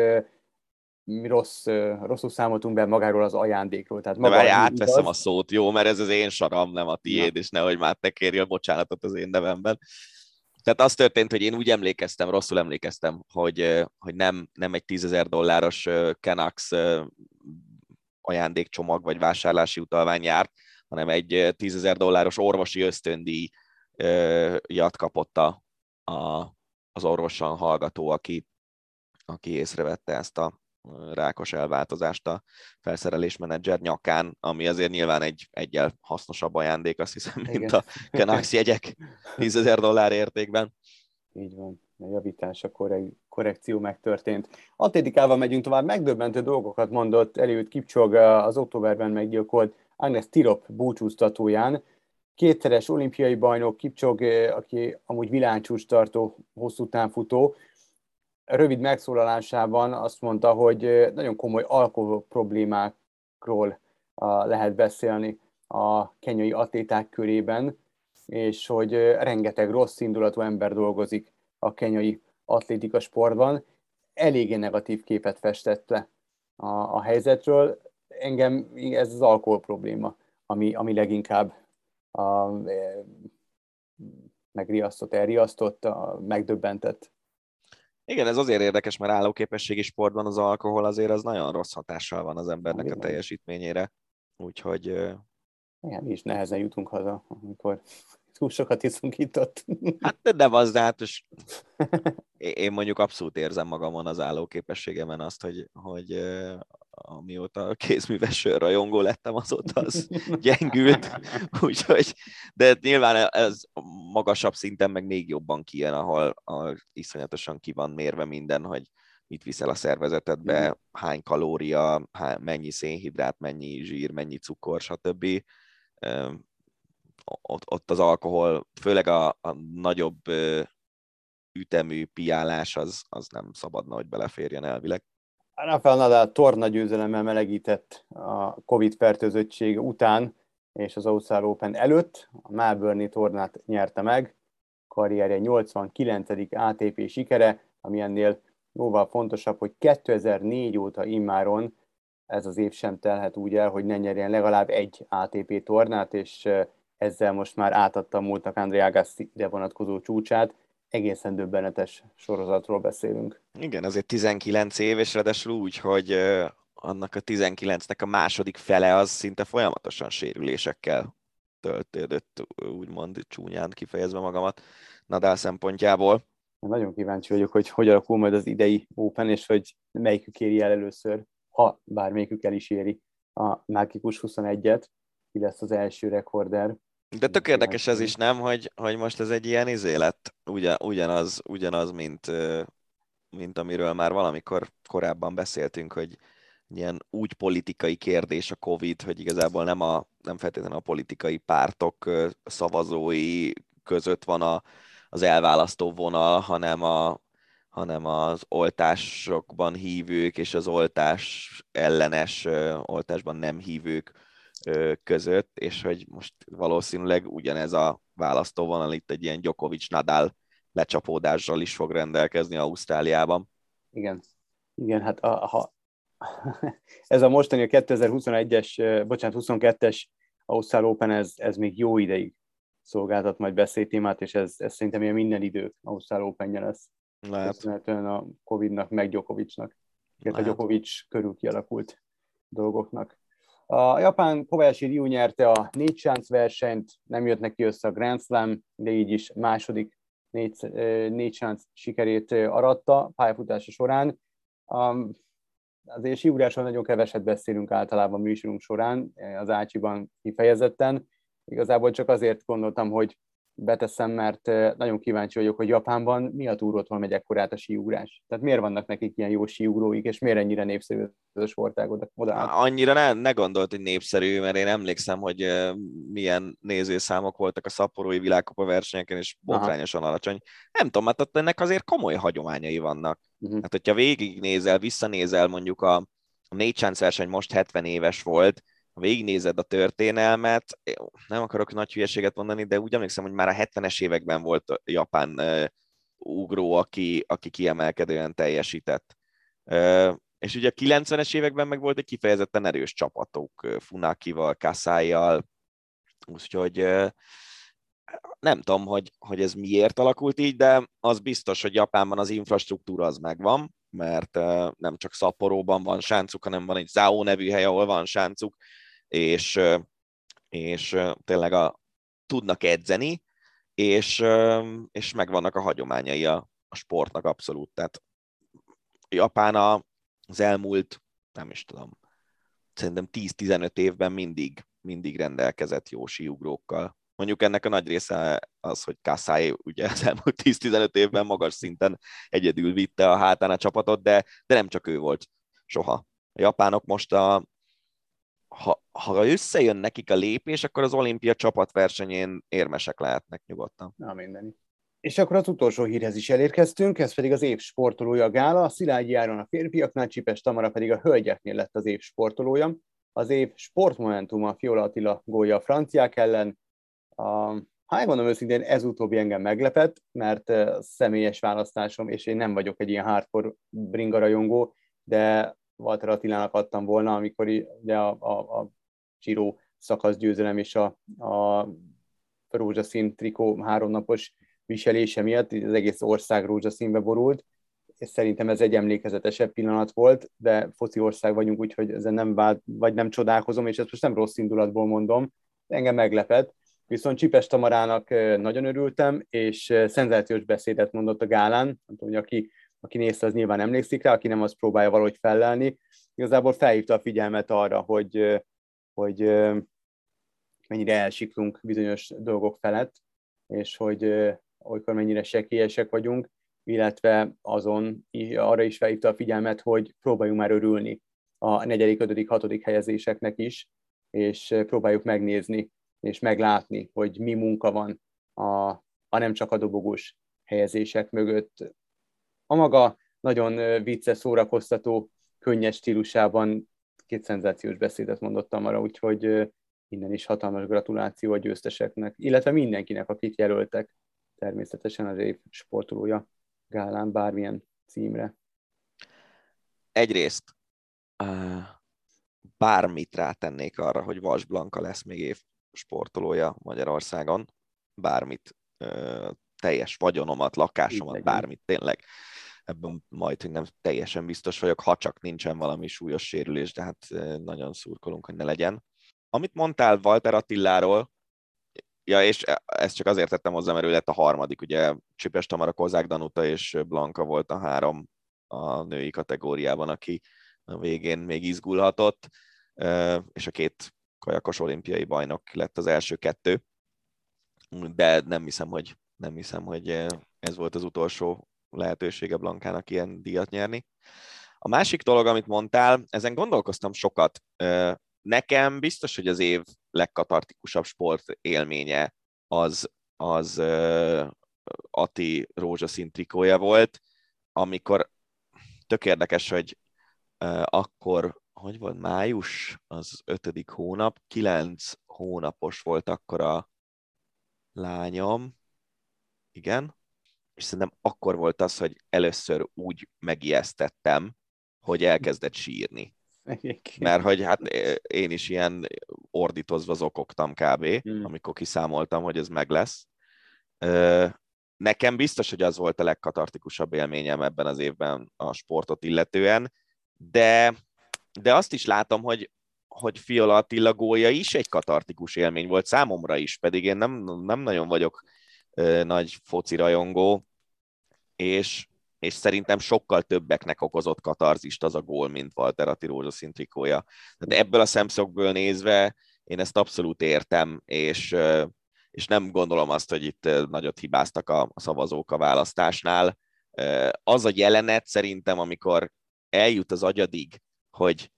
mi rossz, rosszul számoltunk be magáról az ajándékról. Tehát maga várj, átveszem igaz. a szót, jó, mert ez az én saram, nem a tiéd, ja. és nehogy már te kérjél bocsánatot az én nevemben. Tehát az történt, hogy én úgy emlékeztem, rosszul emlékeztem, hogy, hogy nem, nem egy tízezer dolláros Canucks ajándékcsomag vagy vásárlási utalvány járt, hanem egy tízezer dolláros orvosi ösztöndíj jat kapott a, az orvosan hallgató, aki, aki észrevette ezt a rákos elváltozást a felszerelésmenedzser nyakán, ami azért nyilván egy egyel hasznosabb ajándék, azt hiszem, mint Igen. a Canucks <laughs> jegyek 10 ezer dollár értékben. Így van, a javítás, a korre- korrekció megtörtént. Atlétikával megyünk tovább, megdöbbentő dolgokat mondott előtt Kipcsog az októberben meggyilkolt Agnes Tirop búcsúztatóján. Kétszeres olimpiai bajnok Kipcsog, aki amúgy világcsúcs tartó hosszú távfutó, rövid megszólalásában azt mondta, hogy nagyon komoly alkohol problémákról lehet beszélni a kenyai atléták körében, és hogy rengeteg rossz indulatú ember dolgozik a kenyai atlétika sportban. Eléggé negatív képet festett le a, a helyzetről. Engem ez az alkohol probléma, ami, ami leginkább a, megriasztott, elriasztott, megdöbbentett. Igen, ez azért érdekes, mert állóképességi sportban az alkohol azért az nagyon rossz hatással van az embernek Igen. a teljesítményére. Úgyhogy... Igen, mi is nehezen jutunk haza, amikor túl sokat iszunk itt ott. Hát de nem az, de hát és <laughs> én mondjuk abszolút érzem magamon az állóképességemen azt, hogy, hogy amióta kézműves rajongó lettem, azóta az <laughs> gyengült, úgyhogy, de nyilván ez magasabb szinten meg még jobban kijön, ahol, ahol iszonyatosan ki van mérve minden, hogy mit viszel a szervezetedbe, hány kalória, hány, mennyi szénhidrát, mennyi zsír, mennyi cukor, stb. Ott, ott az alkohol, főleg a, a nagyobb ütemű piálás, az, az nem szabadna, hogy beleférjen elvileg. Rafael Nadal torna győzelemmel melegített a Covid fertőzöttség után, és az Ausztrál Open előtt a Melbourne tornát nyerte meg, karrierje 89. ATP sikere, ami ennél jóval fontosabb, hogy 2004 óta immáron ez az év sem telhet úgy el, hogy ne nyerjen legalább egy ATP tornát, és ezzel most már átadta a múltnak André Agassi ide vonatkozó csúcsát, egészen döbbenetes sorozatról beszélünk. Igen, azért 19 év, és ráadásul úgy, hogy annak a 19-nek a második fele az szinte folyamatosan sérülésekkel töltődött, úgymond csúnyán kifejezve magamat Nadal szempontjából. Nagyon kíváncsi vagyok, hogy hogy alakul majd az idei Open, és hogy melyikük éri el először, ha bármelyikük el is éri a mágikus 21-et, ki lesz az első rekorder. De tök érdekes ez is, nem, hogy, hogy most ez egy ilyen izé lett, ugyan, ugyanaz, ugyanaz mint, mint amiről már valamikor korábban beszéltünk, hogy ilyen úgy politikai kérdés a Covid, hogy igazából nem, a, nem feltétlenül a politikai pártok szavazói között van a, az elválasztó vonal, hanem, a, hanem az oltásokban hívők és az oltás ellenes, oltásban nem hívők között, és hogy most valószínűleg ugyanez a választóvonal itt egy ilyen Djokovic-Nadal lecsapódással is fog rendelkezni Ausztráliában. Igen, igen, hát a, ha, <laughs> ez a mostani a 2021-es, bocsánat, 22-es Ausztrál Open, ez, ez még jó ideig szolgáltat majd beszédtémát, és ez, ez szerintem ilyen minden idő Ausztrál open lesz. Lehet. Köszönhetően a Covid-nak, meg Djokovicnak, illetve a Djokovic körül kialakult dolgoknak. A japán Kobayashi Ryu nyerte a négy sánc versenyt, nem jött neki össze a Grand Slam, de így is második négy, négy sánc sikerét aratta pályafutása során. Azért síugrásról nagyon keveset beszélünk általában műsorunk során, az Ácsiban kifejezetten. Igazából csak azért gondoltam, hogy beteszem, mert nagyon kíváncsi vagyok, hogy Japánban mi a túrótól megy ekkorát a síugrás. Tehát miért vannak nekik ilyen jó síugróik, és miért ennyire népszerű ez a sportág oda? oda Annyira ne, ne gondolt, hogy népszerű, mert én emlékszem, hogy milyen nézőszámok voltak a szaporói világkupa versenyeken, és botrányosan alacsony. Nem tudom, hát ott ennek azért komoly hagyományai vannak. Uh-huh. Hát, hogyha végignézel, visszanézel mondjuk a, a négy verseny most 70 éves volt, ha végignézed a történelmet, nem akarok nagy hülyeséget mondani, de úgy emlékszem, hogy már a 70-es években volt japán uh, ugró, aki, aki kiemelkedően teljesített. Uh, és ugye a 90-es években meg volt egy kifejezetten erős csapatok, Funakival, Kasájjal, úgyhogy nem tudom, hogy, hogy ez miért alakult így, de az biztos, hogy Japánban az infrastruktúra az megvan, mert nem csak Szaporóban van sáncuk, hanem van egy Zao nevű hely, ahol van sáncuk, és, és tényleg a, tudnak edzeni, és, és megvannak a hagyományai a, a sportnak abszolút. Tehát Japán az elmúlt, nem is tudom, szerintem 10-15 évben mindig, mindig rendelkezett jó síugrókkal. Mondjuk ennek a nagy része az, hogy Kasai ugye az elmúlt 10-15 évben magas szinten egyedül vitte a hátán a csapatot, de, de nem csak ő volt soha. A japánok most a, ha, ha összejön nekik a lépés, akkor az olimpia csapatversenyén érmesek lehetnek nyugodtan. Na mindenit. És akkor az utolsó hírhez is elérkeztünk, ez pedig az év sportolója Gála, Szilágyi Áron a férfiaknál, Csipes Tamara pedig a hölgyeknél lett az év sportolója. Az év sportmomentum a Fiola Attila gólya a franciák ellen. A, ha megmondom őszintén, ez utóbbi engem meglepett, mert személyes választásom, és én nem vagyok egy ilyen hardcore bringa rajongó, de Walter Attilának adtam volna, amikor ugye a, a, a Giro szakasz győzelem és a, a rózsaszín trikó háromnapos viselése miatt az egész ország rózsaszínbe borult, és szerintem ez egy emlékezetesebb pillanat volt, de foci ország vagyunk, úgyhogy ezen nem vált, vagy nem csodálkozom, és ezt most nem rossz indulatból mondom, engem meglepett. Viszont Csipes Tamarának nagyon örültem, és szenzációs beszédet mondott a gálán, nem tudom, hogy aki, aki nézte, az nyilván emlékszik rá, aki nem, az próbálja valahogy fellelni. Igazából felhívta a figyelmet arra, hogy, hogy mennyire elsiklunk bizonyos dolgok felett, és hogy olykor mennyire sekélyesek vagyunk, illetve azon arra is felhívta a figyelmet, hogy próbáljunk már örülni a negyedik, ötödik, hatodik helyezéseknek is, és próbáljuk megnézni és meglátni, hogy mi munka van a, a nem csak a dobogós helyezések mögött. A maga nagyon vicces, szórakoztató, könnyes stílusában két szenzációs beszédet mondottam arra, úgyhogy innen is hatalmas gratuláció a győzteseknek, illetve mindenkinek, akit jelöltek természetesen az év sportolója gálán bármilyen címre. Egyrészt bármit rátennék arra, hogy Vas Blanka lesz még év sportolója Magyarországon, bármit, teljes vagyonomat, lakásomat, bármit tényleg. Ebben majd, hogy nem teljesen biztos vagyok, ha csak nincsen valami súlyos sérülés, de hát nagyon szurkolunk, hogy ne legyen. Amit mondtál Walter Attiláról, Ja, és e, ezt csak azért tettem hozzá, mert ő lett a harmadik, ugye Csipes Tamara, Kozák Danuta és Blanka volt a három a női kategóriában, aki a végén még izgulhatott, és a két kajakos olimpiai bajnok lett az első kettő, de nem hiszem, hogy, nem hiszem, hogy ez volt az utolsó lehetősége Blankának ilyen díjat nyerni. A másik dolog, amit mondtál, ezen gondolkoztam sokat. Nekem biztos, hogy az év legkatartikusabb sport élménye az, az uh, Ati rózsaszín trikója volt, amikor tök érdekes, hogy akkor, hogy volt, május, az ötödik hónap, kilenc hónapos volt akkor a lányom, igen, és szerintem akkor volt az, hogy először úgy megijesztettem, hogy elkezdett sírni. Egyébként. Mert hogy hát én is ilyen ordítozva zokogtam kb., hmm. amikor kiszámoltam, hogy ez meg lesz. Nekem biztos, hogy az volt a legkatartikusabb élményem ebben az évben a sportot illetően, de, de azt is látom, hogy, hogy Fiola Attila gólya is egy katartikus élmény volt számomra is, pedig én nem, nem nagyon vagyok nagy foci rajongó, és, és szerintem sokkal többeknek okozott katarzist az a gól, mint Walter Atti rózsaszín trikója. Tehát ebből a szemszögből nézve én ezt abszolút értem, és, és nem gondolom azt, hogy itt nagyot hibáztak a szavazók a választásnál. Az a jelenet szerintem, amikor eljut az agyadig, hogy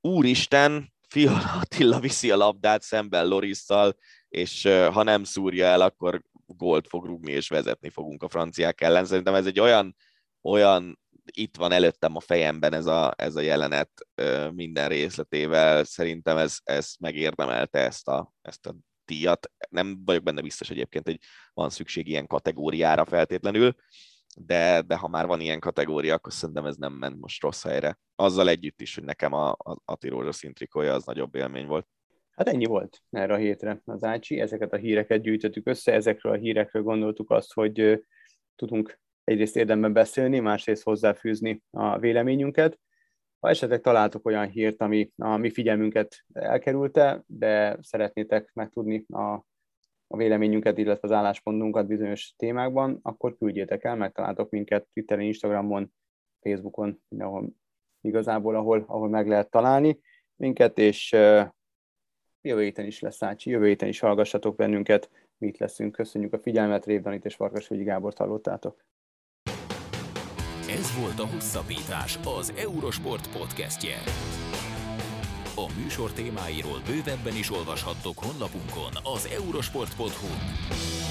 úristen, Fiala Attila viszi a labdát szemben Lorisszal, és ha nem szúrja el, akkor gólt fog rúgni, és vezetni fogunk a franciák ellen. Szerintem ez egy olyan, olyan itt van előttem a fejemben ez a, ez a jelenet minden részletével. Szerintem ez, ez megérdemelte ezt a, ezt a díjat. Nem vagyok benne biztos egyébként, hogy van szükség ilyen kategóriára feltétlenül, de, de ha már van ilyen kategória, akkor szerintem ez nem ment most rossz helyre. Azzal együtt is, hogy nekem a, a Ati Rózsaszín trikója az nagyobb élmény volt. Hát ennyi volt erre a hétre az Ácsi, ezeket a híreket gyűjtöttük össze, ezekről a hírekről gondoltuk azt, hogy tudunk egyrészt érdemben beszélni, másrészt hozzáfűzni a véleményünket. Ha esetleg találtok olyan hírt, ami a mi figyelmünket elkerülte, de szeretnétek megtudni a, a véleményünket, illetve az álláspontunkat bizonyos témákban, akkor küldjétek el, megtaláltok minket Twitteren, Instagramon, Facebookon, mindenhol igazából, ahol, ahol meg lehet találni minket, és jövő héten is lesz Ácsi, jövő héten is hallgassatok bennünket, mit leszünk. Köszönjük a figyelmet, Révdanit és Farkasvölgyi Gábort hallottátok. Ez volt a Hosszabbítás, az Eurosport podcastje. A műsor témáiról bővebben is olvashattok honlapunkon az eurosport.hu.